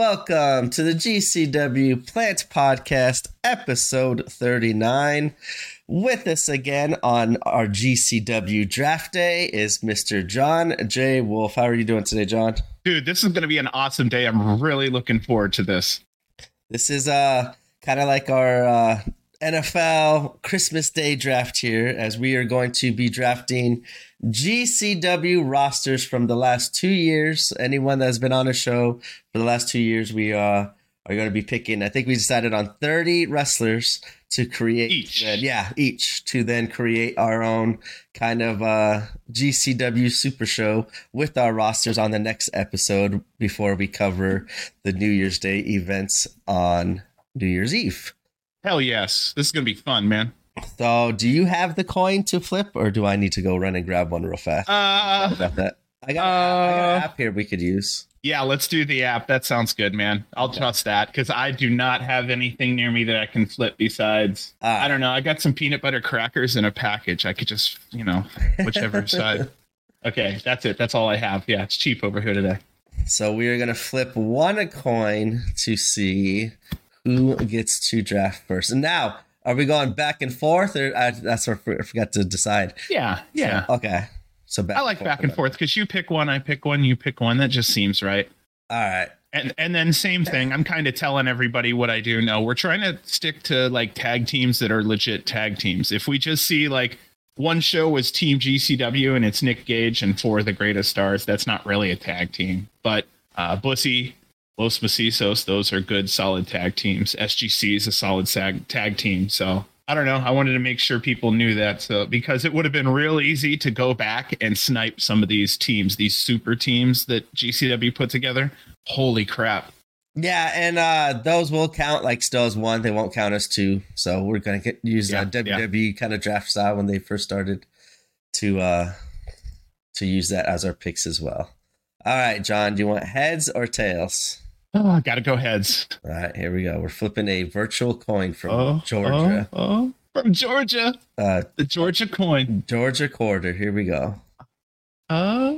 Welcome to the GCW Plant Podcast, episode 39. With us again on our GCW draft day is Mr. John J. Wolf. How are you doing today, John? Dude, this is going to be an awesome day. I'm really looking forward to this. This is uh kind of like our uh, NFL Christmas Day draft here, as we are going to be drafting GCW rosters from the last two years. Anyone that has been on the show for the last two years, we uh, are going to be picking. I think we decided on 30 wrestlers to create Each. then- yeah, each to then create our own kind of uh, GCW Super Show with our rosters on the next episode before we cover the New Year's Day events on New Year's Eve. Hell yes. This is going to be fun, man. So, do you have the coin to flip, or do I need to go run and grab one real fast? Uh, about that. I got, I got uh, an app here we could use. yeah, let's do the app. That sounds good, man. I'll trust that because I do not have anything near me that I can flip besides. Ah. I don't know. I got some peanut butter crackers in a package. I could just, you know, whichever side. Okay, that's it. That's all I have. Yeah, it's cheap over here today. So we are gonna flip one a coin to see who gets to draft first. And now, are we going back and forth, or uh, that's what I forgot to decide? Yeah, yeah. Okay. So back. I like back and forth because you pick one, I pick one, you pick one. That just seems right. All right. And and then same thing. I'm kind of telling everybody what I do. No, we're trying to stick to like tag teams that are legit tag teams. If we just see like one show was Team GCW and it's Nick Gage and four of the greatest stars, that's not really a tag team. But uh, Bussy, Los Macizos, those are good, solid tag teams. SGC is a solid sag, tag team. So I don't know. I wanted to make sure people knew that. So because it would have been real easy to go back and snipe some of these teams, these super teams that GCW put together. Holy crap. Yeah, and uh those will count like still as one. They won't count as two. So we're gonna get, use Yeah, uh, WWE kind of draft style when they first started to uh to use that as our picks as well. All right, John, do you want heads or tails? Oh, gotta go heads. All right, here we go. We're flipping a virtual coin from Georgia. Oh, oh, from Georgia. Uh The Georgia coin. Georgia quarter. Here we go. Uh,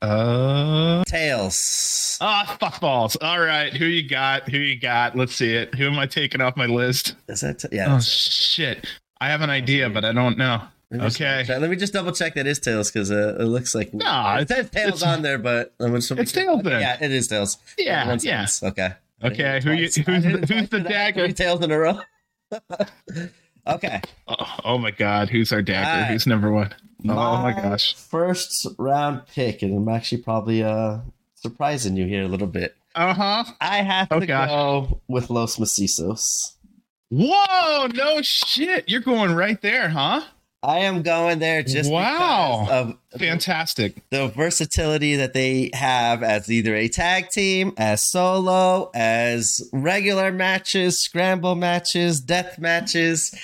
uh, Tails. ah, fuck balls. All right. Who you got? Who you got? Let's see it. Who am I taking off my list? Is that t- yeah? Oh, shit. I have an idea, but I don't know. Okay. Let me just double check that is tails because uh, it looks like No, it says tails it's- on there, but I'm just- It's tails okay. Yeah, it is tails. Yeah, One yeah. Okay. Okay, who you, who's, the, who's the dagger? Three tails in a row. okay. Oh, oh my god, who's our dagger? Right. Who's number one? Oh my gosh. First round pick, and I'm actually probably uh surprising you here a little bit. Uh huh. I have Oh, to gosh. go with Los Macizos. Whoa, no shit. You're going right there, huh? I am going there just Wow. because of Fantastic. the versatility that they have as either a tag team, as solo, as regular matches, scramble matches, death matches.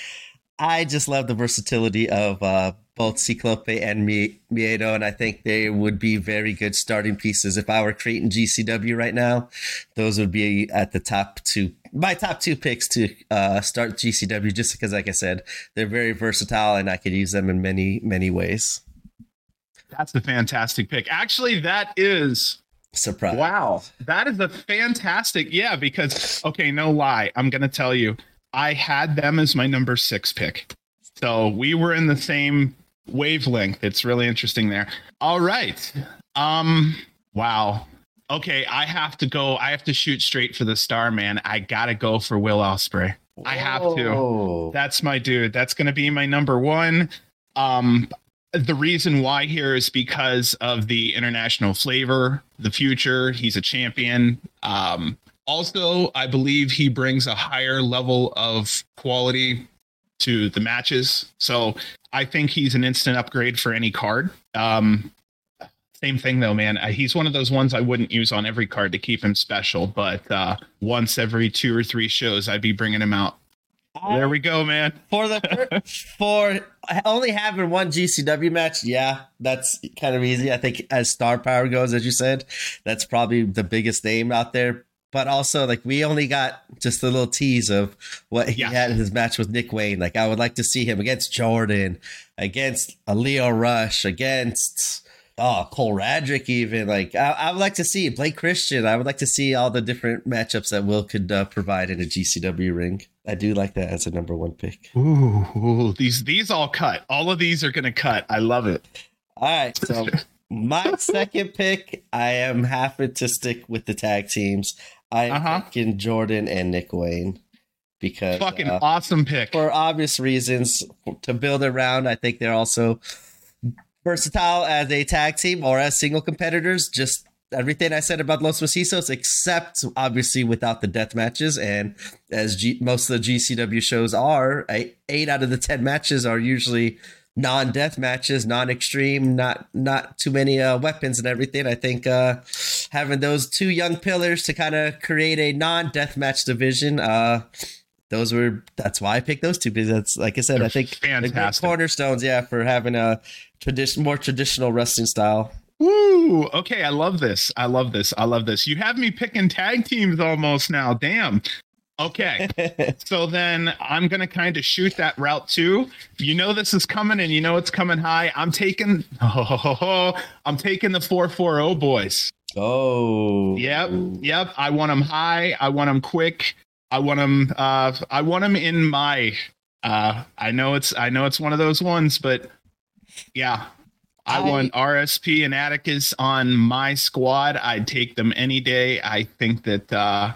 I just love the versatility of uh, both Ciclope and Miedo, and I think they would be very good starting pieces. If I were creating GCW right now, those would be at the top two, my top two picks to uh, start GCW, just because, like I said, they're very versatile and I could use them in many, many ways. That's a fantastic pick. Actually, that is Surprise. wow. That is a fantastic. Yeah, because okay, no lie. I'm gonna tell you, I had them as my number six pick. So we were in the same wavelength. It's really interesting there. All right. Um, wow. Okay, I have to go. I have to shoot straight for the star, man. I gotta go for Will Ospreay. I have to. That's my dude. That's going to be my number one. Um, the reason why here is because of the international flavor, the future. He's a champion. Um, also, I believe he brings a higher level of quality to the matches. So I think he's an instant upgrade for any card. Um, same thing though, man. Uh, He's one of those ones I wouldn't use on every card to keep him special, but uh, once every two or three shows, I'd be bringing him out. There we go, man. for the for only having one GCW match, yeah, that's kind of easy. I think as star power goes, as you said, that's probably the biggest name out there. But also, like we only got just a little tease of what he Yeah. had in his match with Nick Wayne. Like I would like to see him against Jordan, against a Lio Rush, against Oh, Cole Radrick, even like I, I would like to see Blake Christian. I would like to see all the different matchups that Will could uh, provide in a GCW ring. I do like that as a number one pick. Ooh, ooh, these these all cut. All of these are gonna cut. I love it. All right, so my second pick, I am happy to stick with the tag teams. I Uh-huh. Jordan and Nick Wayne because Fucking uh, awesome pick. for obvious reasons to build around. I think they're also versatile as a tag team or as single competitors. Just everything I said about Los Mestizo's, except obviously without the death matches. And as G- most of the GCW shows are, eight, eight out of the ten matches are usually non-death matches, non-extreme, not not too many uh, weapons and everything. I think uh, having those two young pillars to kind of create a non-death match division. Uh, those were that's why I picked those two because that's like I said, They're I think fantastic. cornerstones, yeah, for having a tradition more traditional wrestling style. Woo! Okay, I love this. I love this. I love this. You have me picking tag teams almost now. Damn. Okay. so then I'm gonna kind of shoot that route too. You know this is coming, and you know it's coming high. I'm taking. oh, I'm taking the four four zero boys. oh, Yep, yep. I want them high. I want them quick. I want them. Uh, I want them in my. Uh, I know it's. I know it's one of those ones, but yeah, I, I- want RSP and Atticus on my squad. I'd take them any day. I think that. Uh,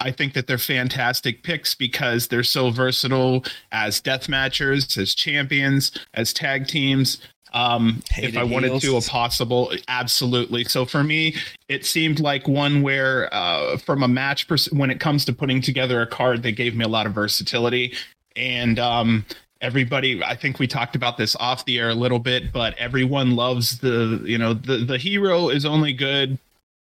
I think that they're fantastic picks because they're so versatile as death matchers, as champions, as tag teams. Um, if I wanted to, a possible, absolutely. So for me, it seemed like one where, uh, from a match, pers- when it comes to putting together a card, they gave me a lot of versatility. And um, everybody, I think we talked about this off the air a little bit, but everyone loves the, you know, the the hero is only good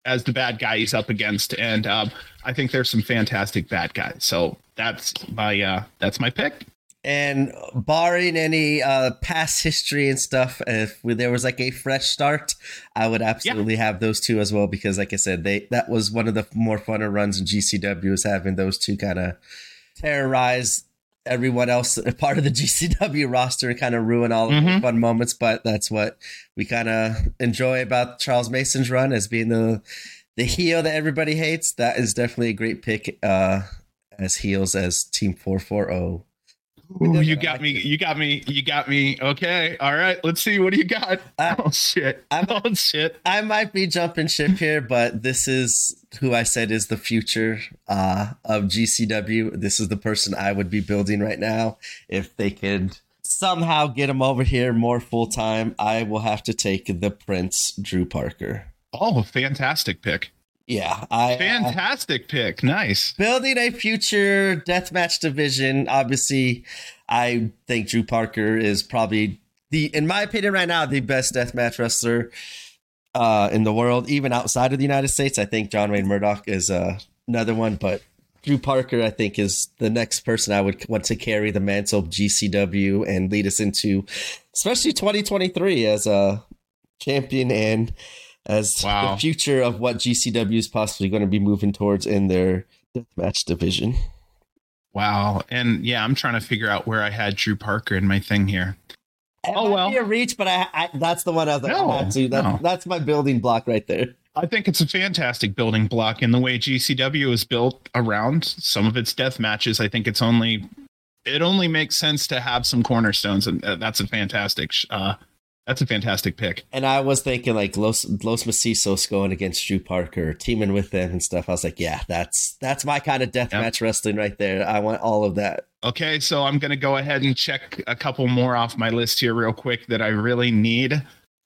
as the bad guy he's up against, and um, I think there's some fantastic bad guys. So that's my uh, that's my pick. And barring any uh, past history and stuff, if there was like a fresh start, I would absolutely have those two as well because, like I said, they that was one of the more funner runs in GCW is having those two kind of terrorize everyone else part of the GCW roster and kind of ruin all of the Mhm. fun moments. But that's what we kind of enjoy about Charles Mason's run as being the the heel that everybody hates. That is definitely a great pick uh, as heels as Team Four Four oh. Ooh, you got me. You got me. You got me. Okay. All right. Let's see. What do you got? Uh, oh shit. I'm- oh shit. I might be jumping ship here, but this is who I said is the future uh, of GCW. This is the person I would be building right now. If they could somehow get him over here more full time, I will have to take the Prince Drew Parker. Oh, fantastic pick. Yeah, I I- Fantastic pick. Nice. building a future deathmatch division. Obviously, I think Drew Parker is probably the, in my opinion, right now, the best deathmatch wrestler uh, in the world, even outside of the United States. I think John Wayne Murdoch is uh, another one, but Drew Parker, I think, is the next person I would want to carry the mantle of GCW and lead us into, especially 2023 as a champion and as Wow. the future of what GCW is possibly going to be moving towards in their deathmatch division. Wow. And yeah, I'm trying to figure out where I had Drew Parker in my thing here. It Oh, well. be a reach, but I, I that's the one I was like, No. That, no. That's my building block right there. I think it's a fantastic building block in the way GCW is built around some of its death matches. I think it's only it only makes sense to have some cornerstones, and uh, that's a fantastic uh, that's a fantastic pick. And I was thinking like Los Los Macizos going against Drew Parker, teaming with them and stuff. I was like, yeah, that's that's my kind of death match wrestling right there. I want all of that. Okay, so I'm gonna go ahead and check a couple more off my list here real quick that I really need.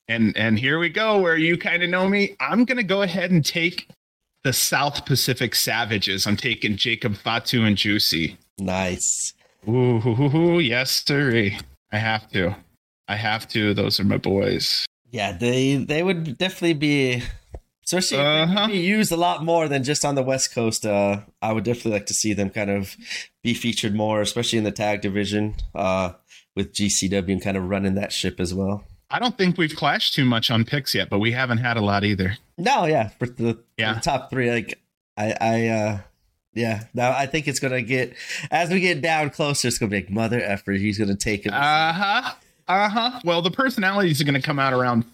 And and here we go, where you kind of know me. I'm gonna go ahead and take the South Pacific Savages. I'm taking Jacob Fatu and Juicy. Nice. Ooh, yes, sir. I have to. I have to. Those are my boys. Yeah, they they would definitely be, especially Uh-huh. be used a lot more than just on the West Coast. Uh, I would definitely like to see them kind of be featured more, especially in the tag division. Uh, with GCW and kind of running that ship as well. I don't think we've clashed too much on picks yet, but we haven't had a lot either. No, yeah, for the, for Yeah. the top three, like I, I, uh, yeah. Now I think it's gonna get as we get down closer, it's gonna be like mother effort. He's gonna take it. Uh huh. Uh huh. Well, the personalities are going to come out around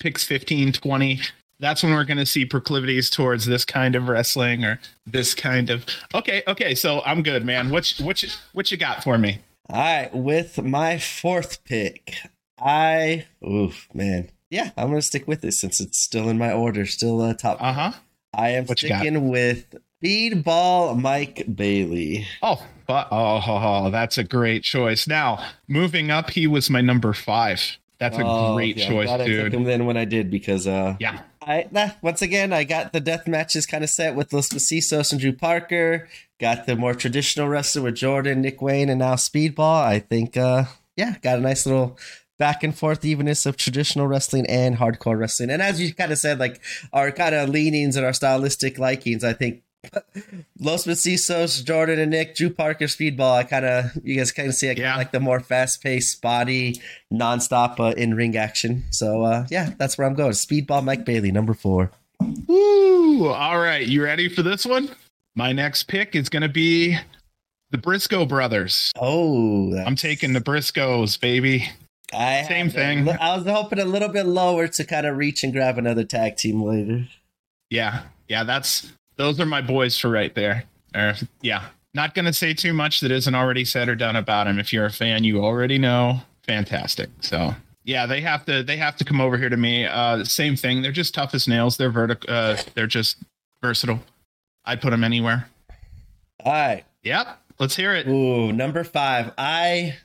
picks 15, 20, that's when we're going to see proclivities towards this kind of wrestling or this kind of. Okay, okay, so I'm good, man. What you, what you, what you got for me? All right, with my fourth pick, I oof man, yeah, I'm gonna stick with this since it's still in my order, still uh, top. Uh huh. I am what sticking with Speedball Mike Bailey. Oh, fu- oh, oh, oh, that's a great choice. Now, moving up, he was my number five. That's a Oh, great yeah, choice, glad I took him then when I did because uh, Yeah. I nah, once again I got the death matches kind of set with Los Macizos and Drew Parker. Got the more traditional wrestler with Jordan, Nick Wayne, and now Speedball. I think uh yeah, got a nice little back and forth evenness of traditional wrestling and hardcore wrestling. And as you kind of said, like our kind of leanings and our stylistic likings, I think Los Macizos, Jordan and Nick, Drew Parker, Speedball. I kind of you guys kind of see I Yeah. like the more fast paced, body, nonstop uh, in ring action. So uh, yeah, that's where I'm going. Speedball, Mike Bailey, number four. Woo! All right, you ready for this one? My next pick is going to be the Briscoe brothers. Oh, I'm taking the Briscoes, baby. I same thing. li- I was hoping a little bit lower to kind of reach and grab another tag team later. Yeah, yeah, that's those are my boys for right there. Or yeah, not going to say too much that isn't already said or done about him. If you're a fan, you already know. Fantastic. So yeah, they have to they have to come over here to me. Uh, same thing. They're just tough as nails. They're vertic. Uh, they're just versatile. I'd put them anywhere. All right. Yep. Let's hear it. Ooh, number five. I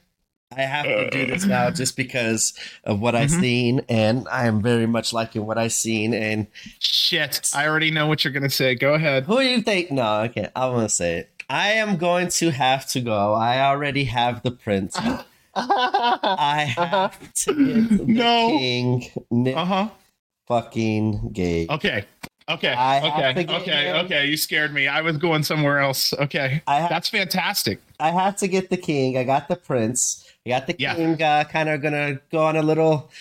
I have to do this now just because of what I've Mhm. seen, and I am very much liking what I've seen. And Shit. I already know what you're gonna say. Go ahead. who do you think? No, I can't. I want to say it. I am going to have to go. I already have the prince. I have to get the No. king, Nick Uh huh. fucking Gage. Okay. Okay. I Okay. Okay. him. Okay. You scared me. I was going somewhere else. Okay. Ha- That's fantastic. I have to get the king. I got the prince. I got the Yeah. king. Uh, kind of gonna go on a little,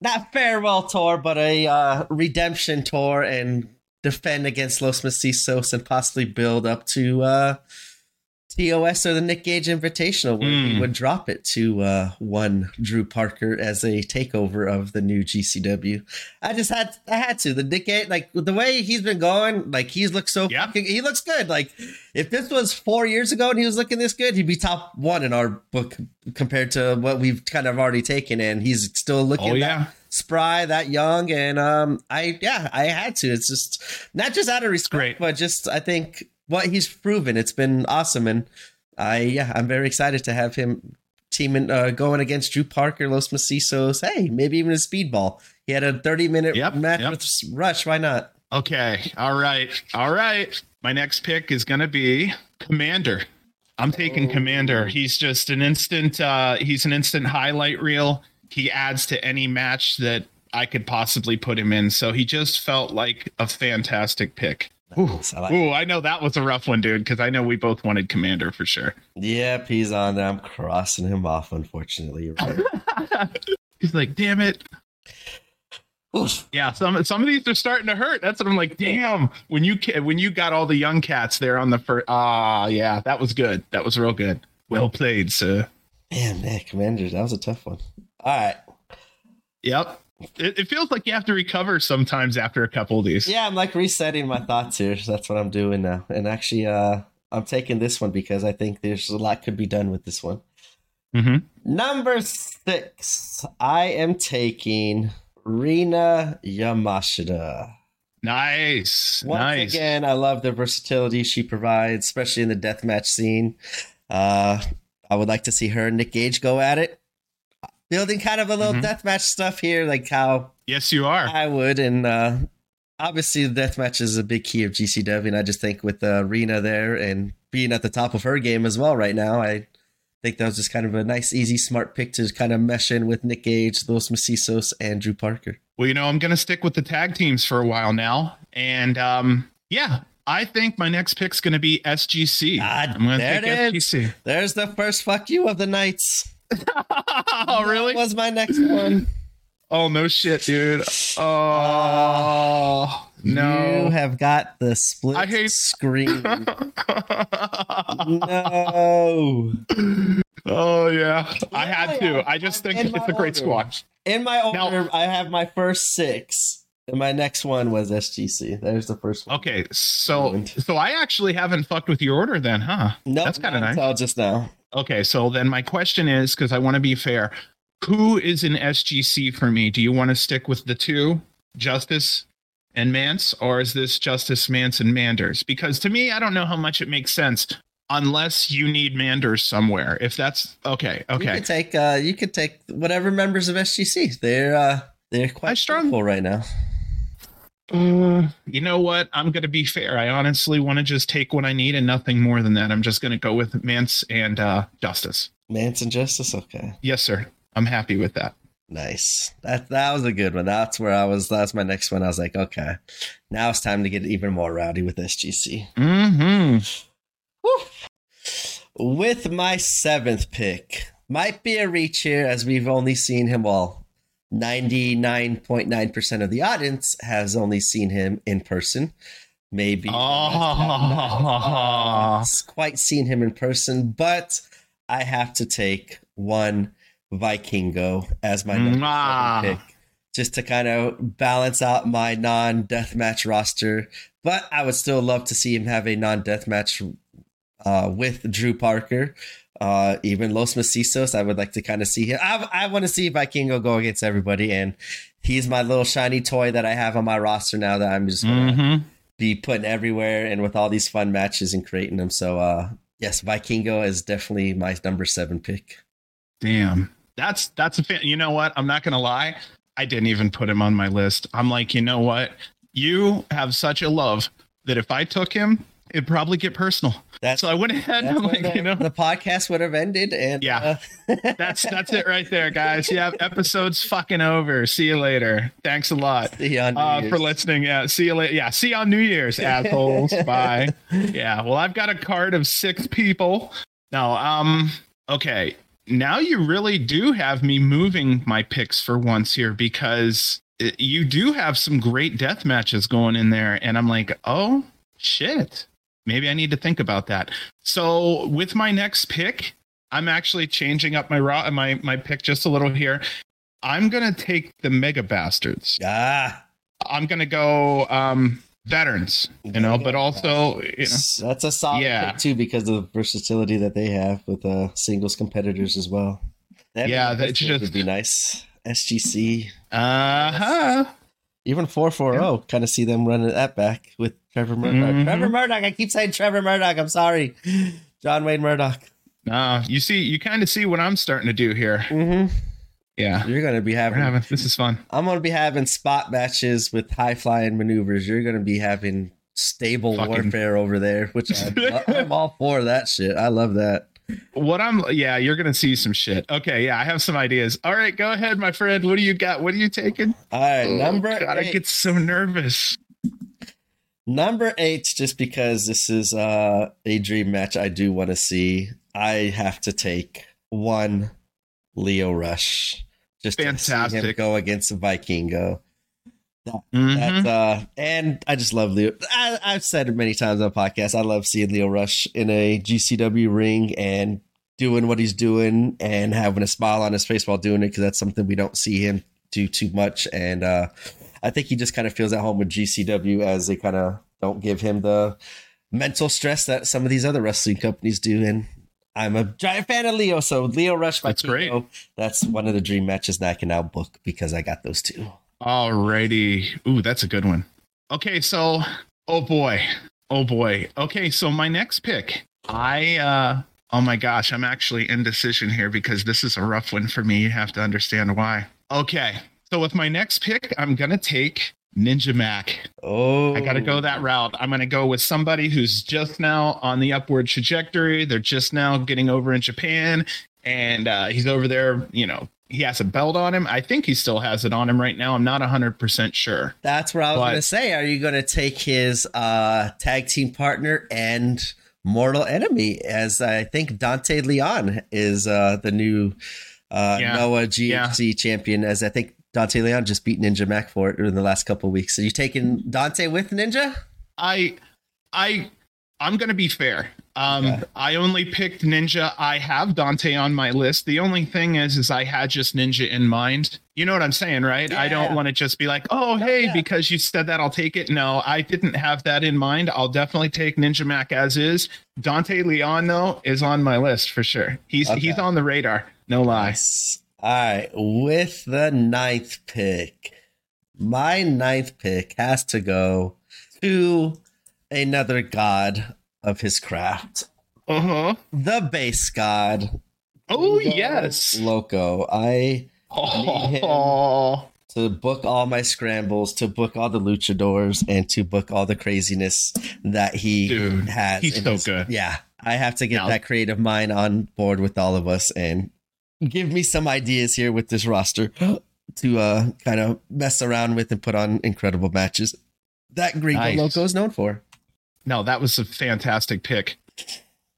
not farewell tour, but a uh, redemption tour and defend against Los Mestizo's and possibly build up to uh, TOS or the Nick Gage Invitational, where he Mm. would drop it to uh, one Drew Parker as a takeover of the new GCW. I just had, I had to. The Nick Gage, like the way he's been going, like he's looked so Yeah. fucking, he looks good. Like if this was four years ago and he was looking this good, he'd be top one in our book compared to what we've kind of already taken. And he's still looking Oh that yeah. spry, that young. And um, I yeah, I had to. It's just not just out of respect, Great. but just I think what he's proven. It's been awesome, and I yeah, I'm very excited to have him teaming uh, going against Drew Parker, Los Macizos. Hey, maybe even a speedball. He had a 30 minute Yep, match yep. with Rush. Why not? Okay. All right. All right. My next pick is going to be Commander. I'm taking Oh. Commander. He's just an instant uh he's an instant highlight reel. He adds to any match that I could possibly put him in. So he just felt like a fantastic pick. Ooh, I like Ooh, I know that was a rough one, dude, because I know we both wanted Commander for sure. Yep, he's on there. I'm crossing him off, unfortunately. Right. He's like, damn it. Oof. Yeah, some some of these are starting to hurt. That's what I'm like. Damn, when you when you got all the young cats there on the first. Ah, yeah, that was good. That was real good. Well played, sir. Man, man, Commander, that was a tough one. All right. Yep. It, it feels like you have to recover sometimes after a couple of these. Yeah, I'm like resetting my thoughts here. So that's what I'm doing now. And actually, uh, I'm taking this one because I think there's a lot could be done with this one. hmm Number six, I am taking Rina Yamashita. Nice. Once nice. again, I love the versatility she provides, especially in the deathmatch scene. Uh, I would like to see her and Nick Gage go at it. Building kind of a little Mhm. deathmatch stuff here, like how Yes, you are. I would, and uh, obviously the deathmatch is a big key of GCW, and I just think with the arena there and being at the top of her game as well right now, I think that was just kind of a nice, easy, smart pick to kind of mesh in with Nick Gage, Los Macizos, and Drew Parker. Well, you know, I'm going to stick with the tag teams for a while now. And um, yeah, I think my next pick's going to be SGC. Ah, I'm going to there it is. SGC. There's the first fuck you of the nights. oh, really? That was my next one. Oh, no shit, dude. Ah, oh, no. You have got the split I hate- screen. no. Oh yeah, I had to. I just think In it's a great order. squad. In my order, Now- I have my first six. And my next one was SGC. There's the first one. Okay, so so I actually haven't fucked with your order then, huh? Nope, That's kinda not nice. until just now. Okay, so then my question is because I want to be fair, who is an SGC for me? Do you want to stick with the two, Justice and Mance, or is this Justice, Mance, and Manders? Because to me, I don't know how much it makes sense unless you need Manders somewhere. If that's okay, You okay. could take uh you could take whatever members of SGC. They're uh they're quite strong right now uh, you know what? I'm going to be fair. I honestly want to just take what I need and nothing more than that. I'm just going to go with Mance and uh, Justice. Mance and Justice. Okay. Yes, sir. I'm happy with that. Nice. That that was a good one. That's where I was. That's my next one. I was like, okay, now it's time to get even more rowdy with SGC. Hmm. With my seventh pick, might be a reach here as we've only seen him all 99.9% of the audience has only seen him in person. Maybe oh. quite seen him in person, but I have to take one Vikingo as my next pick just to kind of balance out my non deathmatch roster. But I would still love to see him have a non deathmatch uh, with Drew Parker. Uh, even Los Macizos, I would like to kind of see him. I, I want to see Vikingo go against everybody, and he's my little shiny toy that I have on my roster now that I'm just gonna hmm be putting everywhere and with all these fun matches and creating them. So, uh, yes, Vikingo is definitely my number seven pick. Damn. That's that's a fan. You know what? I'm not gonna lie. I didn't even put him on my list. I'm like, you know what? You have such a love that if I took him, it'd probably get personal. That's, So I went ahead and I'm like, the, you know, the podcast would have ended. And Yeah. uh, that's that's it right there, guys. Yeah, episode's fucking over. See you later. Thanks a lot. see you on New Uh, Year's. for listening. Yeah, see you later. Yeah, see you on New Year's, assholes. Bye. Yeah, well, I've got a card of six people. Now, um, okay. Now you really do have me moving my picks for once here because it, you do have some great death matches going in there, and I'm like, oh shit, maybe I need to think about that. So with my next pick, I'm actually changing up my ro- my my pick just a little here. I'm gonna take the Mega Bastards. ah, I'm gonna go um veterans, you know, but also you know, that's a solid Yeah. pick too because of the versatility that they have with uh, singles competitors as well. That Yeah, that that's would be nice. SGC, uh-huh. Even four four zero. Kind of see them running that back with Trevor Murdoch. Mhm. Trevor Murdoch. I keep saying Trevor Murdoch. I'm sorry, John Wayne Murdoch. Uh, you see, you kind of see what I'm starting to do here. Mm-hmm. Yeah, You're gonna be having having this is fun. I'm gonna be having spot matches with high flying maneuvers. You're gonna be having stable Fucking- warfare over there, which I'm, I'm all for that shit. I love that. What I'm, yeah, you're gonna see some shit. Okay, yeah, I have some ideas. All right, go ahead, my friend. What do you got? What are you taking? All right, number Oh, God, I get so nervous. number eight, just because this is uh, a dream match I do want to see. I have to take one Lio Rush. Just to Fantastic. go against Vikingo. Mhm. That's uh, and I just love Lio. I, I've said it many times on podcasts. I love seeing Lio Rush in a GCW ring and doing what he's doing and having a smile on his face while doing it because that's something we don't see him do too much. And uh, I think he just kind of feels at home with GCW as they kind of don't give him the mental stress that some of these other wrestling companies do. And I'm a giant fan of Lio, so Lio Rush. That's great. That's one of the dream matches that I can now book because I got those two. Alrighty. Ooh, that's a good one. Okay, so oh boy. Oh boy. Okay, so my next pick. I uh oh my gosh, I'm actually indecision here because this is a rough one for me. You have to understand why. Okay. So with my next pick, I'm gonna take Ninja Mac. Oh, I got to go that route. I'm going to go with somebody who's just now on the upward trajectory. They're just now getting over in Japan, and uh, he's over there. You know, he has a belt on him. I think he still has it on him right now. I'm not 100% sure. That's what I was going to say. Are you going to take his uh, tag team partner and mortal enemy? As I think Dante Leon is uh, the new uh, Yeah. Noah GHC champion. As I think Dante Leon just beat Ninja Mac for it in the last couple of weeks. Are you taking Dante with Ninja? I, I, I'm going to be fair. Um, Okay. I only picked Ninja. I have Dante on my list. The only thing is, is I had just Ninja in mind. You know what I'm saying, right? I don't want to just be like, oh, hey, yeah. because you said that, I'll take it. No, I didn't have that in mind. I'll definitely take Ninja Mac as is. Dante Leon, though, is on my list for sure. He's Okay. he's on the radar. No lie. Nice. All right, with the ninth pick, my ninth pick has to go to another god of his craft, Uh huh. the base god. Oh Ugo yes. Loco. I Oh. to book all my scrambles, to book all the luchadors, and to book all the craziness that he Dude, has. he's so his- good. Yeah, I have to get Now- that creative mind on board with all of us and give me some ideas here with this roster to uh kind of mess around with and put on incredible matches that Gringo Nice. Loco is known for. No, that was a fantastic pick.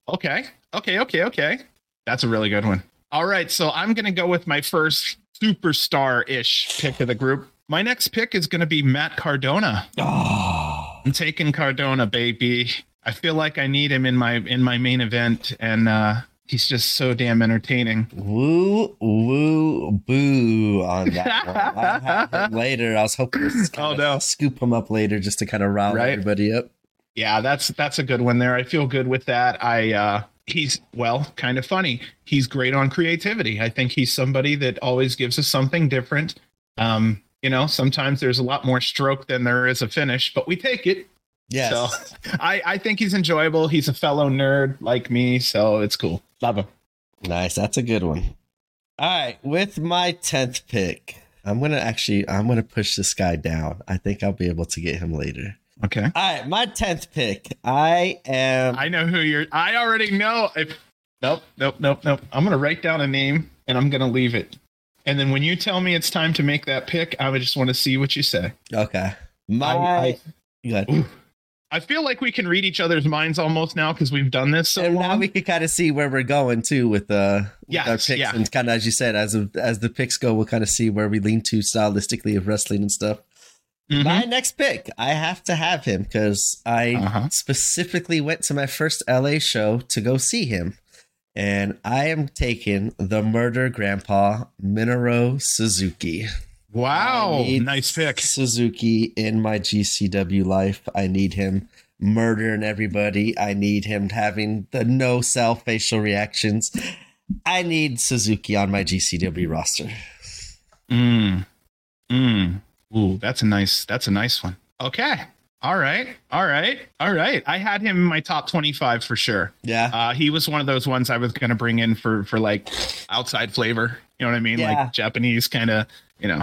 Okay. Okay. Okay. Okay. That's a really good one. All right. So I'm going to go with my first superstar ish pick of the group. My next pick is going to be Matt Cardona. Oh, I'm taking Cardona, baby. I feel like I need him in my in my main event, and uh, he's just so damn entertaining. woo woo boo on that one. I have him later. I was hoping to Oh, no. scoop him up later just to kind of rile Right. everybody up. Yeah, that's that's a good one there. I feel good with that. I uh he's well, kind of funny. He's great on creativity. I think he's somebody that always gives us something different. Um, you know, sometimes there's a lot more stroke than there is a finish, but we take it. Yes. So I I think he's enjoyable. He's a fellow nerd like me, so it's cool. Love him. Nice. That's a good one. All right. With my 10th pick, I'm going to actually, I'm going to push this guy down. I think I'll be able to get him later. Okay. All right. My 10th pick. I am. I know who you're I already know if nope, nope, nope, nope. I'm gonna write down a name and I'm gonna leave it. And then when you tell me it's time to make that pick, I would just want to see what you say. okay. My. I- Good. I feel like we can read each other's minds almost now because we've done this so and long. now we can kind of see where we're going too with, uh, with Yes, our picks. yeah. And kind of, as you said, as of, as the picks go, we'll kind of see where we lean to stylistically of wrestling and stuff. Mhm. My next pick, I have to have him because I Uh-huh. specifically went to my first LA show to go see him. And I am taking the murder grandpa, Minoru Suzuki. Wow, nice pick. Suzuki in my GCW life. I need him murdering everybody. I need him having the no cell facial reactions. I need Suzuki on my GCW roster. Mm. Mm. Ooh, that's a nice. That's a nice one. Okay. All right. All right. All right. I had him in my top twenty-five for sure. Yeah. Uh, he was one of those ones I was going to bring in for for like outside flavor. You know what I mean? Yeah. Like Japanese kind of. You know.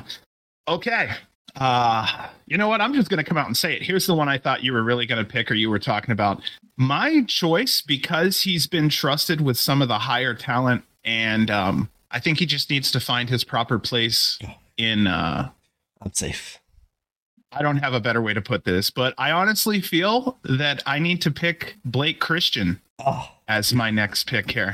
Okay. Uh, you know what? I'm just going to come out and say it. Here's the one I thought you were really going to pick, or you were talking about. My choice because he's been trusted with some of the higher talent, and um, I think he just needs to find his proper place in. Uh, I'm safe. I don't have a better way to put this, but I honestly feel that I need to pick Blake Christian Oh, as my next pick here.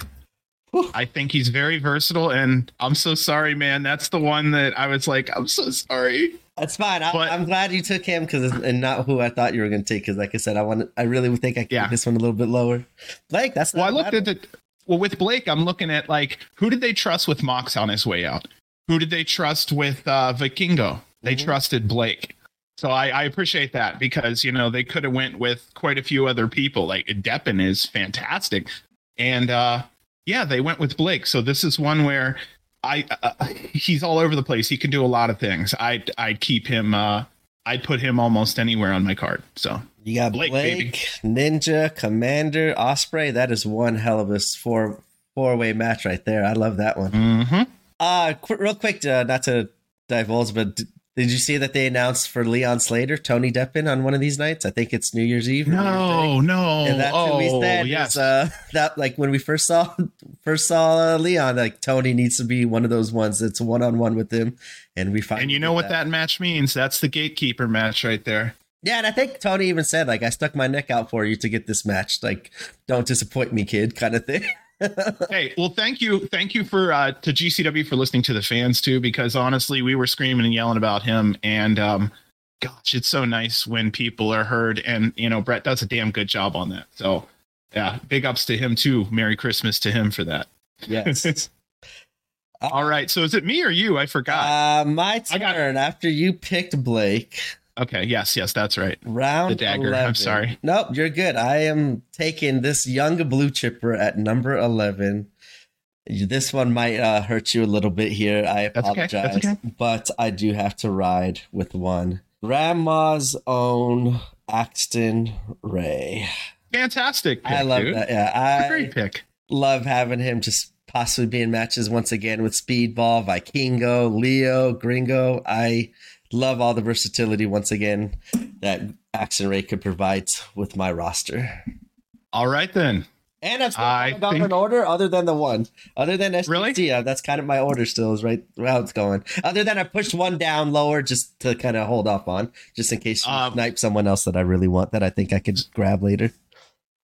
Whew. I think he's very versatile, and I'm so sorry, man. That's the one that I was like, I'm so sorry. That's fine. I, I'm glad you took him because and not who I thought you were going to take. Because, like I said, I want. I really would think I could Yeah. get this one a little bit lower. Blake, that's Well, I looked at the well with Blake. I'm looking at like who did they trust with Mox on his way out? Who did they trust with uh, Vikingo? They Mhm. trusted Blake. So I, I appreciate that because you know they could have went with quite a few other people. Like Deppen is fantastic, and uh, yeah, they went with Blake. So this is one where I uh, he's all over the place. He can do a lot of things. I I'd, I'd keep him. Uh, I'd put him almost anywhere on my card. So You got Blake, Blake. Ninja, Commander, Ospreay. That is one hell of a four four way match right there. I love that one. mhm. Uh qu- real quick, uh, not to divulge, but d- did you see that they announced for Leon Slater, Tony Deppen on one of these nights? I think it's New Year's Eve. or New Year's Day. no, no. And that's oh, we said. yes. Is, uh, that like when we first saw first saw uh, Leon, like Tony needs to be one of those ones that's one on one with him, and we find And you know what that match means? That's the gatekeeper match right there. Yeah, and I think Tony even said like I stuck my neck out for you to get this match. Like, don't disappoint me, kid, kind of thing. Hey, well, thank you, thank you for uh, to GCW for listening to the fans too, because honestly, we were screaming and yelling about him, and um, gosh, it's so nice when people are heard, and you know, Brett does a damn good job on that. So Yeah, big ups to him too. Merry Christmas to him for that. Yes. All right. So is it me or you? I forgot. Uh, my I got- turn. After you picked Blake, okay. Yes. Yes. That's right. round The dagger. I'm sorry. Nope, you're good. I am taking this young blue chipper at number eleven. This one might uh, hurt you a little bit here. I That's okay. apologize, That's okay. but I do have to ride with one. Grandma's own Axton Ray. Fantastic. Pick, I love dude. that. Yeah, I great pick. love having him just possibly be in matches once again with Speedball, Vikingo, Lio, Gringo. I love all the versatility once again that Axton Ray could provide with my roster. All right then. And I'm still down think- in order other than the one. Other than SGC, Really? yeah, that's kind of my order still is right how it's going. Other than I pushed one down lower just to kind of hold off on, just in case you Um, snipe someone else that I really want that I think I could grab later.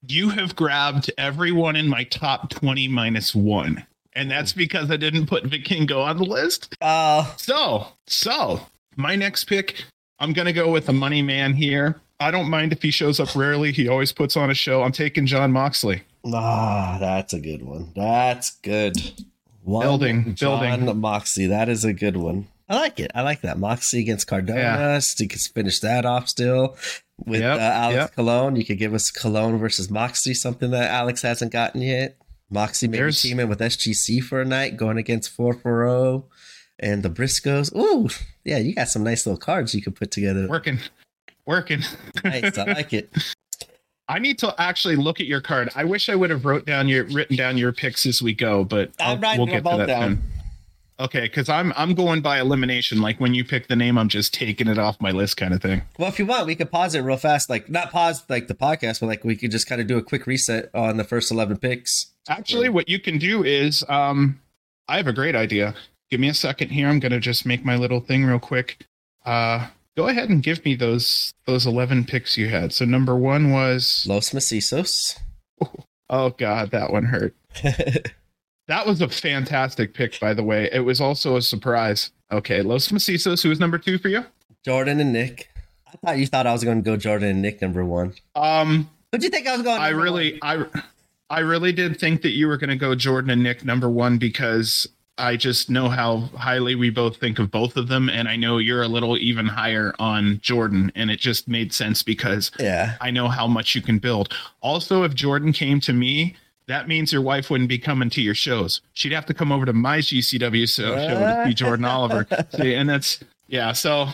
You have grabbed everyone in my top 20 minus one. And that's because I didn't put Vikingo on the list. Uh So, so my next pick, I'm going to go with a money man here. I don't mind if he shows up rarely. He always puts on a show. I'm taking John Moxley. Ah, that's a good one. That's good. One Building, John building. Moxie. That is a good one. I like it. I like that. Moxie against Cardona. You could finish that off still. With Yep, uh, Alex yep. Colon, you could give us Colon versus Moxie, something that Alex hasn't gotten yet. Moxie maybe There's- teaming with SGC for a night, going against 440 and the Briscoes. Ooh, yeah, you got some nice little cards you could put together. Working, working. Nice. I like it. I need to actually look at your card. I wish I would have wrote down your written down your picks as we go, but I'm I'll- writing we'll them get to all that down. then. Okay, because I'm I'm going by elimination. Like when you pick the name, I'm just taking it off my list, kind of thing. Well, if you want, we could pause it real fast. Like, not pause like the podcast, but like we could just kind of do a quick reset on the first 11 picks. Actually, what you can do is, um, I have a great idea. Give me a second here. I'm gonna just make my little thing real quick. Uh, go ahead and give me those those 11 picks you had. So number one was Los Macizos. oh god, that one hurt. That was a fantastic pick, by the way. It was also a surprise. Okay, Los Macizos, who was number two for you? Jordan and Nick. I thought you thought I was going to go Jordan and Nick number one. Um, Who'd you think I was going? I really, one? I, I really did think that you were going to go Jordan and Nick number one because I just know how highly we both think of both of them, and I know you're a little even higher on Jordan, and it just made sense because Yeah. I know how much you can build. Also, if Jordan came to me, that means your wife wouldn't be coming to your shows. She'd have to come over to my GCW show, show to see Jordan Oliver. See, and that's yeah. So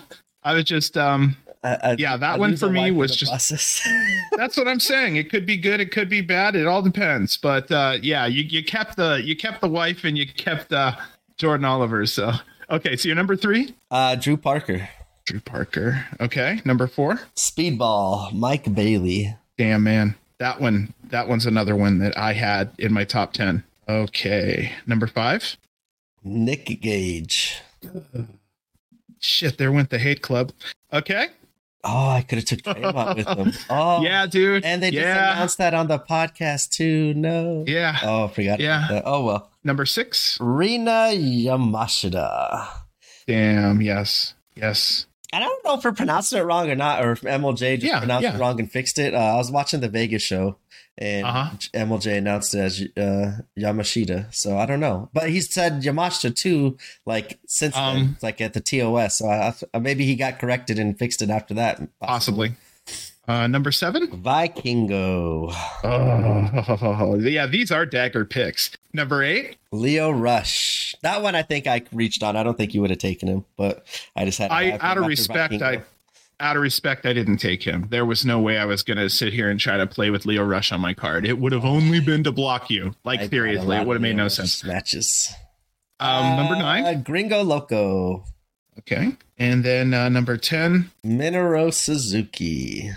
I was just um I, I, Yeah, that I'd one for me was just- that's what I'm saying. It could be good, it could be bad. It all depends. But uh yeah, you, you kept the you kept the wife and you kept uh Jordan Oliver. So okay, so you're number three? uh, Drew Parker, Drew Parker. Okay. Number four. Speedball, Mike Bailey. Damn man. That one that one's another one that I had in my top ten. Okay. Number five. Nick Gage. Shit, there went the hate club. Okay. Oh, I could have took Draymond with them. Oh, Yeah, dude. And they just yeah. announced that on the podcast too. No. Yeah. Oh, I forgot. Yeah. Oh well. Number six. Rina Yamashita. Damn. Yes. Yes. And I don't know if we're pronouncing it wrong or not, or if MLJ just Yeah, pronounced yeah. it wrong and fixed it. Uh, I was watching the Vegas show, and Uh-huh. MLJ announced it as uh, Yamashita. So I don't know, but he said Yamashita too, like since then, Um, like at the TOS. So I, I, maybe he got corrected and fixed it after that. Possibly. Uh, number seven. Vikingo, Oh, yeah. These are dagger picks. Number eight. Lio Rush. That one I think I reached on. I don't think you would have taken him, but I just had. to I, out of respect, Vikingo. I, out of respect, I didn't take him. There was no way I was going to sit here and try to play with Lio Rush on my card. It would have only been to block you. Like seriously, it would have made no sense. Matches. Um, number Uh, nine. Gringo Loco. Okay, and then uh, number ten, Minoru Suzuki.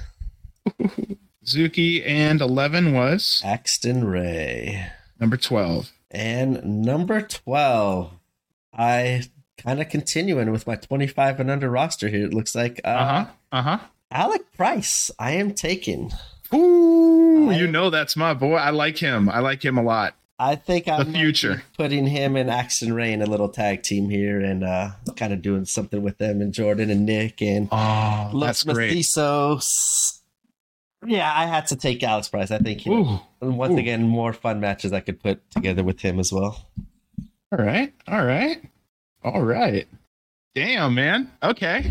Suzuki and eleven was Axton Ray. number twelve. And number 12, I kind of continuing with my 25 and under roster here. It looks like uh, Uh huh. Uh huh. Alec Price, I am taking. Ooh, I- you know that's my boy. I like him. I like him a lot. I think I'm the future. putting him and Axton Ray in a little tag team here and uh, kind of doing something with them and Jordan and Nick and Oh, Los that's great. Mestizos. Yeah, I had to take Alex Price. I think know, once Ooh. again more fun matches I could put together with him as well. All right. All right. All right. Damn, man. Okay.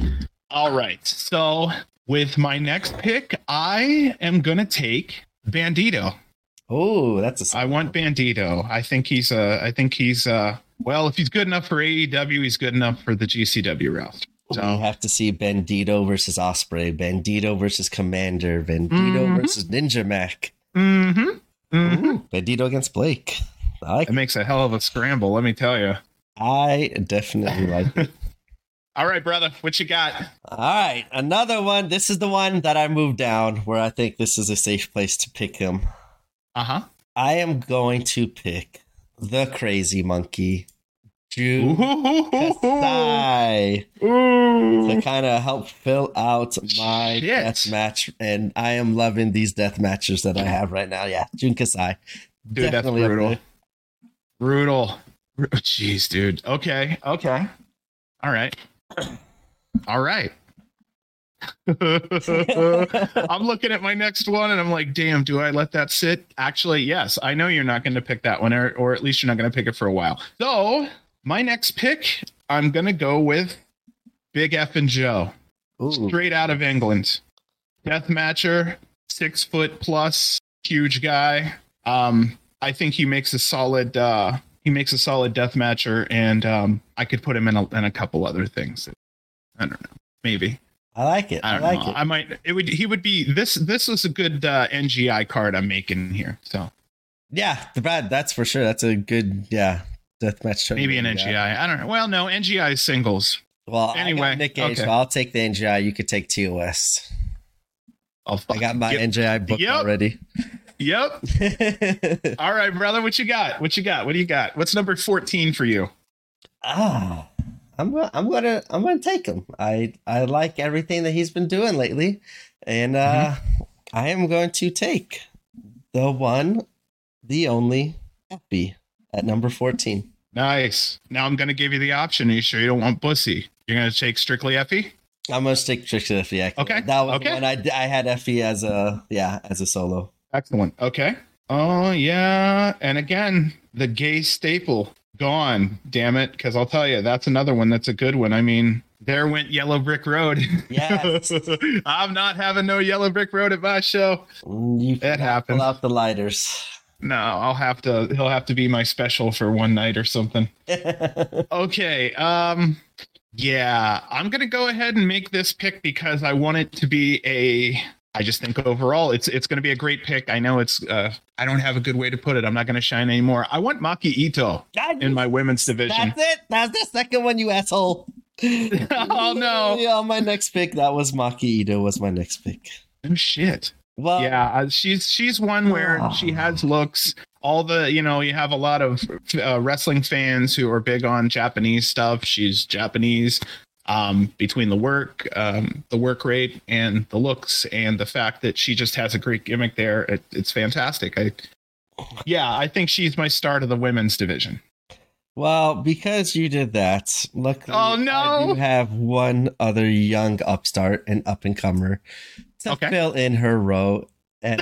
All right. So with my next pick, I am gonna take Bandito. Oh, that's a I want Bandito. I think he's uh I think he's uh well, if he's good enough for AEW, he's good enough for the GCW route. We So have to see Bandito versus Ospreay, Bandito versus Komander, Bandito Mhm. versus Ninja Mack, mm-hmm. Mm-hmm. Ooh, Bandito against Blake. I like. It makes a hell of a scramble, let me tell you. I definitely like it. All right, brother, what you got? All right, another one. This is the one that I moved down where I think this is a safe place to pick him. Uh-huh. I am going to pick the Crazy Monkey, Jun Kasai, to kind of help fill out my Shit. death match. And I am loving these death matches that I have right now. Yeah, Jun Kasai. Dude, Definitely up brutal. Brutal. Bru- Jeez, dude. Okay. Okay. All right. All right. I'm looking at my next one and I'm like, damn, do I let that sit? Actually, yes. I know you're not going to pick that one, or, or at least you're not going to pick it for a while. So, my next pick, I'm going to go with Big F'n Joe Ooh. straight out of England. Death matcher, six foot plus, huge guy. Um, I think he makes a solid. Uh, he makes a solid death matcher, and um, I could put him in a, in a couple other things. I don't know, maybe. I like it. I I, don't like know. it. I might. It would. He would be. This. This is a good uh, NGI card I'm making here. So Yeah, the bad. That's for sure. That's a good. Yeah, death match. maybe an NGI. yeah. I don't know. Well, no, NGI is singles. Well, Anyway, Nick Gage, okay. I'll take the NGI. You could take TOS. I'll I got my. NGI book Yep. already. Yep. All right, brother. What you got? What you got? What do you got? What's number fourteen for you? ah, I'm gonna, I'm gonna, I'm gonna take him. I, I like everything that he's been doing lately, and uh, Mm-hmm. I am going to take the one, the only Effy at number fourteen. Nice. Now I'm going to give you the option. Are you sure you don't want Bussy? You're going to take strictly Effy? I'm gonna stick Trickster Effy. Okay, that was okay. the one I, I had Effy as a yeah as a solo. Excellent. Okay. Oh, yeah. And again, the gay staple gone. Damn it. Because I'll tell you, that's another one that's a good one. I mean, there went Yellow Brick Road. Yes. I'm not having no Yellow Brick Road at my show. Mm, You It pull out the lighters. No, I'll have to, he'll have to be my special for one night or something. Okay. Um yeah, I'm going to go ahead and make this pick because I want it to be a I just think overall it's it's going to be a great pick. I know it's uh I don't have a good way to put it. I'm not going to shine anymore. I want Maki Ito in my women's division. That's it. That's the second one, you asshole. Oh, no. Yeah, my next pick. That was Maki Ito. Was my next pick. Oh shit. Well, yeah, uh, she's she's one where she has looks. All the you know, you have a lot of uh, wrestling fans who are big on Japanese stuff. She's Japanese. Um, between the work, um, the work rate, and the looks, and the fact that she just has a great gimmick there, it, it's fantastic. I, yeah, I think she's my start of the women's division. Well, because you did that, luckily, Oh, no. I do have one other young upstart and up and comer to Okay. fill in her row, and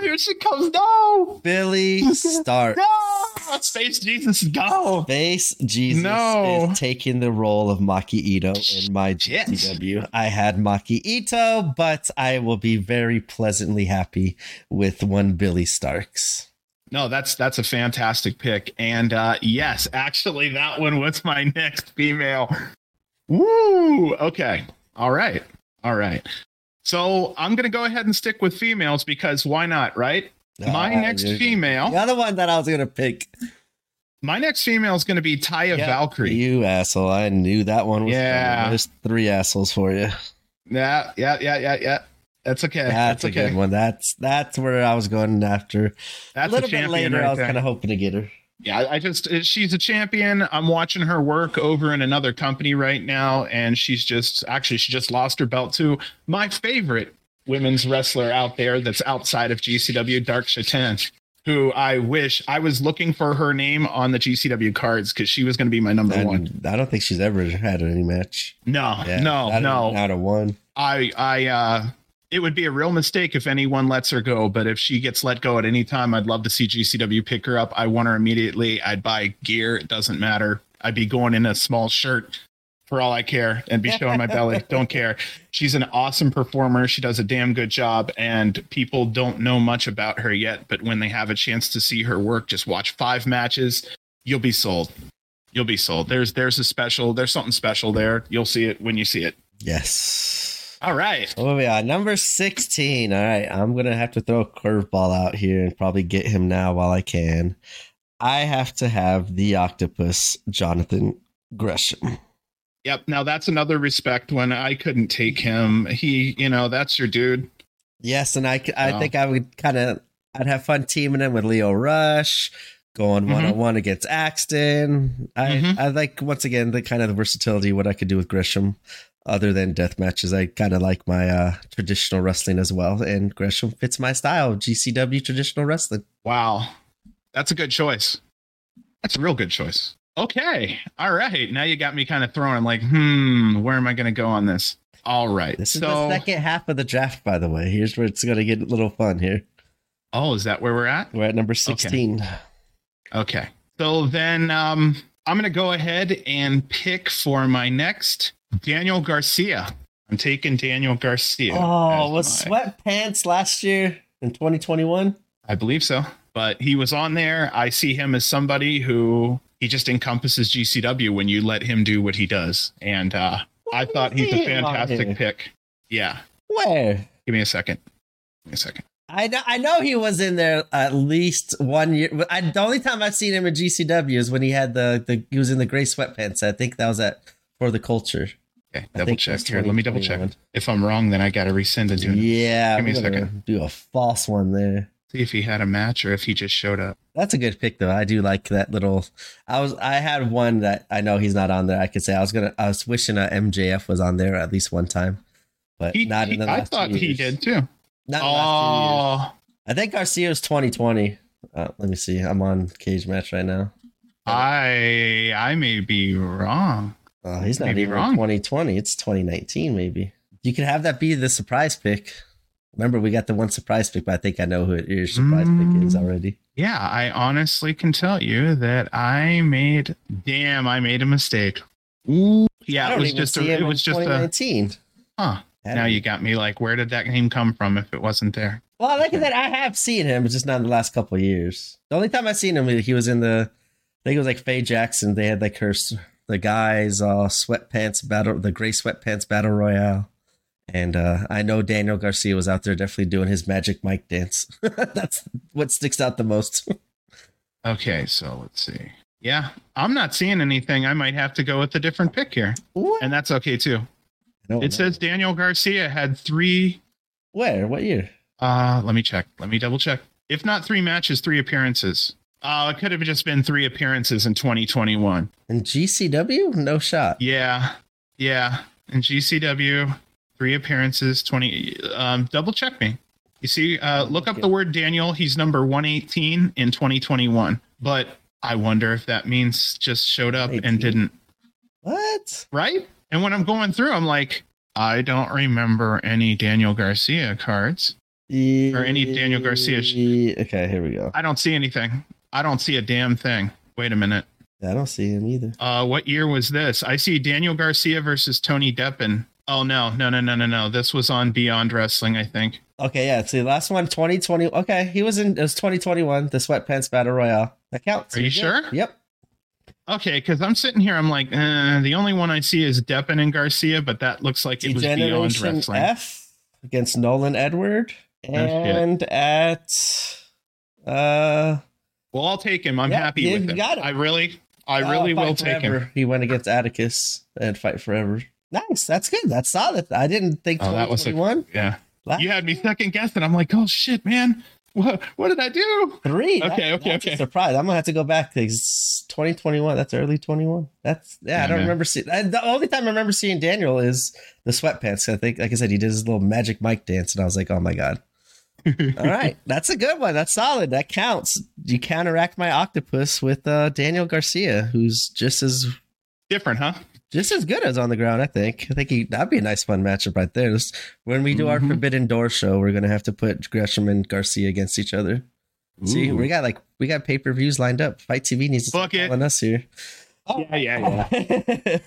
here she comes! No, Billy Stark. no, Space Jesus, go! Face Jesus No. is taking the role of Maki Ito in my. GCW. I had Maki Ito, but I will be very pleasantly happy with one Billie Starkz. No, that's that's a fantastic pick. And uh yes, actually that one was my next female. Woo! Okay. All right. All right. So I'm gonna go ahead and stick with females because why not, right? my Ah, next female, The other one that I was going to pick. my next female is gonna be Taya Valkyrie. You asshole. I knew that one was Yeah. coming. There's three assholes for you. Yeah, yeah, yeah, yeah, yeah. That's okay. That's, That's, a okay. good one. That's that's where I was going after. That's a little a bit later, I was kind of hoping to get her. Yeah, I- I just she's a champion. I'm watching her work over in another company right now, and she's just actually she just lost her belt to my favorite women's wrestler out there that's outside of GCW, Dark Shatan, who I wish I was looking for her name on the GCW cards because she was going to be my number one. I don't think she's ever had any match. No, Yeah, no, not a- no. not a one. I I uh it would be a real mistake if anyone lets her go. But if she gets let go at any time, I'd love to see GCW pick her up. I want her immediately. I'd buy gear. It doesn't matter. I'd be going in a small shirt for all I care and be showing my belly. Don't care. She's an awesome performer. She does a damn good job, and people don't know much about her yet. But when they have a chance to see her work, just watch five matches. You'll be sold. You'll be sold. There's there's a special. There's something special there. You'll see it when you see it. Yes. All right. Are on? Number 16. All right. I'm going to have to throw a curveball out here and probably get him now while I can. I have to have the octopus, Jonathan Gresham. Yep. Now that's another respect when I couldn't take him. He, you know, that's your dude. Yes. And I, I Wow. think I would kind of, I'd have fun teaming him with Lio Rush, going one on one against Axton. I, Mhm. I like, once again, the kind of the versatility, what I could do with Gresham. Other than death matches, I kind of like my uh, traditional wrestling as well, and Gresham fits my style of GCW traditional wrestling. Wow. That's a good choice. That's a real good choice. Okay. All right. Now you got me kind of thrown. I'm like, hmm, where am I going to go on this? All right. This is so, the second half of the draft, by the way. Here's where it's going to get a little fun here. oh, is that where we're at? We're at number 16. Okay. So then um, I'm going to go ahead and pick for my next Daniel Garcia. I'm taking Daniel Garcia. Oh, as was my- sweatpants last year in 2021? I believe so. But he was on there. I see him as somebody who he just encompasses GCW when you let him do what he does. And uh, I thought he's a see him on here. fantastic pick. Yeah. Where? Give me a second. Give me a second. I know, I know he was in there at least one year. I, the only time I've seen him in GCW is when he had the, the he was in the gray sweatpants. I think that was at for the culture. Okay, I double check here. Let me double check. If I'm wrong, then I got to resend it to him. Yeah, Give me a second. Do a false one there. See if he had a match or if he just showed up. That's a good pick though. I do like that little. I was I had one that I know he's not on there. I could say I was gonna. I was wishing a MJF was on there at least one time, but He, not in the I last thought two he did too. Not in the last two years. Oh, I think Garcia's 2020. Uh, let me see. I'm on Cagematch right now. I I may be wrong. Oh, he's not Maybe even wrong. 2020. It's 2019, maybe. You could have that be the surprise pick. Remember, we got the one surprise pick, but I think I know who your surprise pick is Mm. already. Yeah, I honestly can tell you that I made. Damn, I made a mistake. Ooh, yeah, it was just a, it was just a. 2019. Huh. Now you got me like, where did that name come from if it wasn't there? Well, like I that, I have seen him, but just not in the last couple of years. The only time I've seen him, he was in the, I think it was like Faye Jackson. They had like her, the guys, uh, sweatpants battle, the gray sweatpants battle royale. And uh, I know Daniel Garcia was out there definitely doing his magic mic dance. That's what sticks out the most. Okay, so let's see. Yeah, I'm not seeing anything. I might have to go with a different pick here, What? and that's okay too. Don't It know. says Daniel Garcia had three. where? What year? Uh, let me check. Let me double check. If not three matches, three appearances. Uh, it could have just been three appearances in 2021. In GCW? No shot. Yeah, yeah. In GCW, three appearances, 20. Um, double check me. You see, uh, look up the word Daniel. He's number 118 in 2021. But I wonder if that means just showed up 18. and didn't, What? right? And when I'm going through, I'm like, I don't remember any Daniel Garcia cards. Or any Daniel Garcia sh- Okay, here we go. I don't see anything. I don't see a damn thing. Wait a minute. I don't see him either. Uh, what year was this? I see Daniel Garcia versus Tony Deppen. Oh no, no, no, no, no, no. This was on Beyond Wrestling, I think. Okay, yeah. See, last one, 2020. Okay, he was in. It was 2021. The Sweatpants Battle Royale. That counts. Are you sure? Yep. Okay, because I'm sitting here, I'm like, uh, the only one I see is Deppen and Garcia, but that looks like it was Beyond Wrestling. F against Nolan Edward, shit. and at uh, Well, I'll take him. I'm Yeah, happy yeah, with you him. got it. I really, I uh, really Fight will take him. He went against Atticus and Fight Forever. Nice. That's good. That's solid. I didn't think Oh, that was a- 2021. Yeah, Last you had me second guessing. I'm like, oh shit, man, what, what did I do? Three. That- Okay, okay, that's a okay. surprise. I'm gonna have to go back to 2021. That's early 21. That's yeah. I don't man. remember seeing. The only time I remember seeing Daniel is the sweatpants. I think, like I said, he did his little magic mic dance, and I was like, oh my god. All right, that's a good one. That's solid. That counts. You counteract my octopus with uh, Daniel Garcia, who's just as Different, huh? just as good as on the ground. I think. I think he, that'd be a nice fun matchup right there. This- when we do our Mhm. Forbidden Door show, we're gonna have to put Gresham and Garcia against each other. See, we got like we got pay per views lined up. Fight TV needs to start it. us here. Yeah, yeah,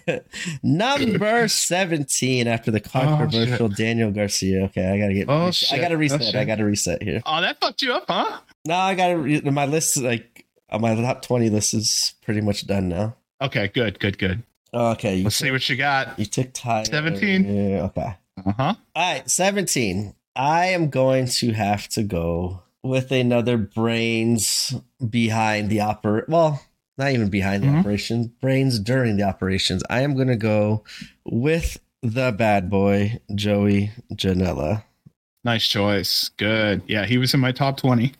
yeah. Number seventeen after the controversial Daniel Garcia. Okay, I gotta get. Oh, I shit. gotta Oh, reset. shit. I gotta reset here. Oh, that fucked you up, huh? No, I gotta. Re- my list is like uh, my top twenty list is pretty much done now. Okay, good, good, good. Okay, Let's see what you got. you took Tyler. 17? Yeah, okay. Uh huh. All right, 17. I am going to have to go with another brains behind the oper well, not even behind the Mhm. operation, brains during the operations. I am going to go with the bad boy, Joey Janela. Nice choice. Good. Yeah, he was in my top 20.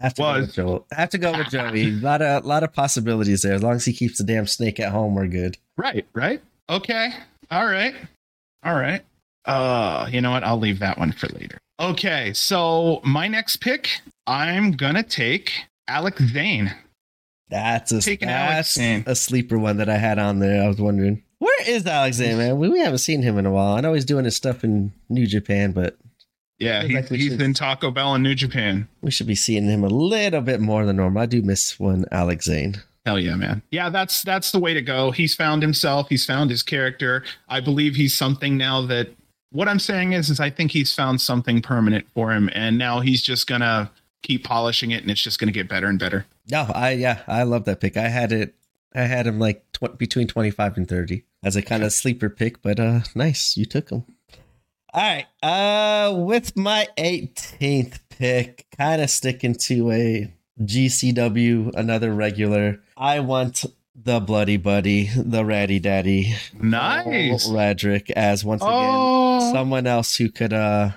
Have to, go with have to go with Joey. A lot of lot of possibilities there. As long as he keeps the damn snake at home, we're good. Right, right. Okay. All right. All right. Uh, you know what? I'll leave that one for later. Okay, so my next pick, I'm gonna take Alex Zane. That's a Taking that's Zane. a sleeper one that I had on there. I was wondering where is Alex Zane, man? We, we haven't seen him in a while. I know he's doing his stuff in New Japan, but Yeah, Feels he's, like he's should- in Taco Bell in New Japan. we should be seeing him a little bit more than normal. I do miss one Alex Zane. Hell yeah, man. Yeah, that's that's the way to go. He's found himself. He's found his character. I believe he's something now that what I'm saying is is I think he's found something permanent for him and now he's just going to keep polishing it and it's just going to get better and better. No, I yeah, I love that pick. I had it. I had him like tw- between twenty five and thirty as a kind of sleeper pick, but uh, nice, you took him. All right, uh, with my eighteenth pick, kind of sticking to a GCW, another regular. I want the bloody buddy, the ratty daddy, Nice. Radrick, as once again Oh. someone else who could uh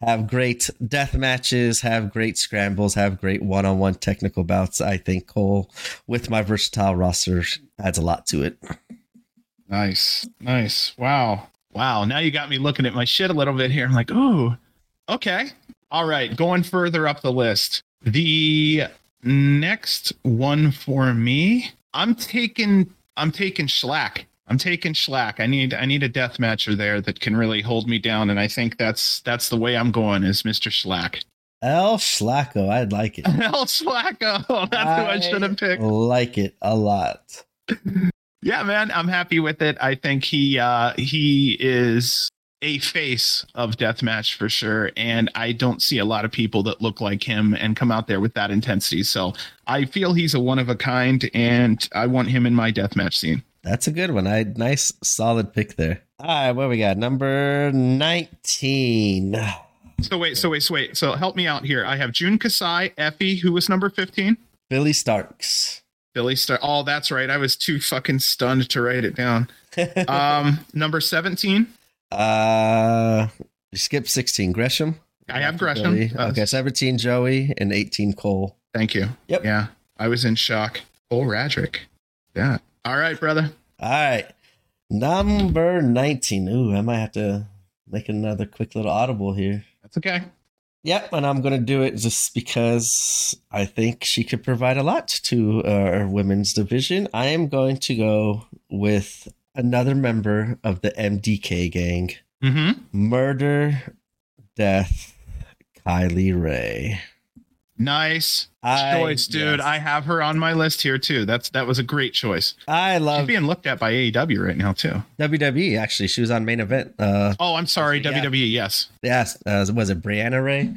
have great death matches, have great scrambles, have great one-on-one technical bouts. I think Cole, with my versatile roster, adds a lot to it. Nice. Nice. Wow. Wow. Now you got me looking at my shit a little bit here. I'm like, ooh, okay. All right. Going further up the list. The next one for me, I'm taking I'm taking Schlack. I'm taking Schlack. I need I need a death matcher there that can really hold me down. And I think that's that's the way I'm going is Mr. Schlack. El Schlacko, I'd like it. El Schlacko. That's who I should have picked. Like it a lot. Yeah, man, I'm happy with it. I think he uh he is a face of deathmatch for sure and I don't see a lot of people that look like him and come out there with that intensity. So, I feel he's a one of a kind and I want him in my deathmatch scene. That's a good one. I nice solid pick there. All right, what we got? Number 19. So wait, so wait, so wait. So help me out here. I have Jun Kasai, Effy, who was number 15. Billie Starkz. Billy Star. Oh, that's right. I was too fucking stunned to write it down. Um, number 17. uh skip 16 Gresham. I have Gresham. Uh, Okay, 17 Joey and 18 Cole. Thank you. Yep. Yeah, I was in shock. Oh, Radrick. Yeah. All right, brother. All right. Number 19. Ooh, I might have to make another quick little audible here. That's okay. Yep, and I'm going to do it just because I think she could provide a lot to our women's division. I am going to go with another member of the MDK gang Mm-hmm. Murder, Death, Kylie Rae. Nice I- choice, dude. yes. I have her on my list here too. That's that was a great choice. I She's love being looked at by AEW right now too. WWE, actually. She was on main event. Uh, Oh, I'm sorry, Yeah. WWE. Yes. yes, uh, was it Brianna Ray?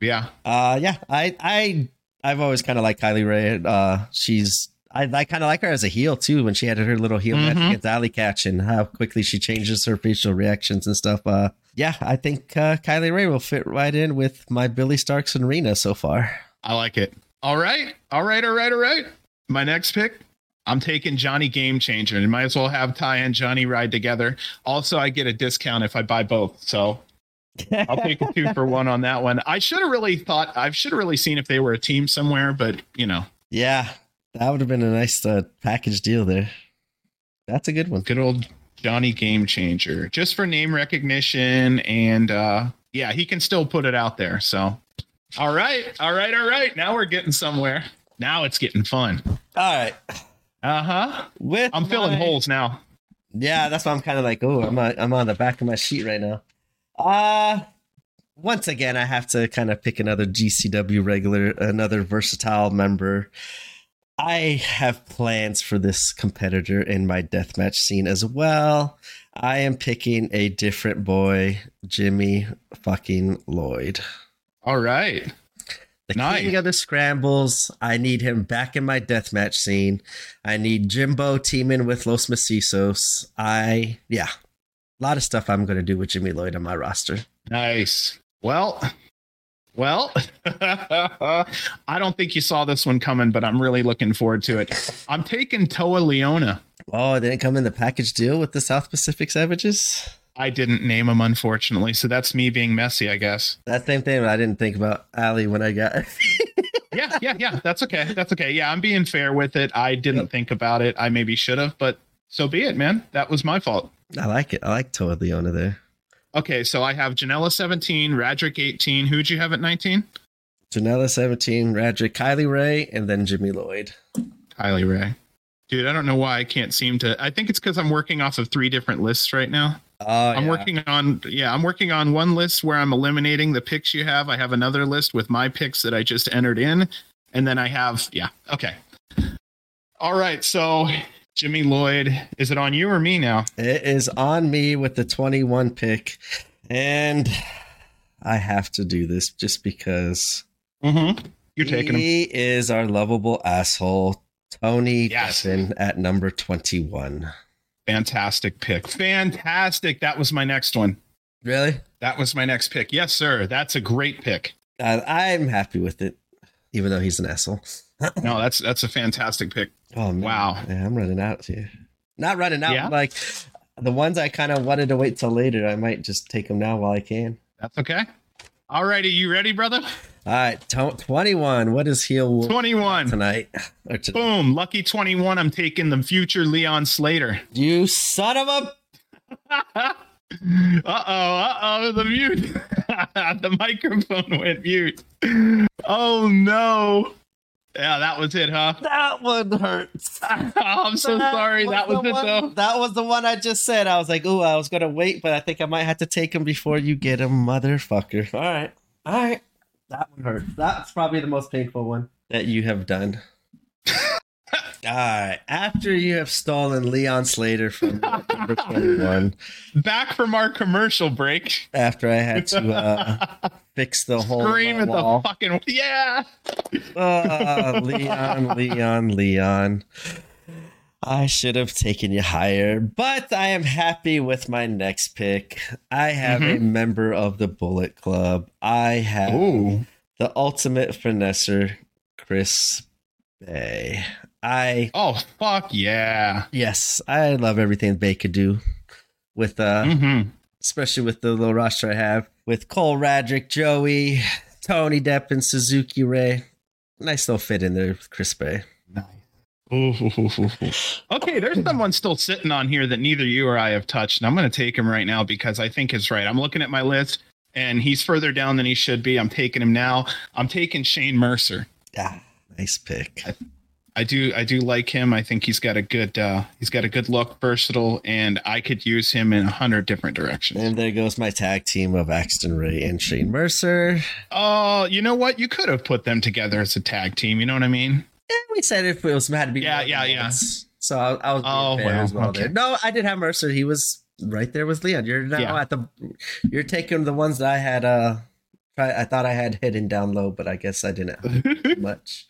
Yeah. Uh yeah, I I I've always kind of liked Kylie Rae. Uh she's I, I kind of like her as a heel too when she had her little heel match Mhm. against Allie Katch and how quickly she changes her facial reactions and stuff. Uh yeah, I think uh, Kylie Rae will fit right in with my Billie Starkz and Rena so far. I like it. All right. All right. All right. All right. My next pick. I'm taking Johnny Game Changer and might as well have Ty and Johnny ride together. Also, I get a discount if I buy both. So I'll take a two for one on that one. I should have really thought, I should have really seen if they were a team somewhere, but you know, yeah, that would have been a nice uh, package deal there. That's a good one. good old Johnny Game Changer, just for name recognition. And uh, yeah, he can still put it out there. So, all right. All right. All right. Now we're getting somewhere. Now it's getting fun. All right. Uh huh. With I'm filling holes now. Yeah, that's why I'm kind of like, oh, I'm on, I'm on the back of my sheet right now. Uh once again, I have to kind of pick another GCW regular, another versatile member. I have plans for this competitor in my deathmatch scene as well. I am picking a different boy, Jimmy fucking Lloyd. All right. The Nice. king of the scrambles. I need him back in my deathmatch scene. I need Jimbo teaming with Los Macizos. I, yeah, a lot of stuff I'm going to do with Jimmy Lloyd on my roster. Nice. Well, well, I don't think you saw this one coming, but I'm really looking forward to it. I'm taking Toa Liona. Oh, it didn't come in the package deal with the South Pacific Savages? I didn't name them, unfortunately, so that's me being messy, I guess. That same thing, but I didn't think about Ali when I got Yeah, yeah, yeah. That's okay. That's okay. Yeah, I'm being fair with it. I didn't Yep. think about it. I maybe should have, but so be it, man. That was my fault. I like it. I like Toa Liona there. Okay, so I have Janela 17, Radrick 18. Who'd you have at 19? Janela 17, Radrick, Kylie Rae, and then Jimmy Lloyd. Kylie Rae. Dude, I don't know why I can't seem to. I think it's because I'm working off of three different lists right now. Oh, I'm yeah. working on, yeah, I'm working on one list where I'm eliminating the picks you have. I have another list with my picks that I just entered in. And then I have, yeah, okay. All right, so Jimmy Lloyd, is it on you or me now? It is on me with the 21 pick. And I have to do this just because Mm-hmm. You're taking him. he is our lovable asshole, Tony Yes. Deppen at number 21. Fantastic pick. Fantastic. That was my next one. Really? That was my next pick. Yes, sir. That's a great pick. Uh, I'm happy with it, even though he's an asshole. No, that's that's a fantastic pick. Oh, man. Wow. Yeah, I'm running out here. Not running out. Yeah? Like the ones I kind of wanted to wait till later, I might just take them now while I can. That's okay. All righty, you ready, brother? All right, to- 21. What is heel 21. tonight? Or Boom. Lucky 21. I'm taking the future Leon Slater. you son of a. uh oh, uh oh, the mute. the microphone went mute. Oh no. Yeah, that was it, huh? That one hurts. Oh, I'm so sorry. That was the it, one, though. That was the one I just said. I was like, "Ooh, I was gonna wait, but I think I might have to take him before you get him, motherfucker." All right, all right. That one hurts. That's probably the most painful one that you have done. All right. After you have stolen Leon Slater from number twenty-one, Back from our commercial break. after I had to uh, fix the whole Scream at wall. the fucking yeah. Uh, Leon, Leon, Leon. I should have taken you higher, but I am happy with my next pick. I have a member of the Bullet Club. I have Ooh. the ultimate finesser, Chris Bey. I Oh fuck yeah. yes, I love everything Bey could do with uh Mm-hmm. especially with the little roster I have with Cole Radrick, Joey, Tony Depp, and Suzuki Ray. Nice little fit in there with Chris Bey. Nice. Okay, there's someone still sitting on here that neither you or I have touched, and I'm going to take him right now because I think it's right. I'm looking at my list, and he's further down than he should be. I'm taking him now. I'm taking Shane Mercer. Yeah, nice pick. I do, I do like him. I think he's got a good, uh, he's got a good look, versatile, and I could use him in a hundred different directions. And there goes my tag team of Axton Ray and Shane Mercer. Oh, you know what? You could have put them together as a tag team. You know what I mean? And we said if it was had to be Yeah, yeah, yeah. So I, I was Oh, fair well, as well okay. there. No, I did have Mercer. He was right there with Leon. You're now Yeah. at the. You're taking the ones that I had. Uh, I thought I had hidden down low, but I guess I didn't have much.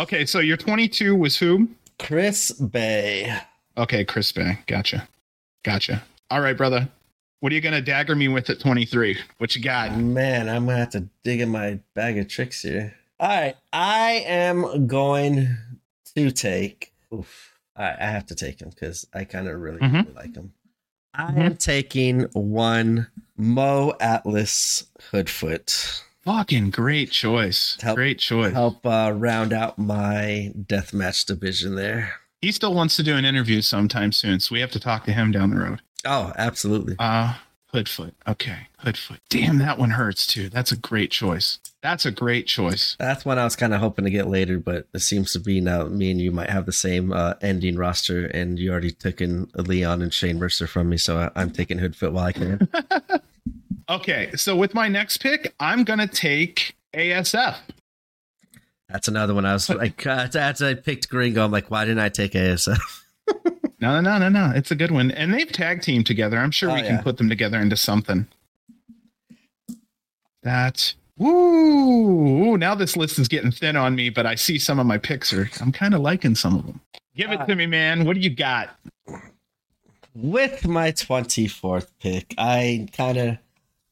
Okay, so your 22 was who? Chris Bey. Okay, Chris Bey. Gotcha. Gotcha. All right, brother. What are you gonna dagger me with at 23? What you got? Man, I'm gonna have to dig in my bag of tricks here. All right, I am going to take. Oof, all right, I have to take him because I kind of really, Mhm. really like him. I am taking one Mo Atlas Hoodfoot. Fucking great choice. Help- great choice. Help uh, round out my deathmatch division there. He still wants to do an interview sometime soon, so we have to talk to him down the road. Oh, absolutely. Uh Hoodfoot. Okay, Hoodfoot. Damn, that one hurts too. That's a great choice. That's a great choice. That's one I was kind of hoping to get later, but it seems to be now me and you might have the same uh, ending roster, and you already took in Leon and Shane Mercer from me, so I- I'm taking Hoodfoot while I can. Okay, so with my next pick, I'm gonna take ASF. That's another one I was like, uh, as I picked Gringo, I'm like, why didn't I take ASF? No, no, no, no. It's a good one, and they've tag teamed together. I'm sure Oh, we yeah. can put them together into something. That. Woo! Ooh, now this list is getting thin on me, but I see some of my picks are. I'm kind of liking some of them. Give it to me, man. What do you got? With my 24th pick, I kind of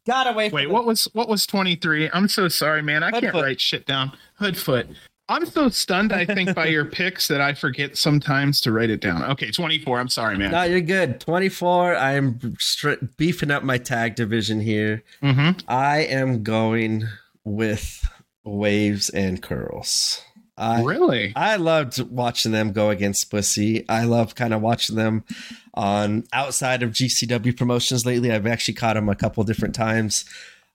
got away from Wait, the- what was what was 23? I'm so sorry, man. I can't Hoodfoot. write shit down. Hoodfoot. I'm so stunned, I think, by your picks that I forget sometimes to write it down. Okay, 24. I'm sorry, man. No, you're good. 24. I'm stri- beefing up my tag division here. Mm-hmm. I am going with waves and curls. Really? I loved watching them go against Bussy. I love kind of watching them on outside of GCW promotions lately. I've actually caught them a couple different times.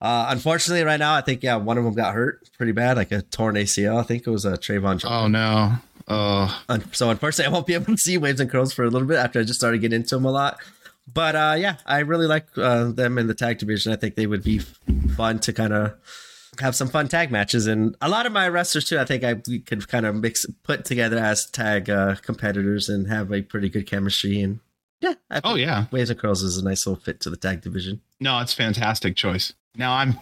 Uh, unfortunately, right now, I think yeah, one of them got hurt pretty bad, like a torn ACL. I think it was a Traevon. Johnson. Oh no. Oh. So unfortunately, I won't be able to see waves and curls for a little bit after I just started getting into them a lot. But uh, yeah, I really like uh, them in the tag division. I think they would be fun to kind of have some fun tag matches, and a lot of my wrestlers too. I think I we could kind of mix put together as tag uh, competitors and have a pretty good chemistry. And yeah, I Oh yeah. waves and curls is a nice little fit to the tag division. No, it's fantastic choice. Now I'm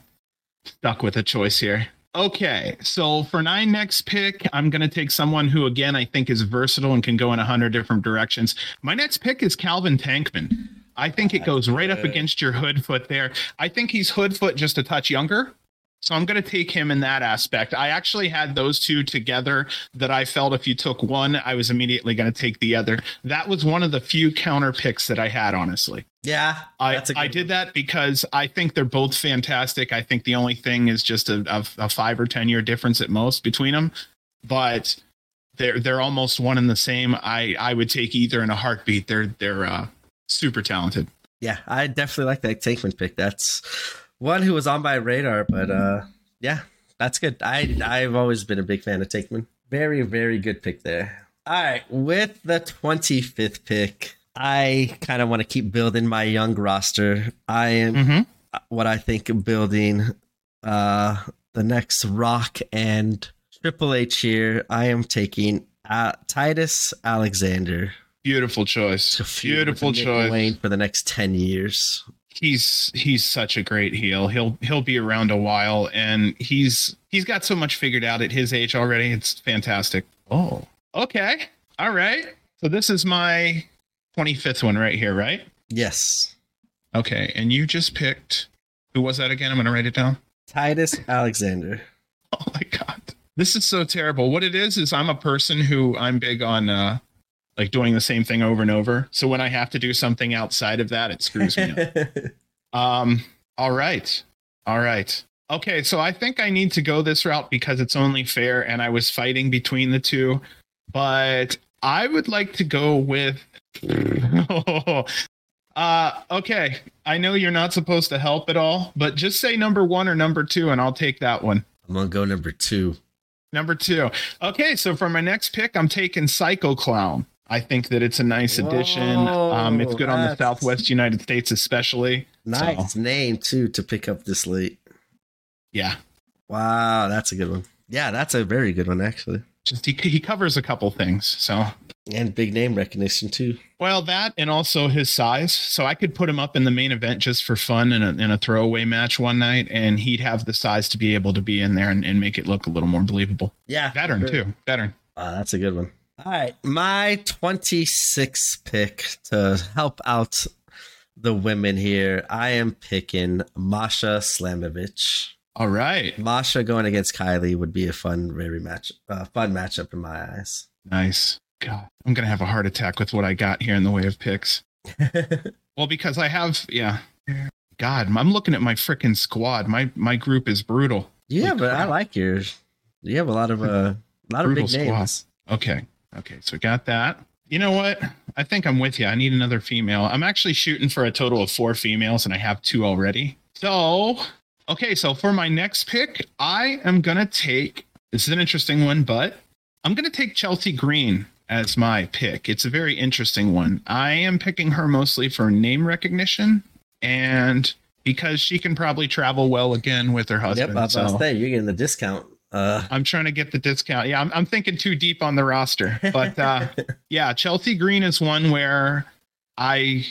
stuck with a choice here. Okay, so for my next pick, I'm going to take someone who, again, I think is versatile and can go in a hundred different directions. My next pick is Calvin Tankman. I think it goes right up against your Hoodfoot there. I think he's Hoodfoot just a touch younger. So I'm going to take him in that aspect. I actually had those two together that I felt if you took one, I was immediately going to take the other. That was one of the few counter picks that I had, honestly. Yeah, I, that's a good I did that because I think they're both fantastic. I think the only thing is just a, a, a five or ten year difference at most between them, but they're they're almost one and the same. I I would take either in a heartbeat. They're they're uh, super talented. Yeah, I definitely like that Tankman pick. That's one who was on my radar, but uh yeah, that's good. I I've always been a big fan of Tankman. Very, very good pick there. All right, with the 25th pick, I kind of want to keep building my young roster. I am Mm-hmm. what I think of building uh the next Rock and Triple H here. I am taking uh, Titus Alexander Beautiful choice. to feud Beautiful Nick choice. Wayne for the next 10 years. He's he's such a great heel. He'll he'll be around a while, and he's he's got so much figured out at his age already. It's fantastic. Oh, okay, all right. So this is my twenty fifth one right here, right? Yes. Okay, and you just picked who was that again? I'm gonna write it down. Titus Alexander. Oh my god. This is so terrible. What it is is I'm a person who I'm big on uh like doing the same thing over and over. So when I have to do something outside of that, it screws me up. Um all right. All right. Okay, so I think I need to go this route because it's only fair and I was fighting between the two, but I would like to go with Uh okay. I know you're not supposed to help at all, but just say number 1 or number 2 and I'll take that one. I'm gonna go number two. Number 2. Okay, so for my next pick I'm taking Psycho Clown. I think that it's a nice addition. Um it's good on the Southwest United States especially. Nice So, name too to pick up this late. yeah. Wow, that's a good one. Yeah, that's a very good one actually, Just he he covers a couple things. So and big name recognition too. Well, that and also his size. So I could put him up in the main event just for fun in a, in a throwaway match one night, and he'd have the size to be able to be in there and, and make it look a little more believable. Yeah, Veteran, sure. too. Veteran. Wow, that's a good one. All right, my 26th pick to help out the women here. I am picking Masha Slamovich. All right. Masha going against Kylie would be a fun, very match, uh, fun matchup in my eyes. Nice. God, I'm going to have a heart attack with what I got here in the way of picks. Well, because I have, yeah. God, I'm looking at my freaking squad. My my group is brutal. yeah, Holy but I like yours. You have a lot of uh, a lot of big names. Okay. Okay. So we got that. You know what? I think I'm with you. I need another female. I'm actually shooting for a total of four females, and I have two already. So, okay. So for my next pick, I am gonna take. This is an interesting one, but I'm gonna take Chelsea Green as my pick. It's a very interesting one. I am picking her mostly for name recognition and because she can probably travel well again with her husband. Yep, I was so say you're getting the discount. Uh, I'm trying to get the discount. Yeah, I'm, I'm thinking too deep on the roster. But uh, yeah, Chelsea Green is one where I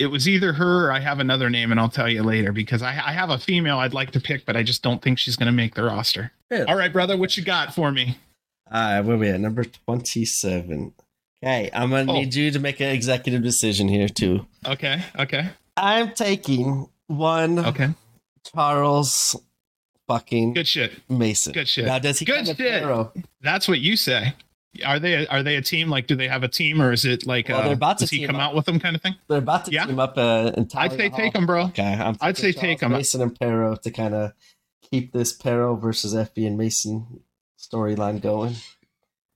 it was either her or I have another name, and I'll tell you later because I, I have a female I'd like to pick, but I just don't think she's going to make the roster. Yeah. All right, brother, what you got for me? all right, where we at? Number twenty-seven. Okay, I'm gonna Oh. need you to make an executive decision here too. Okay, okay, I'm taking one okay. Charles fucking Good shit. Mason. Good shit. Now, does he Good shit. That's what you say. Are they are they a team? Like, do they have a team, or is it like Well, uh, they're about to does he come up. out with them kind of thing? They're about to Yeah. team up. Uh, I'd say take them, bro. Okay, I'm I'd say taking take Charles 'em. Mason and Pero to kind of keep this Pero versus Effy and Mason storyline going.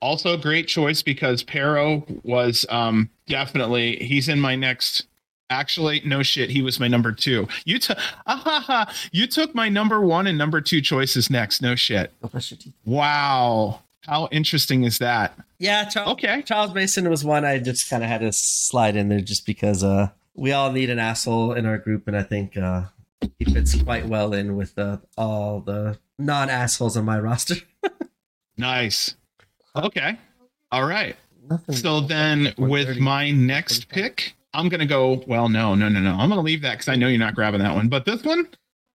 Also, great choice because Pero was um definitely he's in my next. Actually, no shit, he was my number two. You took you took my number one and number two choices next. No shit. Go brush your teeth. Wow, how interesting is that? Yeah, Charles. Okay, Charles Mason was one I just kind of had to slide in there just because uh we all need an asshole in our group, and I think uh he fits quite well in with uh, all the non assholes on my roster. nice. Okay, all right. Nothing. So then, with my next pick, I'm gonna go. Well, no, no, no, no. I'm gonna leave that because I know you're not grabbing that one. But this one,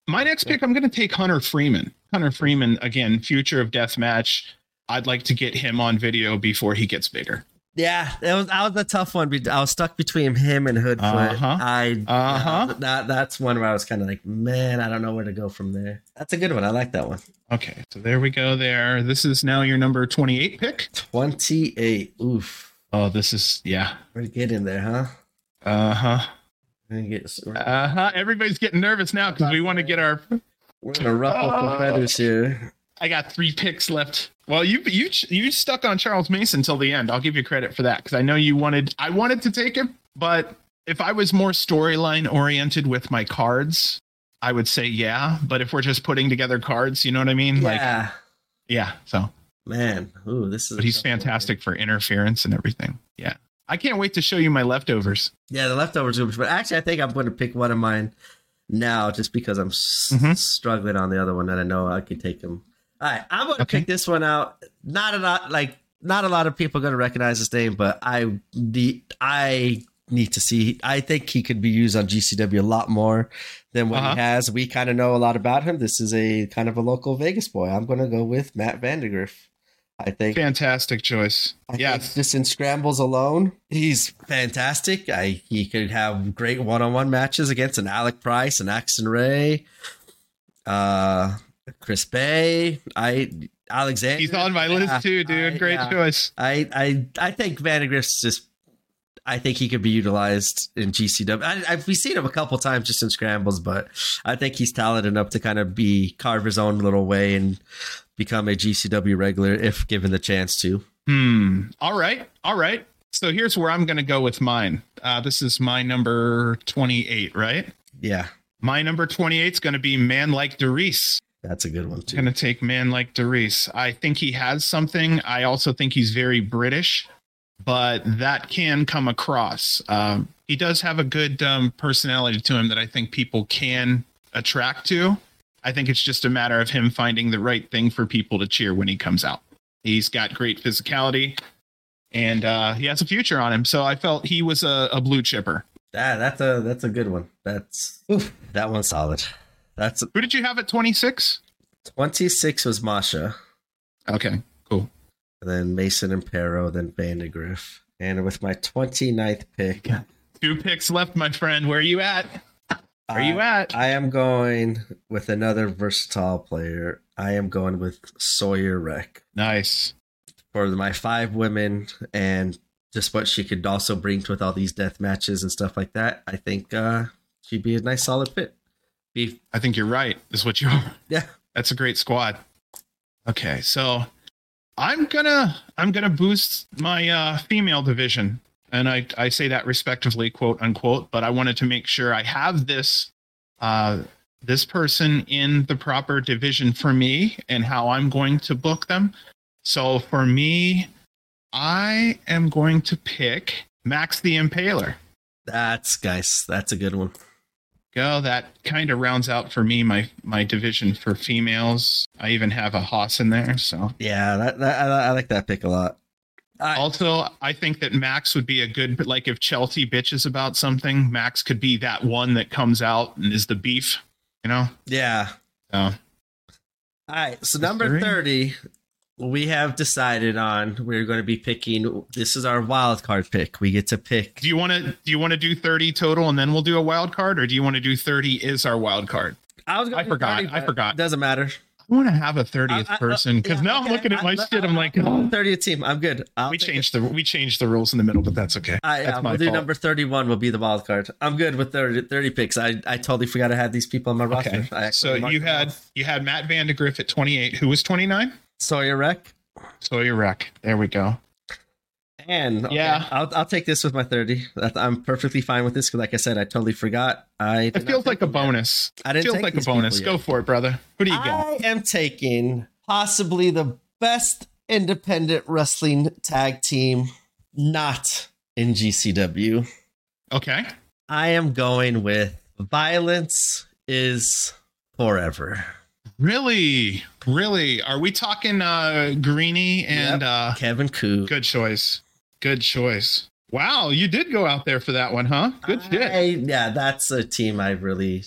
my next pick, I'm gonna take Hunter Freeman. Hunter Freeman again, future of deathmatch. I'd like to get him on video before he gets bigger. Yeah, that was that was a tough one. I was stuck between him and Hoodfoot. Uh-huh. I Uh-huh. that that's one where I was kind of like, man, I don't know where to go from there. That's a good one. I like that one. Okay, so there we go. There. This is now your number 28 pick. Twenty eight. Oof, Oh, this is yeah. we're getting there, huh? Uh huh. We're gonna get. We're, Uh huh. Everybody's getting nervous now because we want to get our. we're gonna ruffle some Oh. feathers here. I got three picks left. Well, you you you stuck on Charles Mason till the end. I'll give you credit for that because I know you wanted. I wanted to take him, but if I was more storyline oriented with my cards, I would say yeah. But if we're just putting together cards, you know what I mean? Like Yeah, yeah. So, man. Ooh, this is. but he's one fantastic for interference and everything. Yeah. I can't wait to show you my leftovers. Yeah, the leftovers. But actually, I think I'm going to pick one of mine now, just because I'm s- Mhm. struggling on the other one, and I know I could take him. All right, I'm going to Okay. pick this one out. Not a lot, like not a lot of people are going to recognize this name, but I need I need to see. I think he could be used on GCW a lot more than what Uh-huh. he has. We kind of know a lot about him. This is a kind of a local Vegas boy. I'm going to go with Matt Vandagriff. I think Fantastic choice. I think yes. just in scrambles alone, he's fantastic. I he could have great one-on-one matches against an Alec Price, an Axon Ray, uh, Chris Bey. I Alexander. He's on my Yeah, list too, dude. I- Great yeah. choice. I I I think Vandagriff's just. I think he could be utilized in GCW. I, I've we've seen him a couple times just in scrambles, but I think he's talented enough to kind of be carve his own little way and become a GCW regular if given the chance to. Hmm. All right. All right. So here's where I'm going to go with mine. Uh, this is my number 28, right? Yeah, My number 28 is going to be Man Like DeReiss. that's a good one too. going to take Man Like DeReiss. I think he has something. I also think he's very British, but that can come across. Um, he does have a good um, personality to him that I think people can attract to. I think it's just a matter of him finding the right thing for people to cheer when he comes out. He's got great physicality and uh, he has a future on him. So I felt he was a, a blue chipper. Ah, that's a that's a good one. That's oof, that one's solid. That's Who did you have at 26? twenty six was Masha, Okay, cool. And then Mason and Pero, then Vandagriff, and with my 29th pick, Two picks left, my friend. Where are you at? Where are you at? I am going with another versatile player. I am going with Sawyer Wreck Nice. for my five women and just what she could also bring to with all these death matches and stuff like that. I think uh, she'd be a nice solid fit. Be I think you're right. Is what you are. yeah. That's a great squad. Okay, so I'm gonna I'm gonna boost my uh, female division, and I I say that respectively, quote unquote. But I wanted to make sure I have this uh, this person in the proper division for me and how I'm going to book them. So for me, I am going to pick Max the Impaler. That's guys, That's a good one. Go. That kind of rounds out for me my my division for females. I even have a Hoss in there. So Yeah, that, that I, I like that pick a lot. Uh, I, also, I think that Max would be a good like if Chelsea bitches about something, Max could be that one that comes out and is the beef. You know. yeah. So All right. So number 30, we have decided on we're going to be picking this is our wild card pick. We get to pick do you want to do you want to do thirty total and then we'll do a wild card, or do you want to do thirty is our wild card? I was I forgot, I forgot. Doesn't matter. I want to have a thirtieth I- I- person because yeah, now I'm looking at my I- shit. I'm like, oh. 30th team. I'm good. I'll we take changed the we changed the rules in the middle, but that's okay. I, That's yeah, my we'll do fault. number 31 will be the wild card. I'm good with 30, 30 picks. I, I totally forgot I had these people on my roster. Okay. So you had off. you had Matt Vandagriff at 28. Who was 29? Sawyer Wreck. Sawyer Wreck. There we go. And okay, Yeah. I'll, I'll take this with my 30. I'm perfectly fine with this because, like I said, I totally forgot. I It feels like a bonus. I didn't it feels like a bonus. Go for it, brother. Who do you got? I am taking possibly the best independent wrestling tag team not in GCW. Okay. I am going with Violence is Forever. Really? Really? Are we talking uh Greeny and uh Kevin Ku. good choice. Good choice. Wow, you did go out there for that one, huh? Good shit. Yeah, that's a team I really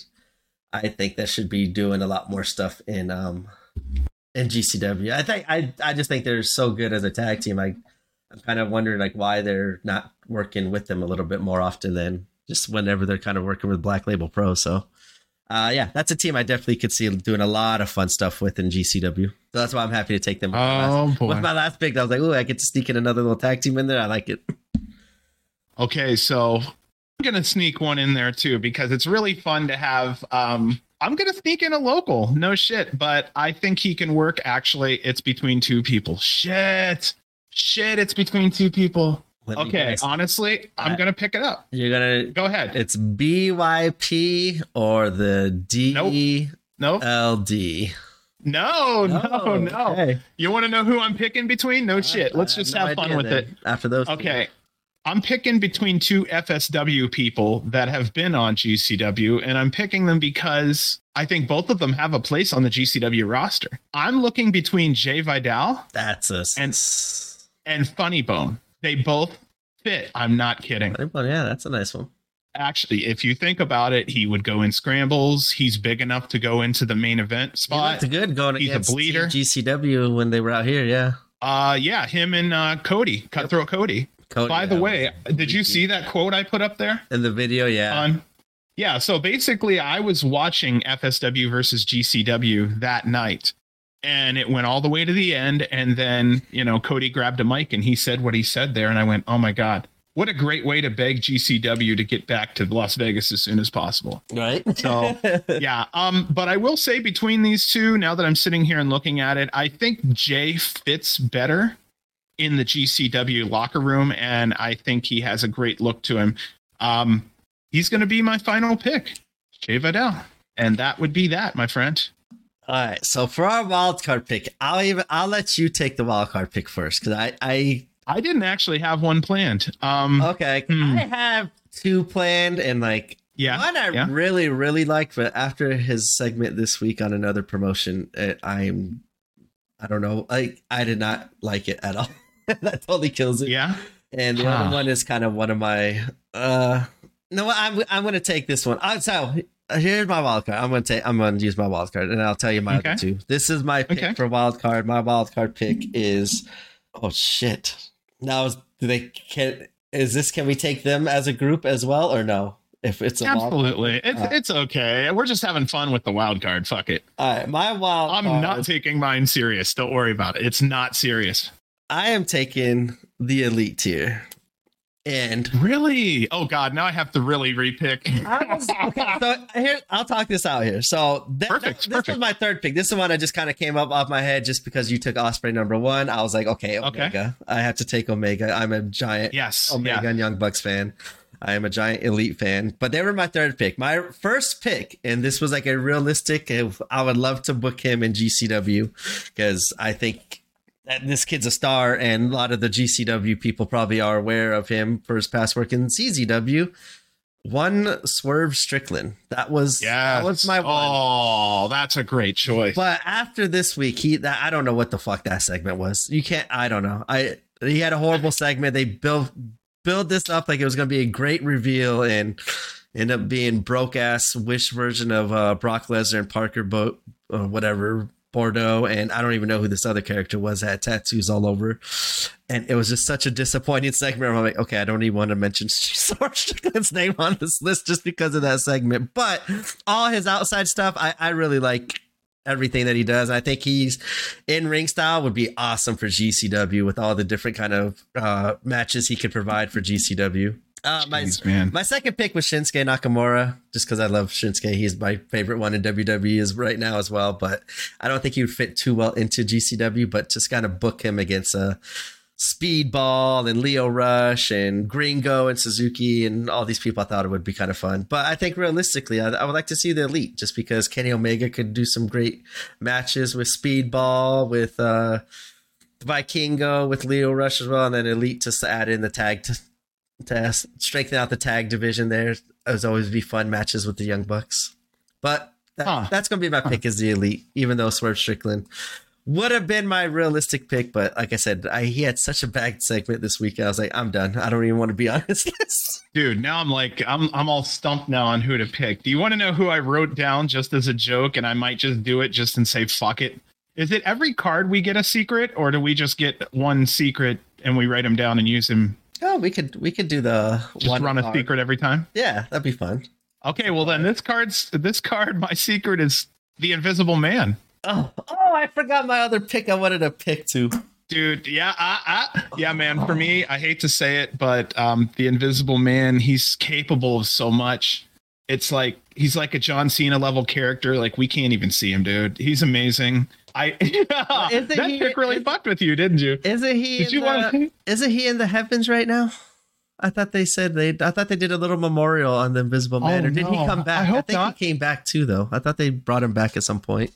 I think that should be doing a lot more stuff in um in GCW. I think I I just think they're so good as a tag team. I I'm kind of wondering like why they're not working with them a little bit more often than just whenever they're kind of working with Black Label Pro. So uh yeah, that's a team I definitely could see doing a lot of fun stuff with in GCW. So that's why I'm happy to take them. with my last- Oh With my last pick, I was like, oh, I get to sneak in another little tag team in there. I like it. Okay, so I'm gonna sneak one in there too because it's really fun to have. Um, I'm gonna sneak in a local, no shit, but I think he can work. Actually, it's between two people. Shit, shit, it's between two people. Let Okay, honestly, I'm gonna pick it up. You're gonna Go ahead. It's BYP or the DLD. Nope. No, no, oh, no. Okay. You want to know who I'm picking between? No uh, shit. Let's I have just no have fun with then it. After those, two. Okay. I'm picking between two FSW people that have been on GCW, and I'm picking them because I think both of them have a place on the GCW roster. I'm looking between Jay Vidal that's a And- and Funny Bone. They both fit. I'm not kidding. Well, yeah, that's a nice one. Actually, if you think about it, he would go in scrambles. He's big enough to go into the main event spot. looked good going He's a against bleeder. GCW when they were out here. Yeah, Uh, yeah, him and uh, Cody, Cutthroat Cody. Cody, By the way, did you see that quote I put up there? in the video? Yeah, on yeah so basically i was watching fsw versus gcw that night and it went all the way to the end and then you know cody grabbed a mic and he said what he said there and i went oh my god. What a great way to beg gcw to get back to las vegas as soon as possible. Right. So- yeah um but i will say between these two now that i'm sitting here and looking at it i think jay fits better in the gcw locker room and i think he has a great look to him. Um he's going to be my final pick jay vidal. And that would be that my friend All right. So for our wild card pick, I'll even I'll let you take the wild card pick first because I I i didn't actually have one planned um okay Hmm. I have two planned and like yeah One I yeah. really, really like, but after his segment this week on another promotion, it, I'm, I don't know, like I did not like it at all. that totally kills it. yeah And the Huh. other one is kind of one of my, uh, no, I'm, I'm going to take this one. Uh, so here's my wild card. I'm going to take, I'm to use my wild card, and I'll tell you my Okay. other two. This is my pick Okay. for wild card. My wild card pick is, oh shit. Now, is, do they can? Is this? Can we take them as a group as well, or no? If it's absolutely it's, Uh, it's okay we're just having fun with the wild card fuck it All right, my wild. i'm not taking mine serious don't worry about it it's not serious I am taking the elite tier. And Really? Oh God! Now I have to really repick. I was, okay, so here I'll talk this out here. So that, Perfect, that- this was my third pick. This is one I just kind of came up off my head just because you took Ospreay number one. I was like, okay, Okay. Omega. I have to take Omega. I'm a giant yes. Omega Yeah. and Young Bucks fan. I am a giant elite fan, but they were my third pick. My first pick, and this was like a realistic. Uh, I would love to book him in GCW because I think that this kid's a star, and a lot of the GCW people probably are aware of him for his past work in CZW. One Swerve Strickland. That was Yeah. that was my one. Oh, that's a great choice. But after this week, he that I don't know what the fuck that segment was. You can't. I don't know. I he had a horrible segment. They built build this up like it was going to be a great reveal, and end up being broke ass wish version of uh, Brock Lesnar and Parker Boat or whatever Bordeaux, and I don't even know who this other character was. Had tattoos all over, and it was just such a disappointing segment. I'm like, okay, I don't even want to mention Strickland's name on this list just because of that segment. But all his outside stuff, I, I really like everything that he does. I think he's in ring style would be awesome for GCW with all the different kind of uh, matches he could provide for GCW. Uh, my Jeez, man. my second pick was Shinsuke Nakamura, just because I love Shinsuke. He's my favorite one in WWE is right now as well. But I don't think he would fit too well into GCW. But just kind of book him against a Speedball and Lio Rush and Gringo and Suzuki and all these people. I thought it would be kind of fun. But I think realistically, I, I would like to see the Elite, just because Kenny Omega could do some great matches with Speedball, with uh, Vikingo, with Lio Rush as well, and then Elite just to add in the tag to, to strengthen out the tag division. There, as always, be fun matches with the Young Bucks. But that, Huh. that's going to be my pick as the Elite, even though Swerve Strickland would have been my realistic pick. But like I said, I, he had such a bad segment this week. I was like, I'm done. I don't even want to be on this list. Dude, now I'm like I'm I'm all stumped now on who to pick. Do you want to know who I wrote down just as a joke and I might just do it just and say fuck it? Is it every card we get a secret or do we just get one secret and we write them down and use him Oh, we could we could do the just run a card. secret every time? Yeah, that'd be fun. Okay, well then this card's this card my secret is the invisible man. Oh, oh, I forgot my other pick. I wanted to pick too. Dude, yeah, I, I, yeah, man. For me, I hate to say it, but um, the Invisible Man, he's capable of so much. It's like he's like a John Cena level character. Like we can't even see him, dude. He's amazing. I Isn't that he- pick really is- fucked with you, didn't you? Isn't he? Did in you the, want to? Isn't he in the heavens right now? I thought they said they. I thought they did a little memorial on the Invisible oh, Man. Oh, or did he come back? I hope think not. he came back too, though. I thought they brought him back at some point.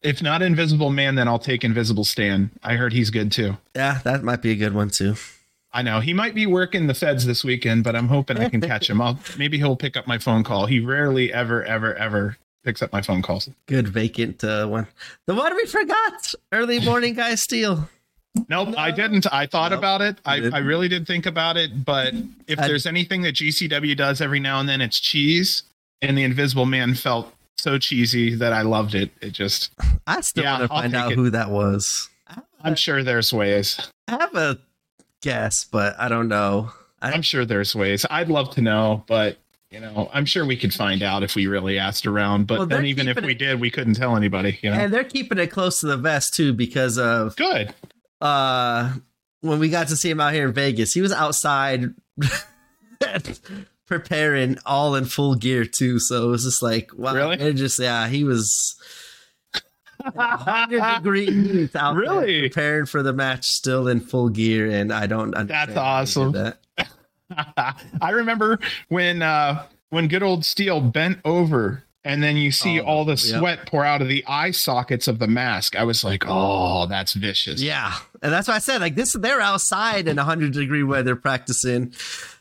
If not Invisible Man, then I'll take Invisible Stan. I heard he's good too. Yeah, that might be a good one too. I know he might be working the feds this weekend, but I'm hoping I can catch him. I'll maybe he'll pick up my phone call. He rarely ever ever ever picks up my phone calls. Good vacant uh, one. The one we forgot. Early morning guy steal. Nope, I didn't. I thought Nope. about it. I. I really did think about it. But if I- there's anything that GCW does every now and then, it's cheese. And the Invisible Man felt so cheesy that I loved it. It just, I still Yeah, want to I'll find out it. who that was. I'm sure there's ways. I have a guess, but I don't know. I, I'm sure there's ways. I'd love to know, but you know, I'm sure we could find out if we really asked around. But Well, then even if keeping we it- did, we couldn't tell anybody. You know, and they're keeping it close to the vest too because of good. uh when we got to see him out here in Vegas, he was outside preparing all in full gear too. So it was just like wow. Really? It just yeah, he was 100 degree heat out there Really? preparing for the match still in full gear and I don't understand how awesome. that. I remember when uh when good old Steel bent over and then you see Oh, all the yep. sweat pour out of the eye sockets of the mask. I was like, "Oh, that's vicious." Yeah. And that's why I said like this they're outside in 100 degree weather practicing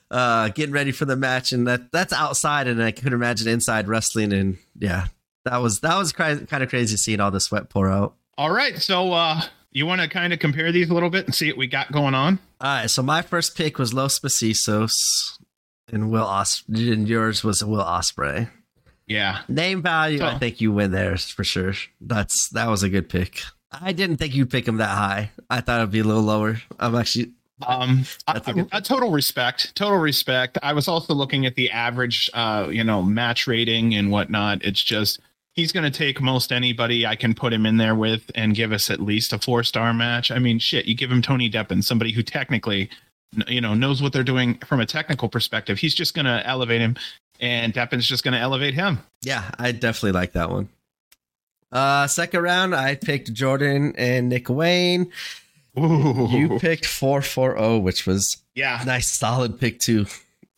uh getting ready for the match and that that's outside and I could imagine inside wrestling and yeah. That was that was cra- kind of crazy seeing all the sweat pour out. All right, so uh you want to kind of compare these a little bit and see what we got going on? All right, so my first pick was Los Macizos and Will Os and yours was Will Ospreay. Yeah. Name value, I think you win there for sure. That's that was a good pick. I didn't think you'd pick him that high. I thought it'd be a little lower. I'm actually Um, a a, a total respect, total respect. I was also looking at the average, uh, you know, match rating and whatnot. It's just he's going to take most anybody I can put him in there with and give us at least a four star match. I mean, shit, you give him Tony Deppen, somebody who technically you know, knows what they're doing from a technical perspective. He's just going to elevate him, and Deppen's just going to elevate him. Yeah, I definitely like that one. Uh, second round, I picked Jordan and Nick Wayne. Ooh. You picked four four zero, which was yeah, nice solid pick too.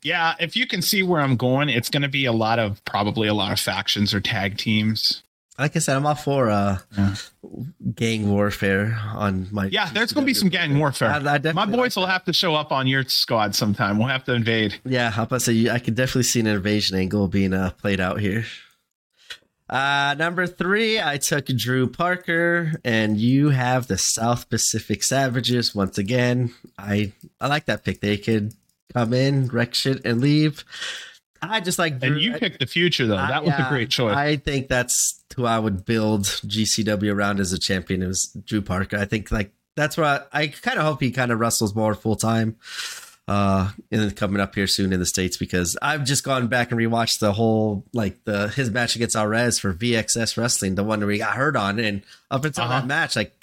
Yeah. If you can see where I'm going, it's going to be a lot of probably a lot of factions or tag teams. Like I said, I'm all for uh, Yeah. gang warfare on my. Yeah, there's going to be some gang warfare. I, I My boys will have to show up on your squad sometime. We'll have to invade. Yeah, I'm say I could definitely see an invasion angle being uh, played out here. Uh, number three, I took Drew Parker, and you have the South Pacific Savages once again. I I like that pick. They could come in, wreck shit, and leave. I just like And you picked the future though. I- That was a great choice. I think that's who I would build GCW around as a champion. It was Drew Parker. I think like that's where I, I kind of hope he kind of wrestles more full time. Uh, and then coming up here soon in the states because I've just gone back and rewatched the whole like the his match against Arez for VXS Wrestling, the one where he got hurt on, and up until Uh-huh. that match, like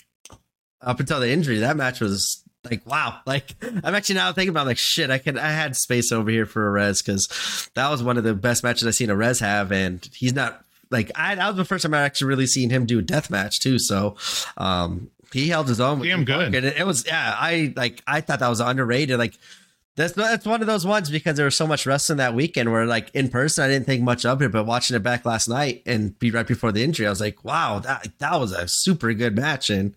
up until the injury, that match was like wow. Like I'm actually now thinking about like shit. I could I had space over here for Arez because that was one of the best matches I've seen res have, and he's not like I that was the first time I actually really seen him do a death match too. So um he held his own. Damn good. And it, it was yeah. I like I thought that was underrated. Like that's that's one of those ones because there was so much wrestling that weekend where like in person I didn't think much of it, but watching it back last night and be right before the injury, I was like, wow, that that was a super good match. And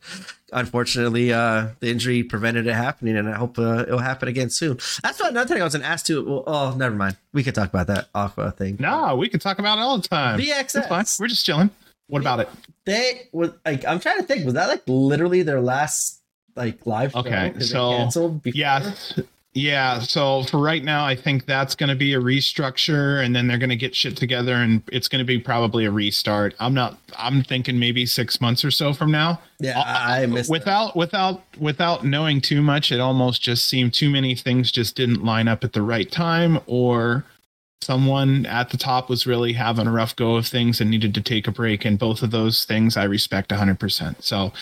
unfortunately, uh, the injury prevented it happening, and I hope uh, it'll happen again soon. That's what another thing I was going to ask to. Well, oh, never mind. We could talk about that off a thing. no, we can talk about it all the time. Fine. We're just chilling. What about it? They was like I'm trying to think. Was that like literally their last like live show? Okay, so, canceled before? Yes. Yeah. So for right now, I think that's going to be a restructure, and then they're going to get shit together, and it's going to be probably a restart. I'm not. I'm thinking maybe six months or so from now. yeah. I, I missed that. without without without knowing too much. It almost just seemed too many things just didn't line up at the right time, or someone at the top was really having a rough go of things and needed to take a break. And both of those things I respect 100%. So,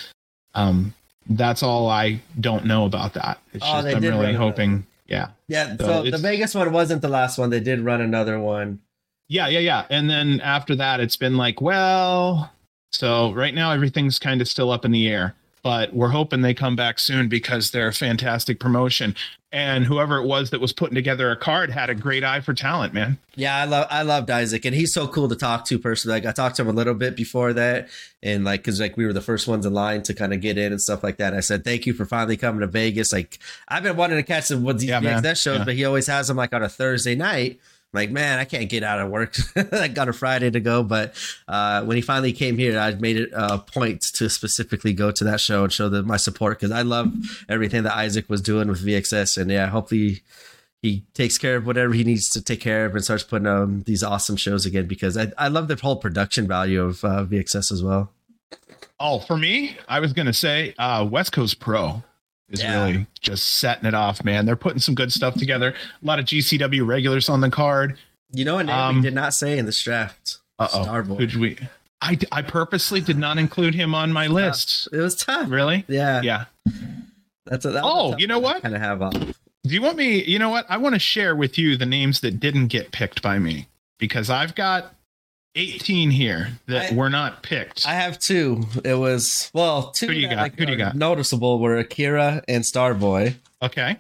um, that's all I don't know about that. It's Oh, just I'm really hoping. Yeah. Yeah, So so the Vegas one wasn't the last one. They did run another one. Yeah, yeah, yeah. And then after that, it's been like, well, so right now everything's kind of still up in the air, but we're hoping they come back soon because they're a fantastic promotion. And whoever it was that was putting together a card had a great eye for talent, man. Yeah, I love I loved Isaac, and he's so cool to talk to personally. Like I talked to him a little bit before that, and like because like we were the first ones in line to kind of get in and stuff like that. And I said thank you for finally coming to Vegas. Like I've been wanting to catch some with these Yeah. VXS shows, Yeah. but he always has them like on a Thursday night. Like man, I can't get out of work. I got a Friday to go, but uh, when he finally came here, I made it a point to specifically go to that show and show them my support because I love everything that Isaac was doing with VXS, and yeah, hopefully he takes care of whatever he needs to take care of and starts putting um, these awesome shows again because I, I love the whole production value of uh, VXS as well. Oh, for me, I was going to say uh, West Coast Pro is Yeah. really just setting it off, man. They're putting some good stuff together. A lot of GCW regulars on the card. You know what name Um, we did not say in this draft? Uh oh. Starboy. Who did we? I, I purposely did not include him on my list. It was tough. Really? Yeah. Yeah. That's a, that Oh, you know what? Kind of have off. Do you want me? You know what? I want to share with you the names that didn't get picked by me because I've got 18 here that I- were not picked. I have two. It was well, two. Who do you got? Like, Who do you got? Noticeable were Akira and Starboy. okay.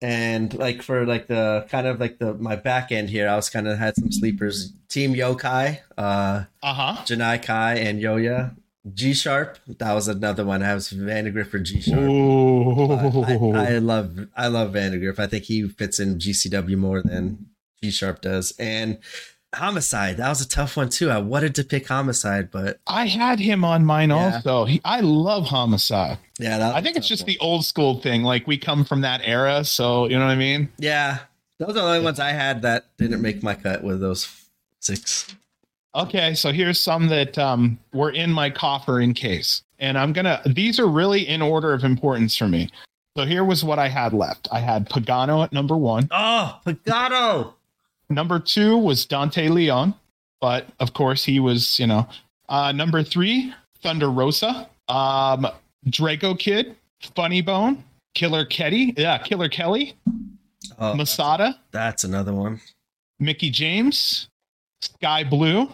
And like for like the kind of like the my back end here, I was kind of had some sleepers. Team Yokai, uh, Uh huh. Janai Kai and Yoya. G Sharp, that was another one. I was Vandagriff for G Sharp. I, I love I love Vandagriff. I think he fits in GCW more than G Sharp does. And Homicide, that was a tough one too. I wanted to pick Homicide, but I had him on mine Yeah. also. He, I love Homicide. yeah, that was think it's just one. the old school thing. Like we come from that era, so you know what I mean. yeah. Those are the only ones I had that didn't make my cut with those six. Okay, so here's some that um, were in my coffer in case. And I'm going to, these are really in order of importance for me. So here was what I had left I had Pagano at number one. Oh, Pagano! Number two was Dante Leon, but of course he was, you know. Uh, number three, Thunder Rosa, um, Drago Kid, Funny Bone, Killer Ketty, yeah, Killer Kelly, Oh, Masada, that's another one. Mickie James, Sky Blue,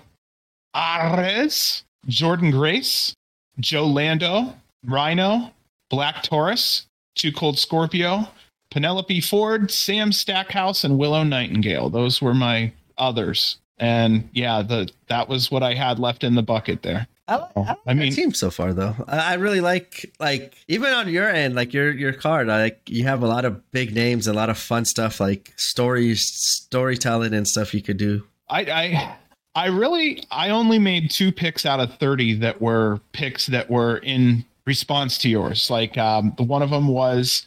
Ares, Jordan Grace, Joe Lando, Rhino, Black Taurus, Too Cold Scorpio, Penelope Ford, Sam Stackhouse, and Willow Nightingale. Those were my others. And yeah, the that was what I had left in the bucket there. I, like, I, like I mean- team so far though. I, I really like like even on your end, like your your card. Like you have a lot of big names, a lot of fun stuff, like stories, storytelling, and stuff you could do. I I I really I only made two picks out of 30 that were picks that were in response to yours. Like um the one of them was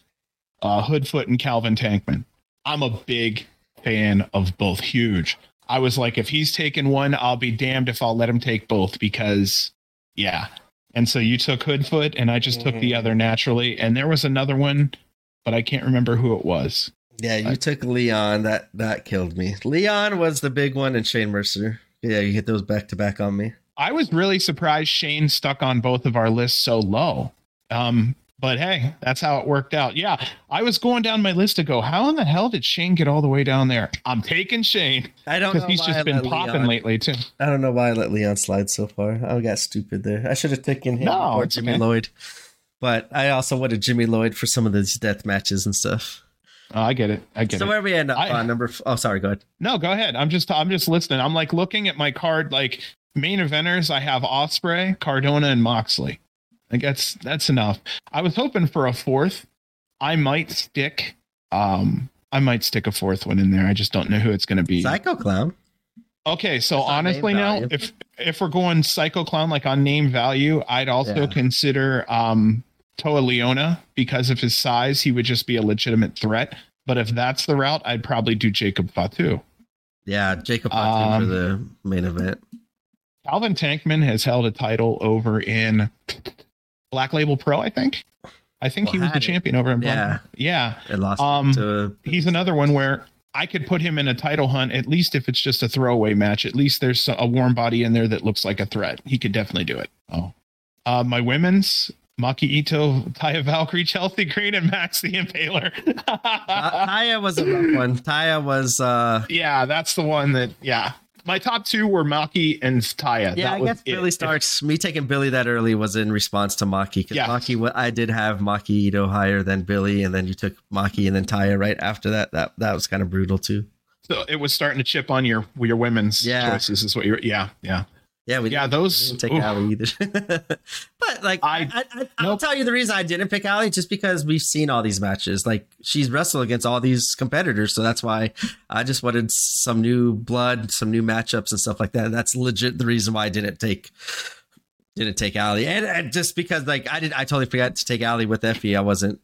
uh Hoodfoot and Calvin Tankman. I'm a big fan of both huge. I was like if he's taking one, I'll be damned if I'll let him take both because yeah. And so you took Hoodfoot and I just took the Mhm. other naturally and there was another one but I can't remember who it was. Yeah, you took Leon. That that killed me. Leon was the big one, and Shane Mercer. Yeah, you hit those back to back on me. I was really surprised Shane stuck on both of our lists so low. Um, but hey, that's how it worked out. Yeah, I was going down my list to go, how in the hell did Shane get all the way down there? I'm taking Shane I don't know because he's why I just been popping Leon- lately too. I don't know why I let Leon slide so far. I got stupid there. I should have taken him No, or Jimmy okay. Lloyd. But I also wanted Jimmy Lloyd for some of these death matches and stuff. Oh, I get it. I get so it. So where do we end up I- on number? F- oh, sorry. Go ahead. No, go ahead. I'm just I'm just listening. I'm like looking at my card. Like main eventers, I have Ospreay, Cardona, and Moxley. I guess that's enough. I was hoping for a fourth. I might stick. Um, I might stick a fourth one in there. I just don't know who it's going to be. Psycho Clown. Okay, so That's honestly now, value. if if we're going Psycho Clown like on name value, I'd also Yeah. consider um Toa Liona because of his size, he would just be a legitimate threat. But if that's the route, I'd probably do Jacob Fatu. Yeah, Jacob Fatu Um, for the main event. Calvin Tankman has held a title over in Black Label Pro, I think. I think he was the it. champion over in Black. Yeah. Yeah. It lost um, to He's another one where I could put him in a title hunt, at least if it's just a throwaway match. At least there's a warm body in there that looks like a threat. He could definitely do it. Oh. Uh, my women's Maki Ito, Taya Valkyrie, Chelsea Green, and Max the Impaler. uh, Taya was a rough one. Taya was uh yeah, that's the one that, yeah. My top two were Maki and Taya. yeah, That I was guess it. Billie Starkz. Me taking Billie that early was in response to Maki because Yeah. Maki. I did have Maki Ito higher than Billie, and then you took Maki and then Taya right after that. That that was kind of brutal too. So it was starting to chip on your your women's Yeah. choices, is what you're, yeah, yeah. Yeah, we Yeah, those- we didn't take oof. Allie either. but like, I, I- I, I, I'll nope. tell you the reason I didn't pick Allie just because we've seen all these matches. Like, she's wrestled against all these competitors, so that's why I just wanted some new blood, some new matchups and stuff like that. That's legit the reason why I didn't take didn't take Allie, and, and just because like I did, I totally forgot to take Allie with Effy. I wasn't.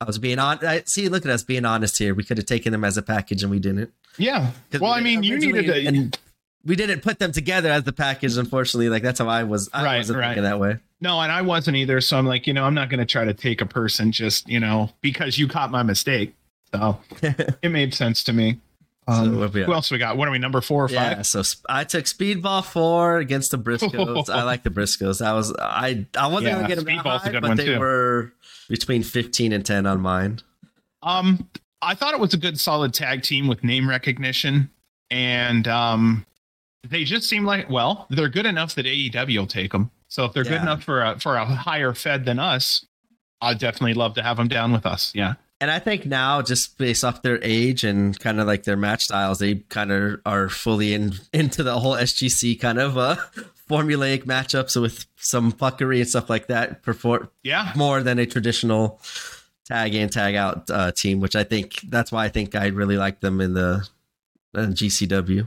I was being on. I see. Look at us being honest here. We could have taken them as a package, and we didn't. Yeah. Well, we I mean, you needed to. and we didn't put them together as the package. Unfortunately, like that's how I was. I Right, wasn't right. thinking that way. No, and I wasn't either. So I'm like, you know, I'm not going to try to take a person just, you know, because you caught my mistake. So it made sense to me. Um, what we who else we got? What are we, number four or five? Yeah, so sp- I took Speedball four against the Briscoes. I like the Briscoes. I was I I wasn't Yeah, gonna get them Speedball's a high, good but one, they too. were between fifteen and ten on mine. Um, I thought it was a good, solid tag team with name recognition, and um, they just seem like well, they're good enough that AEW will take them. So if they're Yeah. good enough for a for a higher fed than us, I'd definitely love to have them down with us. Yeah. And I think now, just based off their age and kind of like their match styles, they kind of are fully in into the whole SGC kind of uh, formulaic matchups with some fuckery and stuff like that. Perform Yeah. more than a traditional tag in tag out uh, team, which I think that's why I think I really like them in the uh, GCW.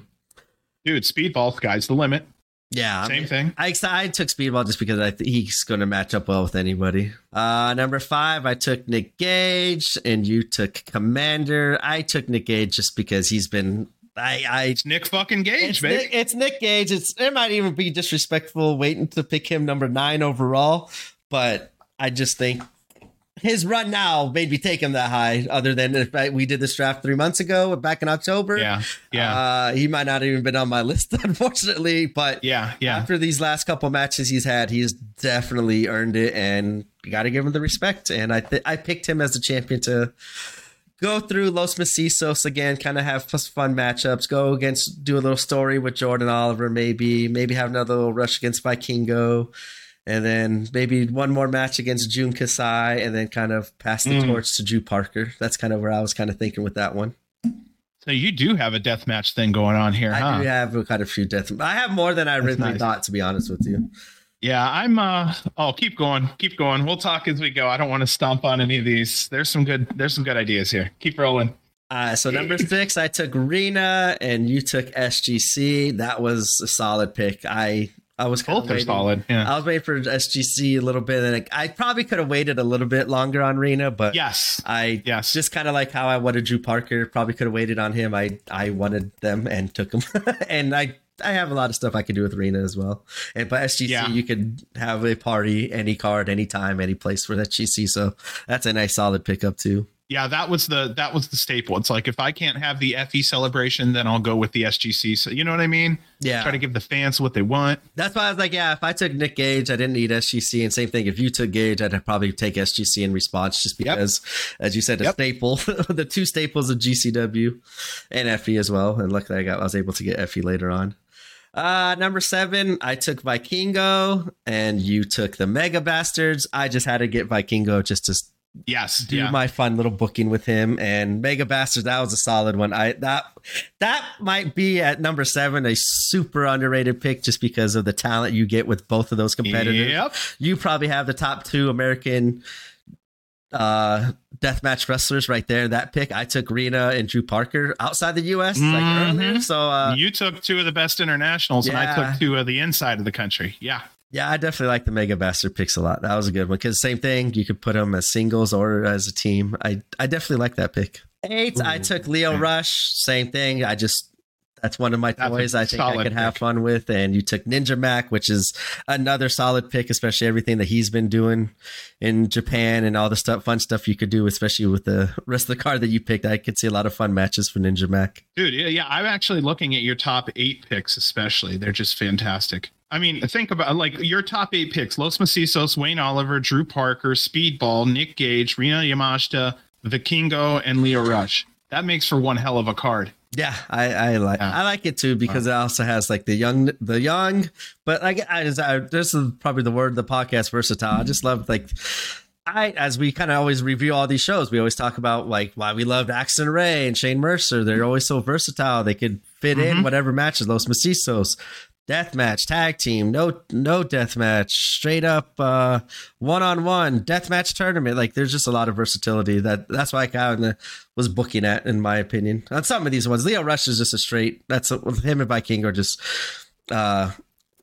Dude, speedball, sky's the limit. Yeah, I Same mean, thing. I, I took Speedball just because I think he's going to match up well with anybody. Uh, number five, I took Nick Gage, and you took Komander. I took Nick Gage just because he's been. I, I It's Nick fucking Gage, it's baby. Nick, it's Nick Gage. It's it might even be disrespectful waiting to pick him number nine overall, but I just think his run now made me take him that high. Other than if I, we did this draft three months ago, back in October, yeah. Yeah. uh, he might not have even been on my list, unfortunately. But yeah. Yeah. after these last couple matches he's had, he's definitely earned it, and you got to give him the respect. And I th- I picked him as the champion to go through Los Macizos again, kind of have fun matchups. Go against, do a little story with Jordan Oliver, maybe, maybe have another little rush against Vikingo, and then maybe one more match against Jun Kasai, and then kind of pass the Mm. torch to Drew Parker. That's kind of where I was kind of thinking with that one. So you do have a death match thing going on here, huh? I do have a kind of few death. I have more than I That's originally nice. thought, to be honest with you. Yeah, I'm uh oh keep going, keep going. We'll talk as we go. I don't want to stomp on any of these. There's some good there's some good ideas here. Keep rolling. Uh, so number six, I took Rina, and you took SGC. That was a solid pick. I I was kind both are solid. Yeah. I was waiting for SGC a little bit, and I probably could have waited a little bit longer on Rina, but yes. I Yes. just kind of like how I wanted Drew Parker. Probably could have waited on him. I I wanted them and took them, and I I have a lot of stuff I could do with Rina as well. And but SGC, Yeah. you could have a party any card, anytime, any place for SGC. So that's a nice solid pickup too. Yeah, that was the that was the staple. It's like if I can't have the FE celebration, then I'll go with the SGC. So you know what I mean? Yeah, Try to give the fans what they want. That's why I was like, yeah, if I took Nick Gage, I didn't need SGC. And same thing, if you took Gage, I'd probably take SGC in response just Yep. because, as you said, a Yep. staple, the two staples of GCW and FE as well. And luckily, I got I was able to get FE later on. Uh, number seven, I took Vikingo, and you took the Mega Bastards. I just had to get Vikingo just to Yes. do yeah. my fun little booking with him and Mega Bastards. That was a solid one. I that that might be at number seven a super underrated pick just because of the talent you get with both of those competitors. Yep. You probably have the top two American uh deathmatch wrestlers right there. That pick I took Rina and Drew Parker outside the U.S. like Mhm. earlier. So uh, you took two of the best internationals, and I took two of the inside of the country. Yeah. Yeah, I definitely like the Mega Bastard picks a lot. That was a good one because same thing. You could put them as singles or as a team. I I definitely like that pick. Eight, I took Lio okay. Rush. Same thing. I just that's one of my That's toys. I think I solid could have fun with. And you took Ninja Mack, which is another solid pick, especially everything that he's been doing in Japan and all the stuff, fun stuff you could do, especially with the rest of the card that you picked. I could see a lot of fun matches for Ninja Mack. Dude, yeah, yeah. I'm actually looking at your top eight picks, especially. They're just fantastic. I mean, think about like your top eight picks: Los Macizos, Wayne Oliver, Drew Parker, Speedball, Nick Gage, Rina Yamashita, Vikingo, and Lio Rush. That makes for one hell of a card. Yeah, I, I like Yeah. I like it too because it also has like the young the young, but like I, just- I this is probably the word of the podcast versatile. I just love like I as we kind of always review all these shows, we always talk about like why we loved Axton Ray and Shane Mercer. They're always so versatile. They could fit in Mhm. whatever matches. Los Macizos, death match, tag team, no no death match, straight up uh one on one death match tournament. Like there's just a lot of versatility that that's why I kind of was booking at, in my opinion. On some of these ones, Lio Rush is just a straight. That's with him and Viking are just. uh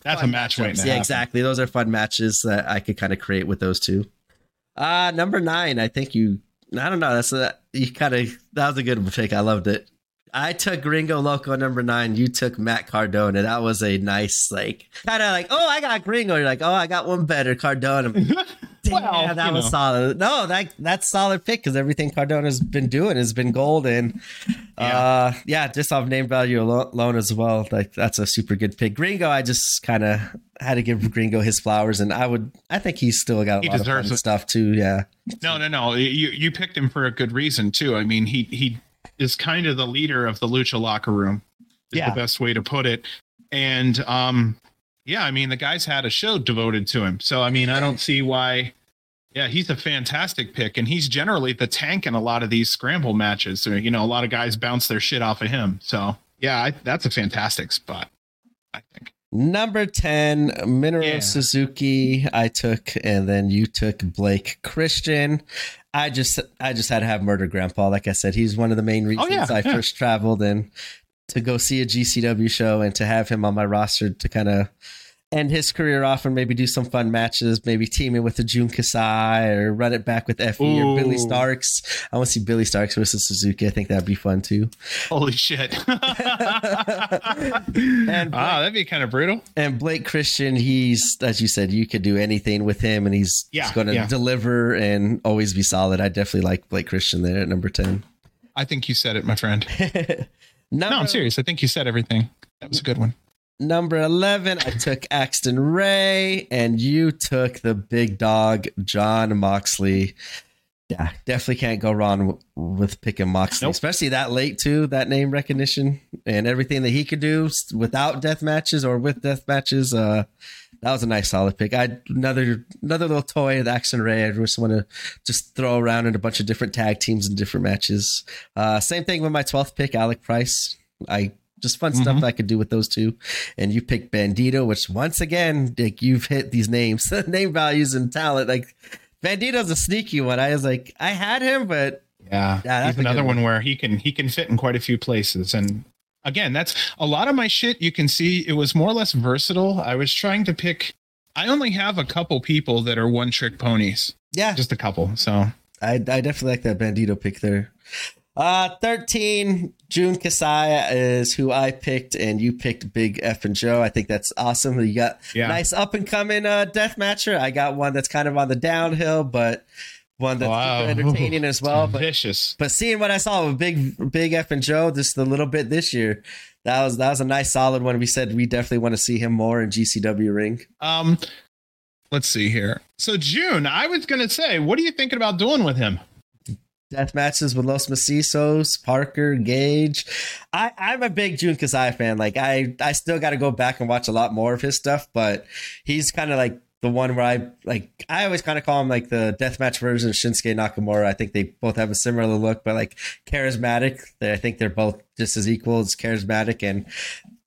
That's a match waiting to. Yeah, happen. exactly. Those are fun matches that I could kind of create with those two. Uh number nine. I think you. I don't know. That's a you kind of that was a good pick. I loved it. I took Gringo Loco number nine. You took Matt Cardona. That was a nice, like, kind of like, oh, I got Gringo. You're like, oh, I got one better, Cardona. Damn, Well, that was know. solid. No, that that's solid pick because everything Cardona's been doing has been golden. and uh, yeah, just off name value alone as well. Like that's a super good pick. Gringo, I just kind of had to give Gringo his flowers, and I would, I think he's still got a He lot of stuff too. Yeah, No, no, no. You you picked him for a good reason too. I mean, he he is kind of the leader of the lucha locker room. Is Yeah. the best way to put it. And um, yeah, I mean, the guy's had a show devoted to him. So I mean, I don't see why. Yeah, he's a fantastic pick, and he's generally the tank in a lot of these scramble matches. So, you know, a lot of guys bounce their shit off of him. So yeah, I, that's a fantastic spot. I think. Number 10, Minoru Yeah. Suzuki, I took, and then you took Blake Christian. I just I just had to have Murder Grandpa. Like I said, he's one of the main oh, reasons yeah, I yeah. first traveled and to go see a GCW show and to have him on my roster to kind of end his career off and maybe do some fun matches, maybe teaming with the Jun Kasai or run it back with Effy or Billie Starkz. I want to see Billie Starkz versus Suzuki. I think that'd be fun too. Holy shit! And- ah, that'd be kind of brutal. And Blake Christian, he's as you said, you could do anything with him, and he's, Yeah, he's going to yeah. deliver and always be solid. I definitely like Blake Christian there at number ten. I think you said it, my friend. No, I'm serious. I think you said everything. That was a good one. Number eleven, I took Axton Ray, and you took the big dog Jon Moxley. Yeah, definitely can't go wrong w- with picking Moxley, Nope. especially that late too. That name recognition and everything that he could do without death matches or with death matches. Uh, that was a nice solid pick. I another another little toy, the Axton Ray. I just want to just throw around in a bunch of different tag teams and different matches. Uh, same thing with my twelfth pick, Alec Price. I just fun stuff Mhm. that I could do with those two. And you picked Bandito, which once again, Dick, you've hit these names, name values, and talent. Like Bandito's a sneaky one. I was like, I had him, but Yeah, Yeah, that's he's another one one. where he can he can fit in quite a few places. And again, that's a lot of my shit. You can see it was more or less versatile. I was trying to pick. I only have a couple people that are one trick ponies, yeah, just a couple. So I, I definitely like that Bandito pick there. Uh, 13, Jun Kasai is who I picked, and you picked Big F'n Joe. I think that's awesome. You got yeah, nice up and coming uh, death matcher. I got one that's kind of on the downhill, but one that's Wow. entertaining as well. But vicious. but seeing what I saw with Big Big F'n Joe just a little bit this year, that was that was a nice solid one. We said we definitely want to see him more in GCW ring. Um, let's see here. So June, I was gonna say, what are you thinking about doing with him? Death matches with Los Macisos, Parker, Gage. I, I'm a big Jun Kasai fan. Like I, I still got to go back and watch a lot more of his stuff, but he's kind of like the one where I like. I always kind of call him like the deathmatch version of Shinsuke Nakamura. I think they both have a similar look, but like charismatic. I think they're both just as equal as charismatic. And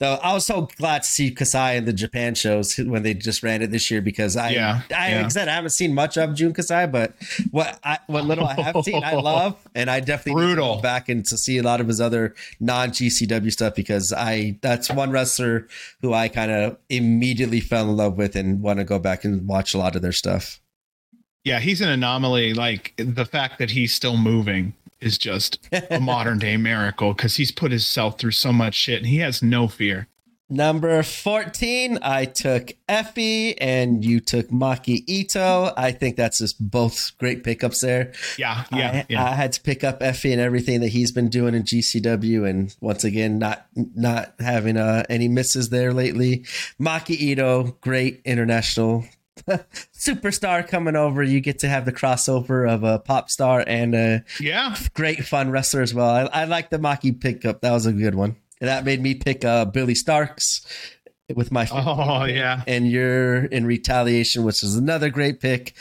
though I was so glad to see Kasai in the Japan shows when they just ran it this year because I, Yeah, I, yeah. like I said, I haven't seen much of Jun Kasai, but what I, what little I have seen, I love, and I definitely Brutal. go back and to see a lot of his other non GCW stuff because I that's one wrestler who I kind of immediately fell in love with and want to go back and watch a lot of their stuff. Yeah, he's an anomaly. Like the fact that he's still moving is just a modern day miracle because he's put himself through so much shit and he has no fear. Number 14, I took Effy and you took Maki Ito. I think that's just both great pickups there. Yeah, yeah, I, yeah. I had to pick up Effy and everything that he's been doing in GCW, and once again, not not having uh, any misses there lately. Maki Ito, great international superstar coming over. You get to have the crossover of a pop star and a yeah. great fun wrestler as well. I, I like the Maki pickup. That was a good one. And that made me pick uh, Billie Starkz with my Oh, yeah. and you're in retaliation, which is another great pick.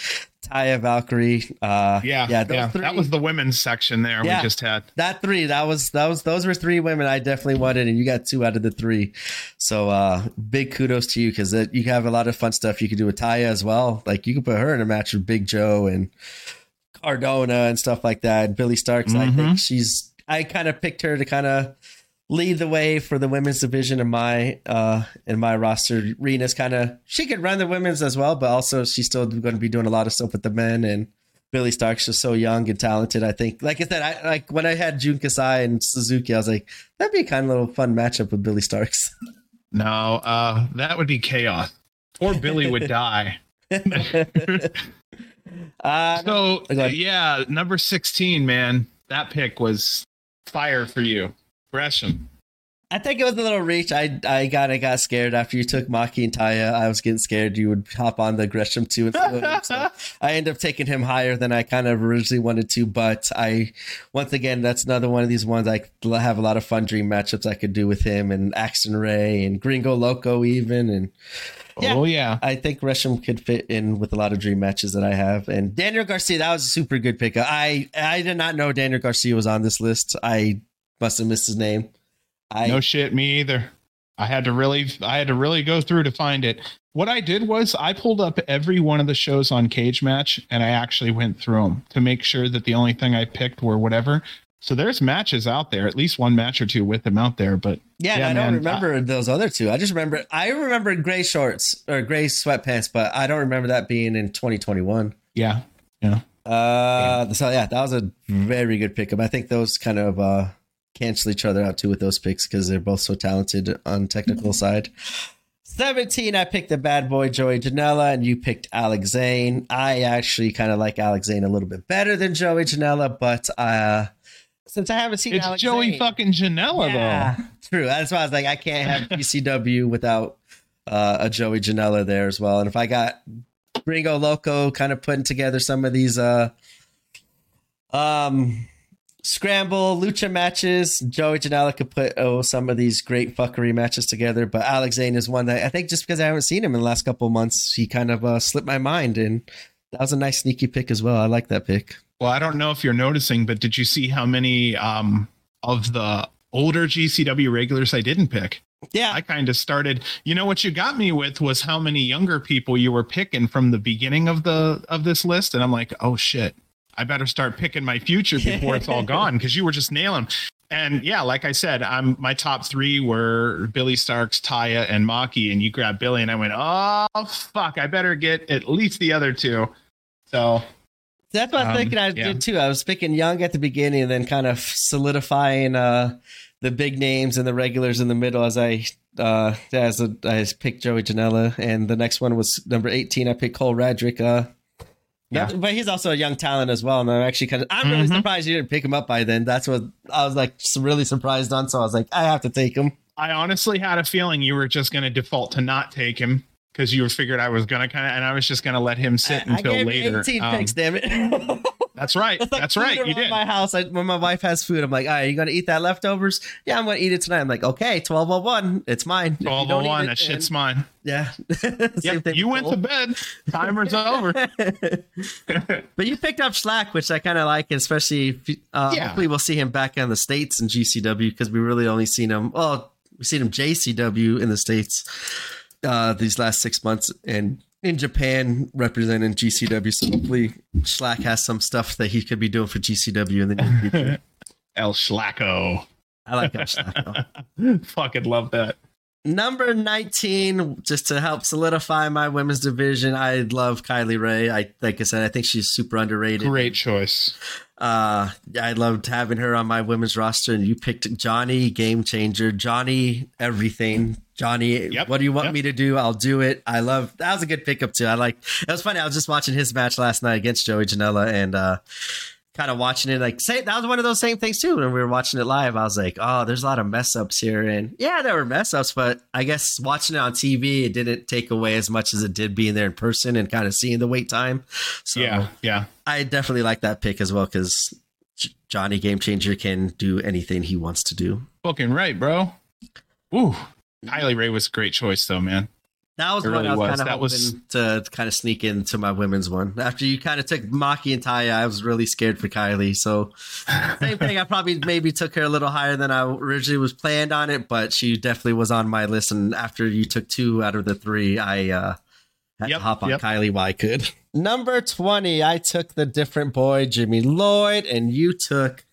Taya Valkyrie. Uh, Yeah, yeah, yeah. That was the women's section there Yeah. we just had. that three. That was that was those were three women I definitely wanted, and you got two out of the three. So uh, big kudos to you because you have a lot of fun stuff you can do with Taya as well. Like you can put her in a match with Big Joe and Cardona and stuff like that. And Billie Starkz, I think Mhm. she's. I kind of picked her to kind of lead the way for the women's division in my uh in my roster. Rina's kind of she could run the women's as well, but also she's still going to be doing a lot of stuff with the men and. Billie Starkz is so young and talented. I think, like I said, I like when I had Jun Kasai and Suzuki, I was like, that'd be a kind of little fun matchup with Billie Starkz. No, uh, that would be chaos. Poor Billie would die. uh, So yeah, number sixteen, man, that pick was fire for you, Gresham. I think it was a little reach. I I got I got scared after you took Maki and Taya. I was getting scared you would hop on the Gresham too. Him. So I end up taking him higher than I kind of originally wanted to. But I once again, that's another one of these ones I have a lot of fun dream matchups I could do with him and Axton Ray and Gringo Loco even and. Oh, yeah. Oh yeah, I think Gresham could fit in with a lot of dream matches that I have. And Daniel Garcia, that was a super good pickup. I I did not know Daniel Garcia was on this list. I must have missed his name. I no shit, me either. I had to really, I had to really go through to find it. What I did was I pulled up every one of the shows on Cagematch and I actually went through them to make sure that the only thing I picked were whatever. So there's matches out there, at least one match or two with them out there. But yeah, yeah, I don't man, remember those other two. I just remember I remember gray shorts or gray sweatpants, but I don't remember that being in 2021. yeah, yeah. Uh, so yeah, that was a very good pickup. I think those kind of uh cancel each other out too with those picks because they're both so talented on technical side. 17, I picked the bad boy Joey Janela, and you picked Alex Zane. I actually kind of like Alex Zane a little bit better than Joey Janela, but uh since I haven't seen it's Alex Joey Zane, fucking Janela yeah, though. true. That's why I was like, I can't have PCW without uh, a Joey Janela there as well. And if I got Gringo Loco kind of putting together some of these uh Um, scramble lucha matches. Joey Janela could put oh some of these great fuckery matches together, but Alex Zane is one that I think just because I haven't seen him in the last couple of months, he kind of uh, slipped my mind, and that was a nice sneaky pick as well. I like that pick. Well, I don't know if you're noticing, but did you see how many um, of the older GCW regulars I didn't pick? Yeah, I kind of started. You know what you got me with was how many younger people you were picking from the beginning of the of this list, and I'm like, oh shit, I better start picking my future before it's all gone because you were just nailing. And yeah, like I said, I'm my top three were Billie Starkz, Taya, and Maki, and you grabbed Billie, and I went, oh fuck, I better get at least the other two. So that's what I'm Um, thinking I yeah. did too. I was picking young at the beginning and then kind of solidifying uh, the big names and the regulars in the middle as I uh, as a, I picked Joey Janela and the next one was number 18. I picked Cole Radrick. Uh, Yeah. that- but he's also a young talent as well. And I'm actually kind of I'm really Mhm. surprised you didn't pick him up by then. That's what I was like really surprised on. So I was like, I have to take him. I honestly had a feeling you were just going to default to not take him because you figured I was going to kind of, and I was just going to let him sit I, I until gave later. 18 Um, picks, damn it. that's right. Like That's right. You did. My house, I, when my wife has food, I'm like, all right, you gonna eat that leftovers? Yeah, I'm gonna eat it tonight. I'm like, okay, twelve oh one, it's mine. Twelve oh one. That shit's mine. yeah. Yep, thing you went to bed. Timer's over. but you picked up Slack, which I kind of like, especially if uh, Yeah. hopefully we'll see him back in the states in GCW because we really only seen him. Well, we've seen him JCW in the states uh, these last six months, and in Japan representing GCW. So hopefully Slack has some stuff that he could be doing for GCW in the near future. El Schlacko. I like El Slack. Fucking love that. Number 19, just to help solidify my women's division, I love Kylie Rae. I like I said, I think she's super underrated. Great choice. Uh I loved having her on my women's roster, and you picked Johnny Game Changer, Johnny Everything. Johnny, Yep, what do you want yep. me to do? I'll do it. I love that was a good pickup too. I like it was funny. I was just watching his match last night against Joey Janela and uh kind of watching it like say that was one of those same things too when we were watching it live i was like oh there's a lot of mess ups here and yeah there were mess ups but i guess watching it on tv it didn't take away as much as it did being there in person and kind of seeing the wait time so yeah, yeah. i definitely like that pick as well because johnny game changer can do anything he wants to do Fucking right, bro. Ooh. Kylie Rae was a great choice, though, man. That was It the one really i was, was. kind of That hoping was- to kind of sneak into my women's one after you kind of took maki and taya i was really scared for kylie so Same thing. I probably maybe took her a little higher than I originally was planned on it, but she definitely was on my list. And after you took two out of the three, I uh, had Yep, to hop on yep. Kylie while I could. Number 20, I took the different boy, Jimmy Lloyd, and you took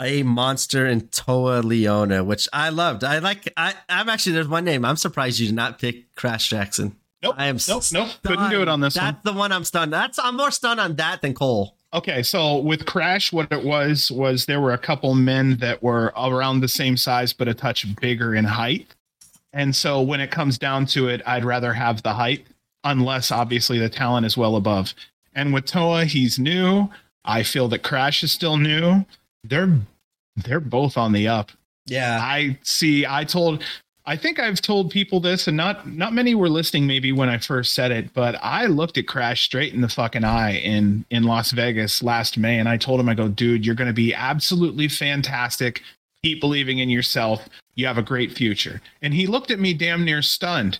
a monster in Toa Liona, which I loved. I like, I, I'm actually, there's one name. I'm surprised you did not pick Crash Jackson. Nope. I am nope. Nope. Couldn't do it on this one. That's one. the one I'm stunned. That's I'm more stunned on that than Cole. Okay, so with Crash, what it was was there were a couple men that were around the same size but a touch bigger in height. And so when it comes down to it, I'd rather have the height, unless obviously the talent is well above. And with Toa, he's new. I feel that Crash is still new. They're they're both on the up. Yeah. I see. I told. I think I've told people this, and not not many were listening. Maybe when I first said it, but I looked at Crash straight in the fucking eye in in Las Vegas last May, and I told him, I go, dude, you're going to be absolutely fantastic. Keep believing in yourself. You have a great future. And he looked at me damn near stunned.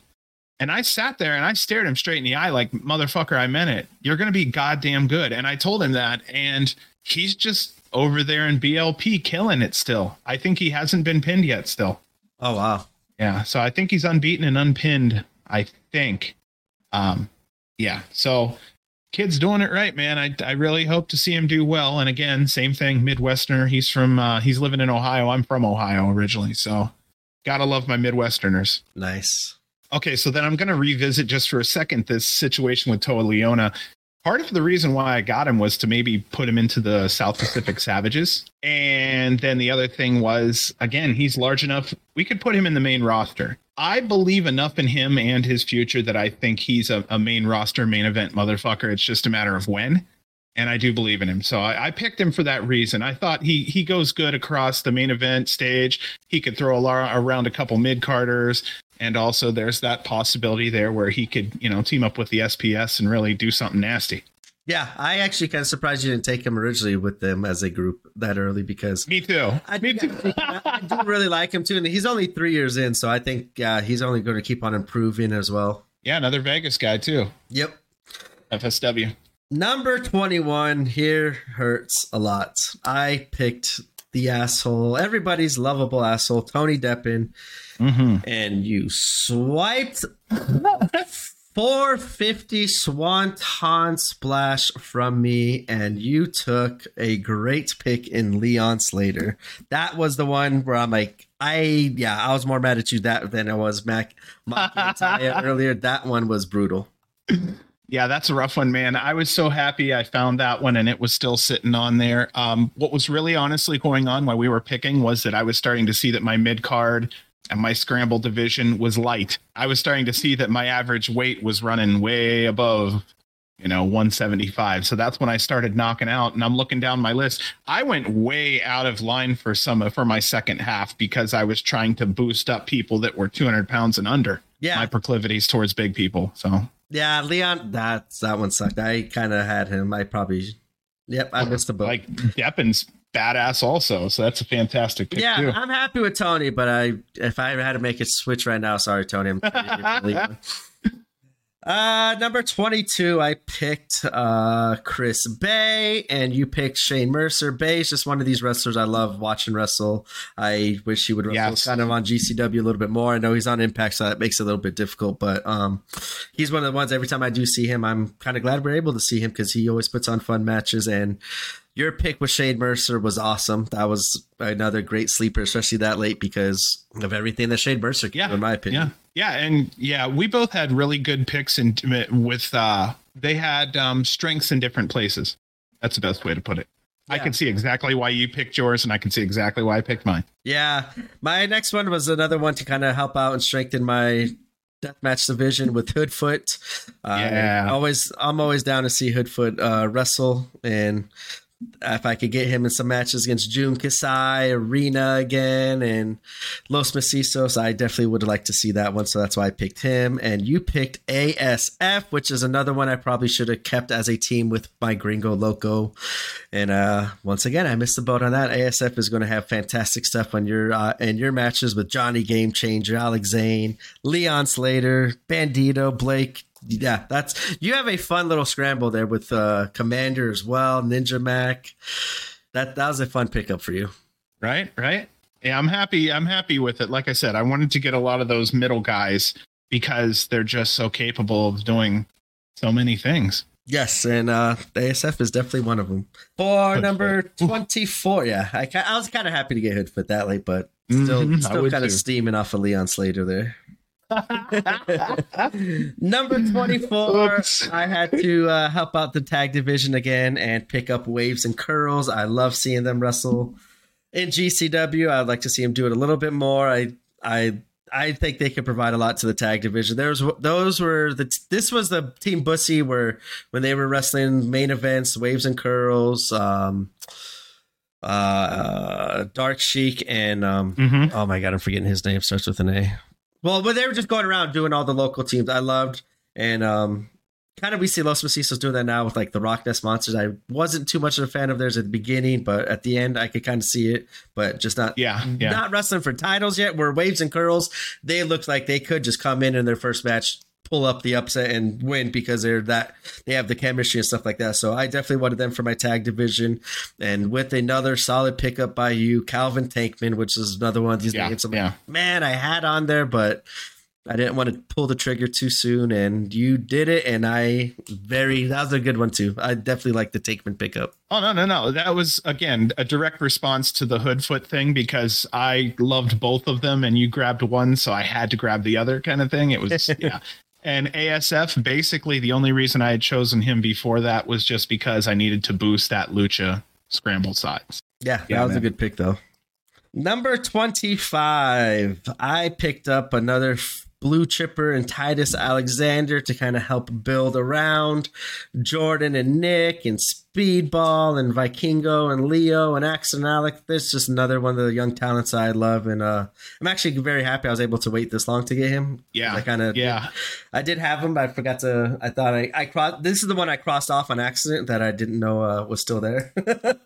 And I sat there and I stared him straight in the eye, like, motherfucker, I meant it. You're going to be goddamn good. And I told him that. And he's just over there in BLP killing it still. I think he hasn't been pinned yet still. Oh, wow. Yeah. So I think he's unbeaten and unpinned. I think. Um, yeah. So kid's doing it right, man. I, I really hope to see him do well. And again, same thing, Midwesterner. He's from, uh, he's living in Ohio. I'm from Ohio originally. So gotta love my Midwesterners. Nice. Okay, so then I'm going to revisit just for a second this situation with Toa Liona. Part of the reason why I got him was to maybe put him into the South Pacific Savages. And then the other thing was, again, he's large enough. We could put him in the main roster. I believe enough in him and his future that I think he's a, a main roster, main event motherfucker. It's just a matter of when. And I do believe in him. So I, I picked him for that reason. I thought he he goes good across the main event stage. He could throw a around a couple mid carders and also there's that possibility there where he could you know team up with the SPS and really do something nasty. Yeah, I actually kind of surprised you didn't take him originally with them as a group that early because Me too. I, Me too. I, I do really like him too, and he's only three years in, so I think uh, he's only going to keep on improving as well. yeah, another Vegas guy too. Yep. FSW. Number 21 here hurts a lot. I picked the asshole, everybody's lovable asshole, Tony Deppen, Mm-hmm. and you swiped 450 Swanton splash from me, and you took a great pick in Leon Slater. That was the one where I'm like, I yeah, I was more mad at you that than I was Mac Taya earlier. That one was brutal. Yeah, that's a rough one, man. I was so happy I found that one and it was still sitting on there. Um, what was really honestly going on while we were picking was that I was starting to see that my mid card and my scramble division was light. I was starting to see that my average weight was running way above, you know, 175. So that's when I started knocking out. And I'm looking down my list. I went way out of line for some of for my second half because I was trying to boost up people that were 200 pounds and under. Yeah. My proclivities towards big people. So Yeah, Leon, that's that one sucked. I kind of had him. I probably, yep, I missed the boat. like Deppen's badass also. So that's a fantastic pick yeah, too. I'm happy with Tony, but I if I had to make a switch right now, sorry, Tony. I'm uh number 22, I picked uh Chris Bey, and you picked Shane Mercer. Bey is just one of these wrestlers I love watching wrestle. I wish he would wrestle Yes. kind of on GCW a little bit more. I know he's on Impact, so that makes it a little bit difficult, but um he's one of the ones every time I do see him, I'm kind of glad we're able to see him because he always puts on fun matches and your pick with Shane Mercer was awesome. That was another great sleeper, especially that late because of everything that Shane Mercer can Yeah, do, in my opinion. Yeah. And yeah, we both had really good picks in with uh they had um strengths in different places. That's the best way to put it. I can see exactly why you picked yours and I can see exactly why I picked mine. Yeah. My next one was another one to kind of help out and strengthen my deathmatch division with Hoodfoot. Uh, Yeah. always, I'm always down to see Hoodfoot uh, wrestle, and if I could get him in some matches against Jun Kasai, Arena again, and Los Macizos, I definitely would like to see that one. So that's why I picked him. And you picked ASF, which is another one I probably should have kept as a team with my Gringo Loco. And uh, once again, I missed the boat on that. ASF is going to have fantastic stuff on your uh, in your matches with Johnny Game Changer, Alex Zane, Leon Slater, Bandito, Blake. Yeah, that's you have a fun little scramble there with uh, Komander as well, Ninja Mack. That that was a fun pickup for you. Right? Right? Yeah, I'm happy. I'm happy with it. Like I said, I wanted to get a lot of those middle guys because they're just so capable of doing so many things. Yes, and uh, the ASF is definitely one of them. For Hoodfoot. number twenty-four, yeah, I, I was kind of happy to get Hoodfoot that late, but still, Mhm, still kind of steaming off of Leon Slater there. Number 24, Oops. I had to uh, help out the tag division again and pick up Waves and Curls. I love seeing them wrestle in GCW. I'd like to see them do it a little bit more. I I I think they could provide a lot to the tag division. There's those were the this was the team Bussy where when they were wrestling main events, Waves and Curls, um uh Dark Sheik and um Mhm. oh my god, I'm forgetting his name. Starts with an A. Well, but they were just going around doing all the local teams. I loved and um kind of we see Los Macizos doing that now with like the Rock Nest Monsters. I wasn't too much of a fan of theirs at the beginning, but at the end I could kind of see it, but just not Yeah. Yeah. not wrestling for titles yet. Where Waves and Curls, they looked like they could just come in in their first match, pull up the upset and win because they're that they have the chemistry and stuff like that. So I definitely wanted them for my tag division. And with another solid pickup by you, Calvin Tankman, which is another one of these Yeah, names. I'm yeah. like, man, I had on there, but I didn't want to pull the trigger too soon, and you did it. And I very that was a good one too. I definitely like the Tankman pickup. Oh no, no, no. That was again a direct response to the Hoodfoot thing because I loved both of them and you grabbed one, so I had to grab the other kind of thing. It was yeah. And ASF, basically the only reason I had chosen him before that was just because I needed to boost that lucha scramble size. Yeah, Yeah, that was a good pick though. Number 25. I picked up another f- Blue Chipper and Titus Alexander to kind of help build around Jordan and Nick and Speedball and Vikingo and Lio and and Alec. There's just another one of the young talents I love, and uh, I'm actually very happy I was able to wait this long to get him. Yeah, I kind of yeah. I did have him, but I forgot to. I thought I I crossed. This is the one I crossed off on accident that I didn't know uh, was still there.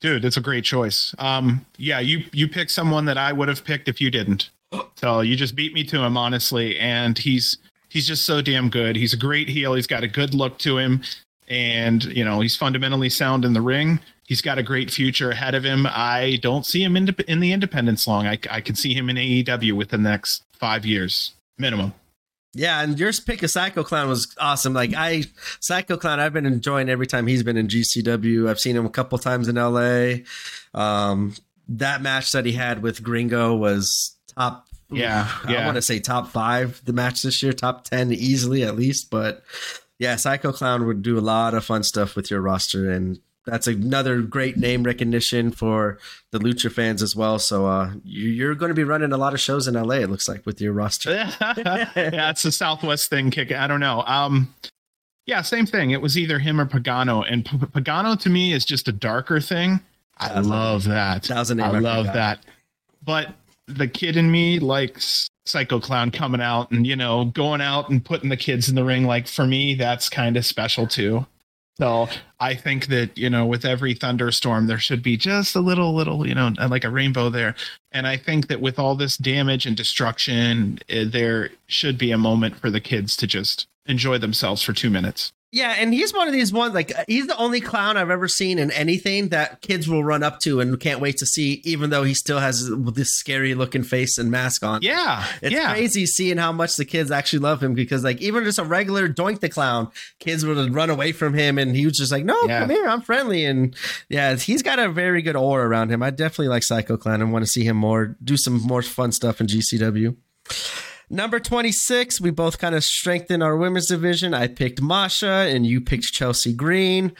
Dude, it's a great choice. Um, yeah, you you picked someone that I would have picked if you didn't. So you just beat me to him, honestly. And he's he's just so damn good. He's a great heel. He's got a good look to him, and you know he's fundamentally sound in the ring. He's got a great future ahead of him. I don't see him in, the in the independence long. I I could see him in AEW within the next five years minimum. Yeah, and your pick of Psycho Clown was awesome. Like I, Psycho Clown, I've been enjoying every time he's been in GCW. I've seen him a couple times in LA. Um, that match that he had with Gringo was top. Yeah, yeah. I want to say top five the match this year, top ten easily at least. But yeah, Psycho Clown would do a lot of fun stuff with your roster, and that's another great name recognition for the Lucha fans as well. So uh, you're going to be running a lot of shows in LA. It looks like with your roster. yeah, it's a Southwest thing. Kick. I don't know. Um, yeah, same thing. It was either him or Pagano, and P- Pagano to me is just a darker thing. I love that. That was a name I love forgot. that. But the kid in me likes Psycho Clown coming out and you know going out and putting the kids in the ring. Like for me, that's kind of special too. So I think that you know, with every thunderstorm, there should be just a little, little, you know, like a rainbow there. And I think that with all this damage and destruction, eh, there should be a moment for the kids to just enjoy themselves for two minutes. Yeah, and he's one of these ones like uh, he's the only clown I've ever seen in anything that kids will run up to and can't wait to see, even though he still has this scary looking face and mask on. Yeah, It's yeah. crazy seeing how much the kids actually love him because, like, even just a regular Doink the Clown, kids would run away from him, and he was just like, "No, Yeah. come here, I'm friendly." And yeah, he's got a very good aura around him. I definitely like Psycho Clown and want to see him more do some more fun stuff in GCW. Number 26, we both kind of strengthened our women's division. I picked Masha and you picked Chelsea Green.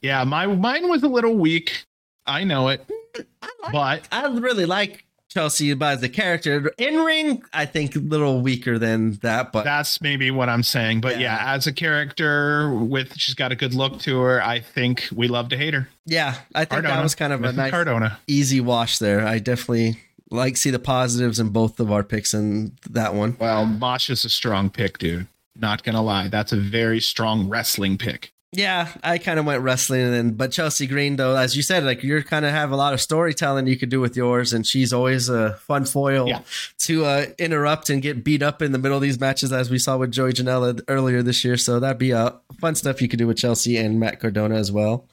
Yeah, my mine was a little weak. I know it, mm, but I really like Chelsea as the character. In ring, I think a little weaker than that, but that's maybe what I'm saying. But yeah. Yeah. as a character with she's got a good look to her, I think we love to hate her. yeah, I think Cardona. that was kind of a Mrs. nice Cardona. easy wash there. I definitely like see the positives in both of our picks in that one. Well, Mosh is a strong pick, dude. Not gonna lie, that's a very strong wrestling pick. Yeah, I kind of went wrestling, and then but Chelsea Green though, as you said, like you're kind of have a lot of storytelling you could do with yours, and she's always a fun foil Yeah. to uh, interrupt and get beat up in the middle of these matches, as we saw with Joey Janela earlier this year. So that'd be uh, fun stuff you could do with Chelsea and Matt Cardona as well.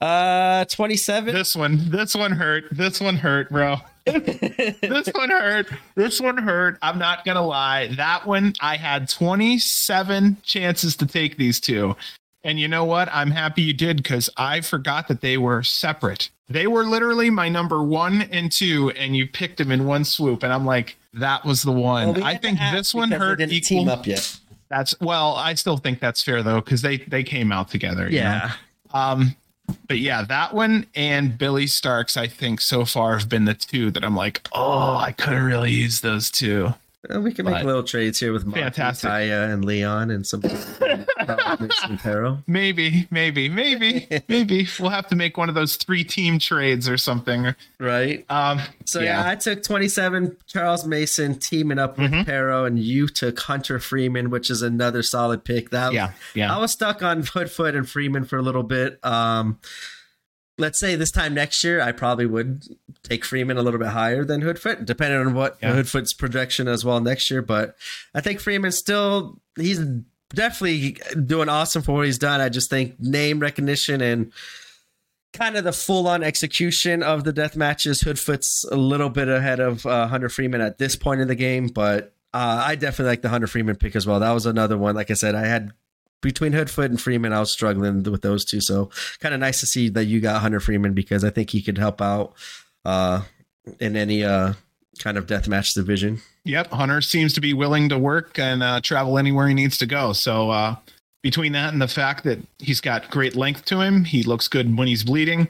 Uh, twenty seven. This one, this one hurt. This one hurt, bro. this one hurt. This one hurt. I'm not gonna lie. That one, I had 27 chances to take these two. And you know what? I'm happy you did because I forgot that they were separate. They were literally my number one and two, and you picked them in one swoop. And I'm like, that was the one. I think this one hurt Didn't equal. team up yet. That's well, I still think that's fair though, because they they came out together. you know? Yeah. Um, but yeah, that one and Billie Starkz, I think so far have been the two that I'm like, oh, I could have really used those two. Uh, we can make But- little trades here with Monty, Fantastic. Taya, and Leon and some Perro. Maybe, maybe, maybe, maybe we'll have to make one of those three team trades or something. Right. Um, So yeah. I took 27 Charles Mason teaming up with Mhm. Perro, and you took Hunter Freeman, which is another solid pick. That yeah, yeah. I was stuck on Hoodfoot and Freeman for a little bit. Um, let's say this time next year, I probably would take Freeman a little bit higher than Hoodfoot, depending on what Yeah. Hoodfoot's projection as well next year. But I think Freeman still he's definitely doing awesome for what he's done. I just think name recognition and kind of the full on execution of the death matches. Hoodfoot's a little bit ahead of uh, Hunter Freeman at this point in the game, but uh, I definitely like the Hunter Freeman pick as well. That was another one. Like I said, I had between Hoodfoot and Freeman, I was struggling with those two. So kind of nice to see that you got Hunter Freeman because I think he could help out uh, in any uh, kind of death match division. Yep, Hunter seems to be willing to work and uh, travel anywhere he needs to go. So uh, between that and the fact that he's got great length to him, he looks good when he's bleeding.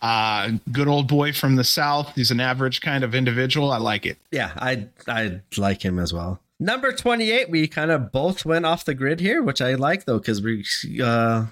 Uh, good old boy from the South. He's an average kind of individual. I like it. Yeah, I I like him as well. Number 28, we kind of both went off the grid here, which I like though, because we uh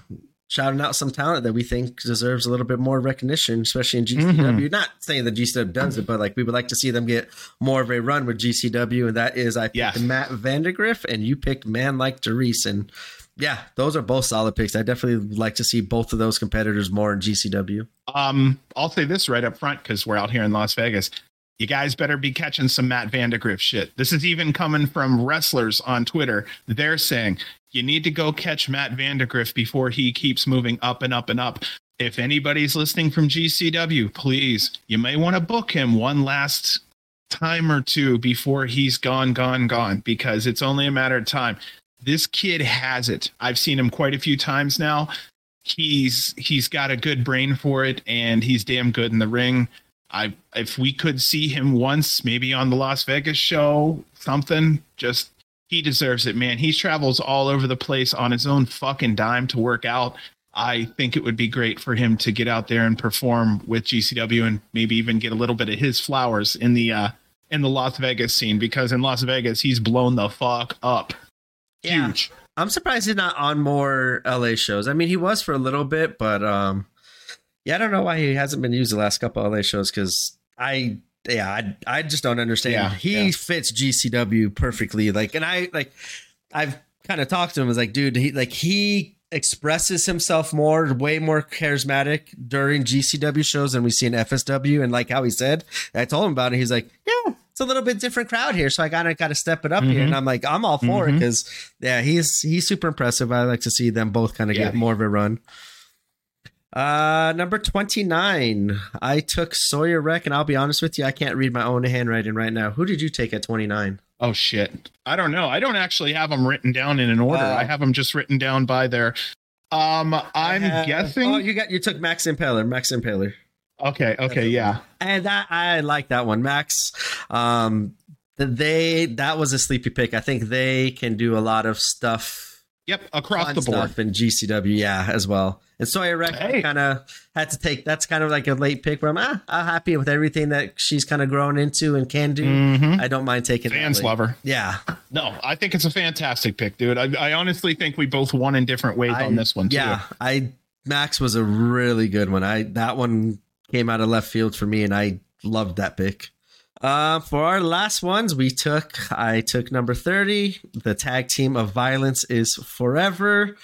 shouting out some talent that we think deserves a little bit more recognition, especially in GCW. Mm-hmm. Not saying that GCW does it, but like we would like to see them get more of a run with GCW, and that is I picked yes. Matt Vandagriff, and you picked Man Like DeReiss, and yeah, those are both solid picks. I definitely like to see both of those competitors more in GCW. Um, I'll say this right up front because we're out here in Las Vegas. You guys better be catching some Matt Vandagriff shit. This is even coming from wrestlers on Twitter. They're saying you need to go catch Matt Vandagriff before he keeps moving up and up and up. If anybody's listening from GCW, please, you may want to book him one last time or two before he's gone, gone, gone, because it's only a matter of time. This kid has it. I've seen him quite a few times now. He's he's got a good brain for it, and he's damn good in the ring. I if we could see him once, maybe on the Las Vegas show, something, just he deserves it, man. He travels all over the place on his own fucking dime to work out. I think it would be great for him to get out there and perform with GCW and maybe even get a little bit of his flowers in the uh in the Las Vegas scene because in Las Vegas he's blown the fuck up. Yeah. Huge. I'm surprised he's not on more LA shows. I mean, he was for a little bit, but um yeah, I don't know why he hasn't been used the last couple of LA shows cuz I yeah, I, I just don't understand. Yeah, he yeah. fits GCW perfectly. Like, and I like, I've kind of talked to him. I was like, dude, he like he expresses himself more, way more charismatic during GCW shows than we see in FSW. And like how he said, I told him about it. He's like, yeah, it's a little bit different crowd here, so I gotta gotta step it up mm-hmm. here. And I'm like, I'm all for mm-hmm. it because yeah, he's he's super impressive. I like to see them both kind of yeah. get more of a run. Uh, number 29. I took Sawyer Wreck, and I'll be honest with you, I can't read my own handwriting right now. Who did you take at 29? Oh, shit. I don't know. I don't actually have them written down in an order. Uh, I have them just written down by their. Um, I'm have, guessing. Oh, you got you took Max Impaler. Max Impaler. Okay. Okay. Yeah. And that I like that one, Max. Um, they that was a sleepy pick. I think they can do a lot of stuff Yep, across the board. in GCW, yeah, as well. And Sawyer Wreck hey. kind of had to take. That's kind of like a late pick where I'm ah, I'm happy with everything that she's kind of grown into and can do. Mm-hmm. I don't mind taking. Fans love her. Yeah. No, I think it's a fantastic pick, dude. I, I honestly think we both won in different ways I, on this one. Too. Yeah, I Max was a really good one. I that one came out of left field for me, and I loved that pick. Uh, for our last ones, we took I took number 30. The tag team of violence is forever.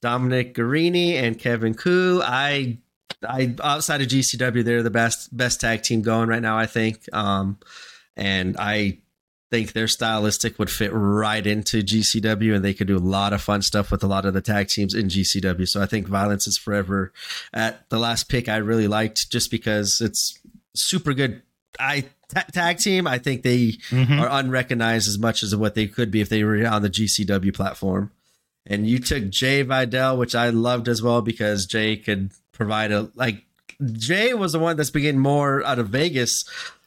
Dominic Garrini and Kevin Ku. I I outside of GCW, they're the best best tag team going right now, I think. Um, and I think their stylistic would fit right into GCW and they could do a lot of fun stuff with a lot of the tag teams in GCW. So I think Violence is Forever at the last pick I really liked just because it's super good. I tag team, I think they mm-hmm. are unrecognized as much as what they could be if they were on the GCW platform. And you took Jay Vidal, which I loved as well because Jay could provide a like Jay was the one that's been getting more out of Vegas,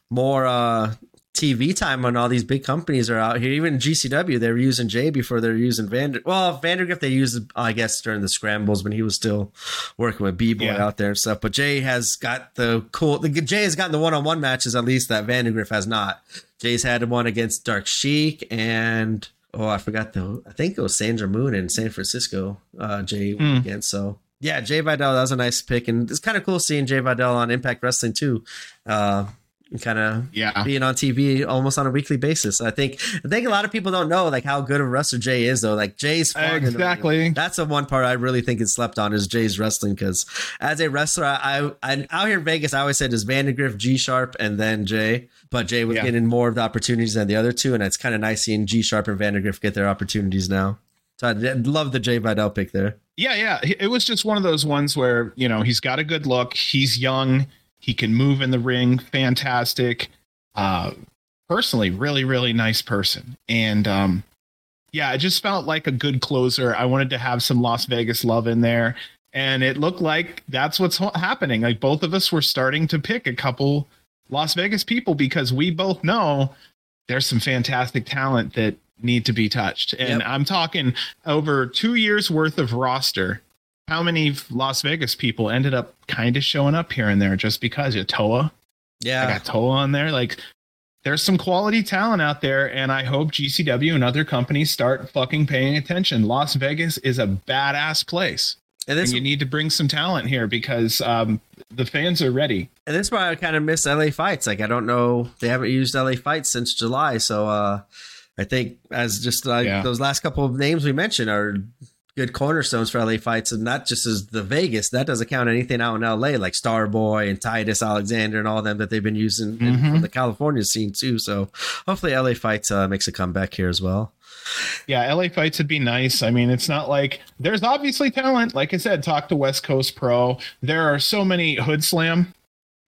more uh TV time when all these big companies are out here. Even GCW, they were using Jay before they were using Vander. Well, Vandagriff they used, I guess, during the scrambles when he was still working with B Boy yeah. out there and stuff. But Jay has got the cool. The, Jay has gotten the one on one matches at least that Vandagriff has not. Jay's had one against Dark Sheik and oh, I forgot the. I think it was Sandra Moon in San Francisco. Uh, Jay mm. against so. Yeah, Jay Vidal, that was a nice pick, and it's kind of cool seeing Jay Vidal on Impact Wrestling too. Uh, kind of yeah being on TV almost on a weekly basis. I think I think a lot of people don't know like how good of a wrestler Jay is though. Like Jay's exactly that's the one part I really think is slept on is Jay's wrestling because as a wrestler, I, I out here in Vegas I always said is Vandagriff, G Sharp, and then Jay. But Jay was yeah. getting more of the opportunities than the other two, and it's kind of nice seeing G Sharp and Vandagriff get their opportunities now. So I love the Jay Vidal pick there. Yeah, yeah. It was just one of those ones where, you know, he's got a good look. He's young he can move in the ring, fantastic. Uh, personally, really, really nice person. And um, yeah, it just felt like a good closer. I wanted to have some Las Vegas love in there. And it looked like that's what's happening. Like both of us were starting to pick a couple Las Vegas people because we both know there's some fantastic talent that need to be touched. And yep. I'm talking over two years worth of roster how many Las Vegas people ended up kind of showing up here and there just because you Toa. Yeah. I got Toa on there. Like, there's some quality talent out there, and I hope GCW and other companies start fucking paying attention. Las Vegas is a badass place, And and you need to bring some talent here because um, the fans are ready. and this is why I kind of miss LA fights. Like I don't know, they haven't used LA fights since July. So uh I think as just like Yeah. those last couple of names we mentioned are good cornerstones for LA fights, and not just as the Vegas. That doesn't count anything out in LA like Starboy and Titus Alexander and all them that they've been using in, Mhm. from the California scene too. So hopefully LA fights uh, makes a comeback here as well. Yeah, LA fights would be nice. I mean, it's not like there's obviously talent. Like I said, talk to West Coast Pro. There are so many Hood Slam.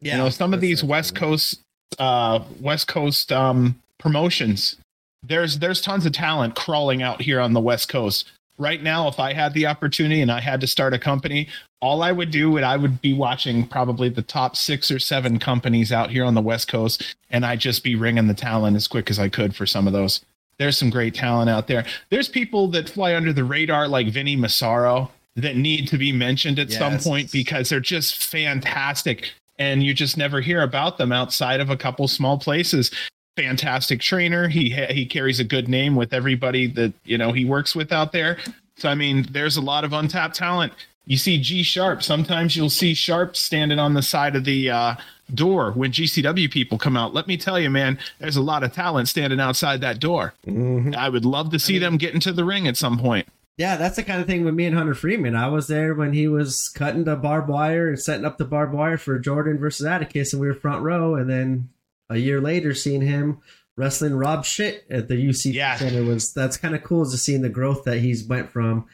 you know, some of these West Coast, uh, West Coast um, promotions. There's there's tons of talent crawling out here on the West Coast. Right now, if I had the opportunity and I had to start a company, all I would do would I would be watching probably the top six or seven companies out here on the West Coast, and I'd just be ringing the talent as quick as I could for some of those. There's some great talent out there. There's people that fly under the radar like Vinny Massaro that need to be mentioned at some point because they're just fantastic and you just never hear about them outside of a couple small places. Fantastic trainer. He ha- he carries a good name with everybody that you know he works with out there. So I mean, there's a lot of untapped talent. You see G Sharp. Sometimes you'll see Sharp standing on the side of the uh, door when GCW people come out. Let me tell you, man, there's a lot of talent standing outside that door. Mhm. I would love to see them get into the ring at some point. Yeah, that's the kind of thing with me and Hunter Freeman. I was there when he was cutting the barbed wire and setting up the barbed wire for Jordan versus Atticus, and we were front row. And then a year later, seeing him wrestling Rob Shit at the UC Yeah. Center was that's kind of cool to seeing the growth that he's went from,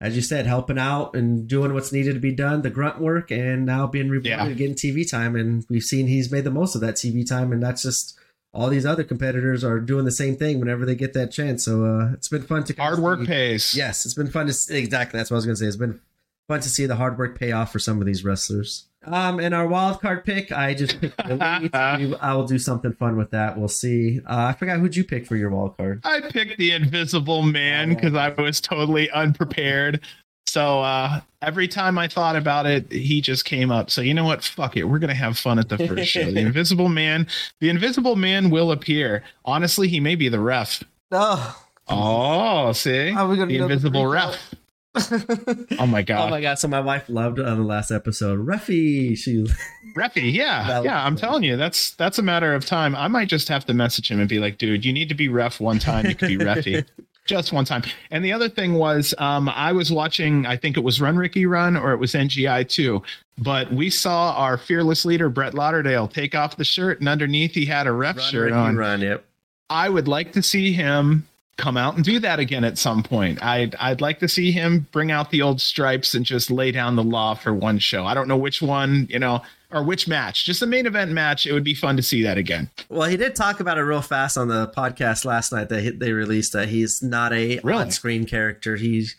as you said, helping out and doing what's needed to be done, the grunt work, and now being rewarded Yeah. getting TV time. And we've seen he's made the most of that TV time, and that's just. All these other competitors are doing the same thing whenever they get that chance. So uh, it's been fun to Hard work see- pays. Yes, it's been fun to see, exactly. That's what I was going to say. It's been fun to see the hard work pay off for some of these wrestlers. Um, and our wild card pick, I just picked the. I will do something fun with that. We'll see. Uh, I forgot who'd you pick for your wild card. I picked the Invisible Man because I was totally unprepared. So uh, every time I thought about it, he just came up. So you know what? Fuck it. We're gonna have fun at the first show. The Invisible Man. The Invisible Man will appear. Honestly, he may be the ref. Oh, Oh, see, How are we gonna the Invisible ref. Oh my god! oh my god! So my wife loved on the last episode. Ruffy, she Refy. Yeah, yeah. I'm telling you, that's that's a matter of time. I might just have to message him and be like, dude, you need to be ref one time. You could be refy. just one time. And the other thing was, um, I was watching, I think it was Run Ricky Run or it was NGI too, but we saw our fearless leader, Brett Lauderdale, take off the shirt and underneath he had a ref run, shirt Ricky, on. run. Yep. I would like to see him come out and do that again at some point. I'd I'd like to see him bring out the old stripes and just lay down the law for one show. I don't know which one, you know, or which match. Just a main event match. It would be fun to see that again. Well, he did talk about it real fast on the podcast last night that they released that he's not a Really? on-screen character. He's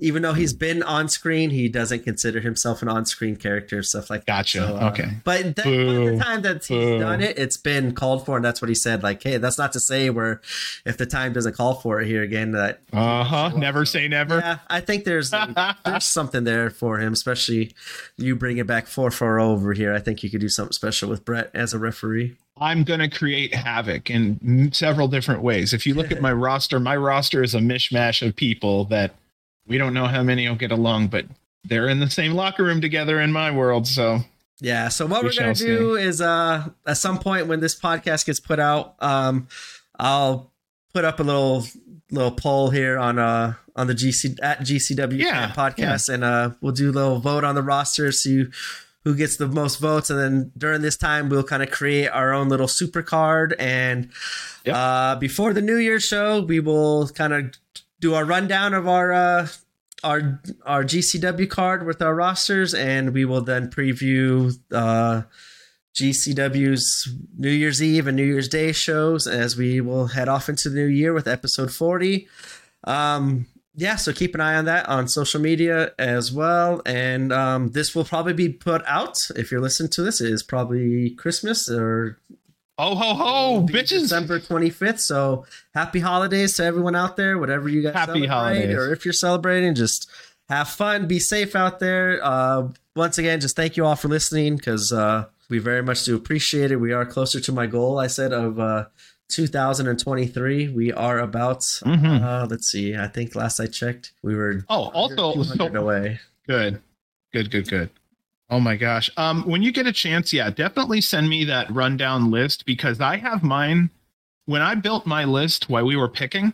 even though he's been on screen, he doesn't consider himself an on-screen character, stuff like that. Gotcha. So, uh, Okay. But, the, but Boo. the time that he's Boo. done it, it's been called for, and that's what he said. Like, hey, that's not to say where if the time doesn't call for it here again, that Uh huh. Never say never. yeah, I think there's there's something there for him, especially you bring it back four four over here. I think you could do something special with Brett as a referee. I'm going to create havoc in several different ways. If you look at my roster, my roster is a mishmash of people that we don't know how many will get along, but they're in the same locker room together in my world. So Yeah. So what We are gonna do is uh at some point when this podcast gets put out, um I'll put up a little little poll here on uh on the GC at GCW Yeah, podcast and uh we'll do a little vote on the roster, see who gets the most votes, and then during this time we'll kind of create our own little super card and Yep. uh before the New Year show we will kind of do a rundown of our uh our our GCW card with our rosters, and we will then preview uh, GCW's New Year's Eve and New Year's Day shows as we will head off into the new year with episode forty. Um, yeah, so keep an eye on that on social media as well, and um, this will probably be put out if you're listening to this. It is probably Christmas or oh ho ho, bitches! December 25th. So happy holidays to everyone out there, whatever you guys Happy holidays. or if you're celebrating, just have fun, be safe out there. Uh, once again, just thank you all for listening because uh, we very much do appreciate it. We are closer to my goal, I said, of uh, 2023. We are about, Mhm. uh, let's see, I think last I checked, we were Oh, also, so- away. Good. Good, good, good. Oh my gosh. Um, when you get a chance, yeah, definitely send me that rundown list because I have mine. When I built my list while we were picking,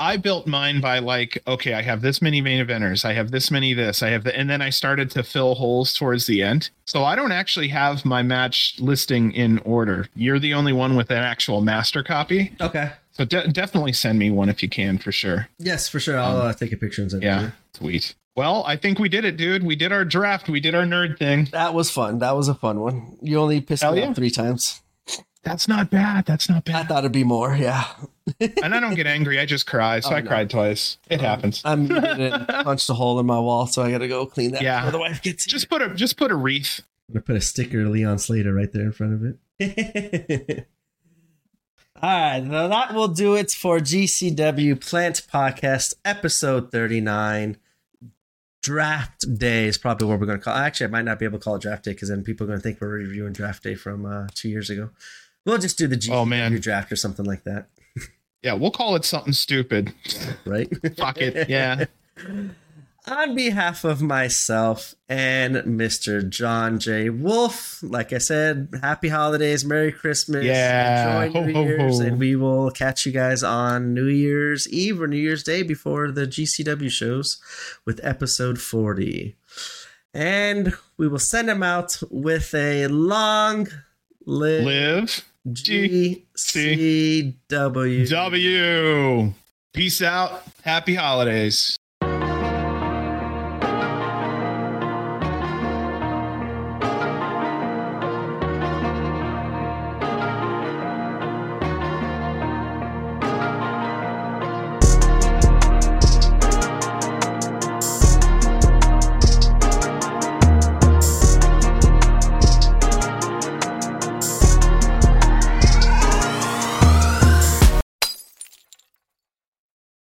I built mine by like, okay, I have this many main eventers, I have this many this, I have the, and then I started to fill holes towards the end. So I don't actually have my match listing in order. You're the only one with an actual master copy. Okay. So de- definitely send me one if you can for sure. Yes, for sure. I'll uh, take a picture and send it Yeah, sweet. Well, I think we did it, dude. We did our draft. We did our nerd thing. That was fun. That was a fun one. You only pissed Hell me yeah. off three times. That's not bad. That's not bad. I thought it'd be more. Yeah. and I don't get angry. I just cry. So Oh, I no. cried twice. It happens. I muted it and punched a hole in my wall, so I got to go clean that Yeah. before the wife gets Just put a just put a wreath. I'm gonna put a sticker Leon Slater right there in front of it. All right, now that will do it for GCW Plant Podcast episode 39. Draft Day is probably what we're going to call. Actually, I might not be able to call it Draft Day because then people are going to think we're reviewing Draft Day from uh, two years ago. We'll just do the GCW Oh, man. draft or something like that, Yeah, we'll call it something stupid. right? Fuck it. Yeah. On behalf of myself and Mr. John J. Wolfe, like I said, happy holidays, Merry Christmas, Yeah. enjoy New Ho, ho, Year's, ho. and we will catch you guys on New Year's Eve or New Year's Day before the GCW shows with episode 40. And we will send them out with a long live, Live GCW. W. Peace out. Happy holidays.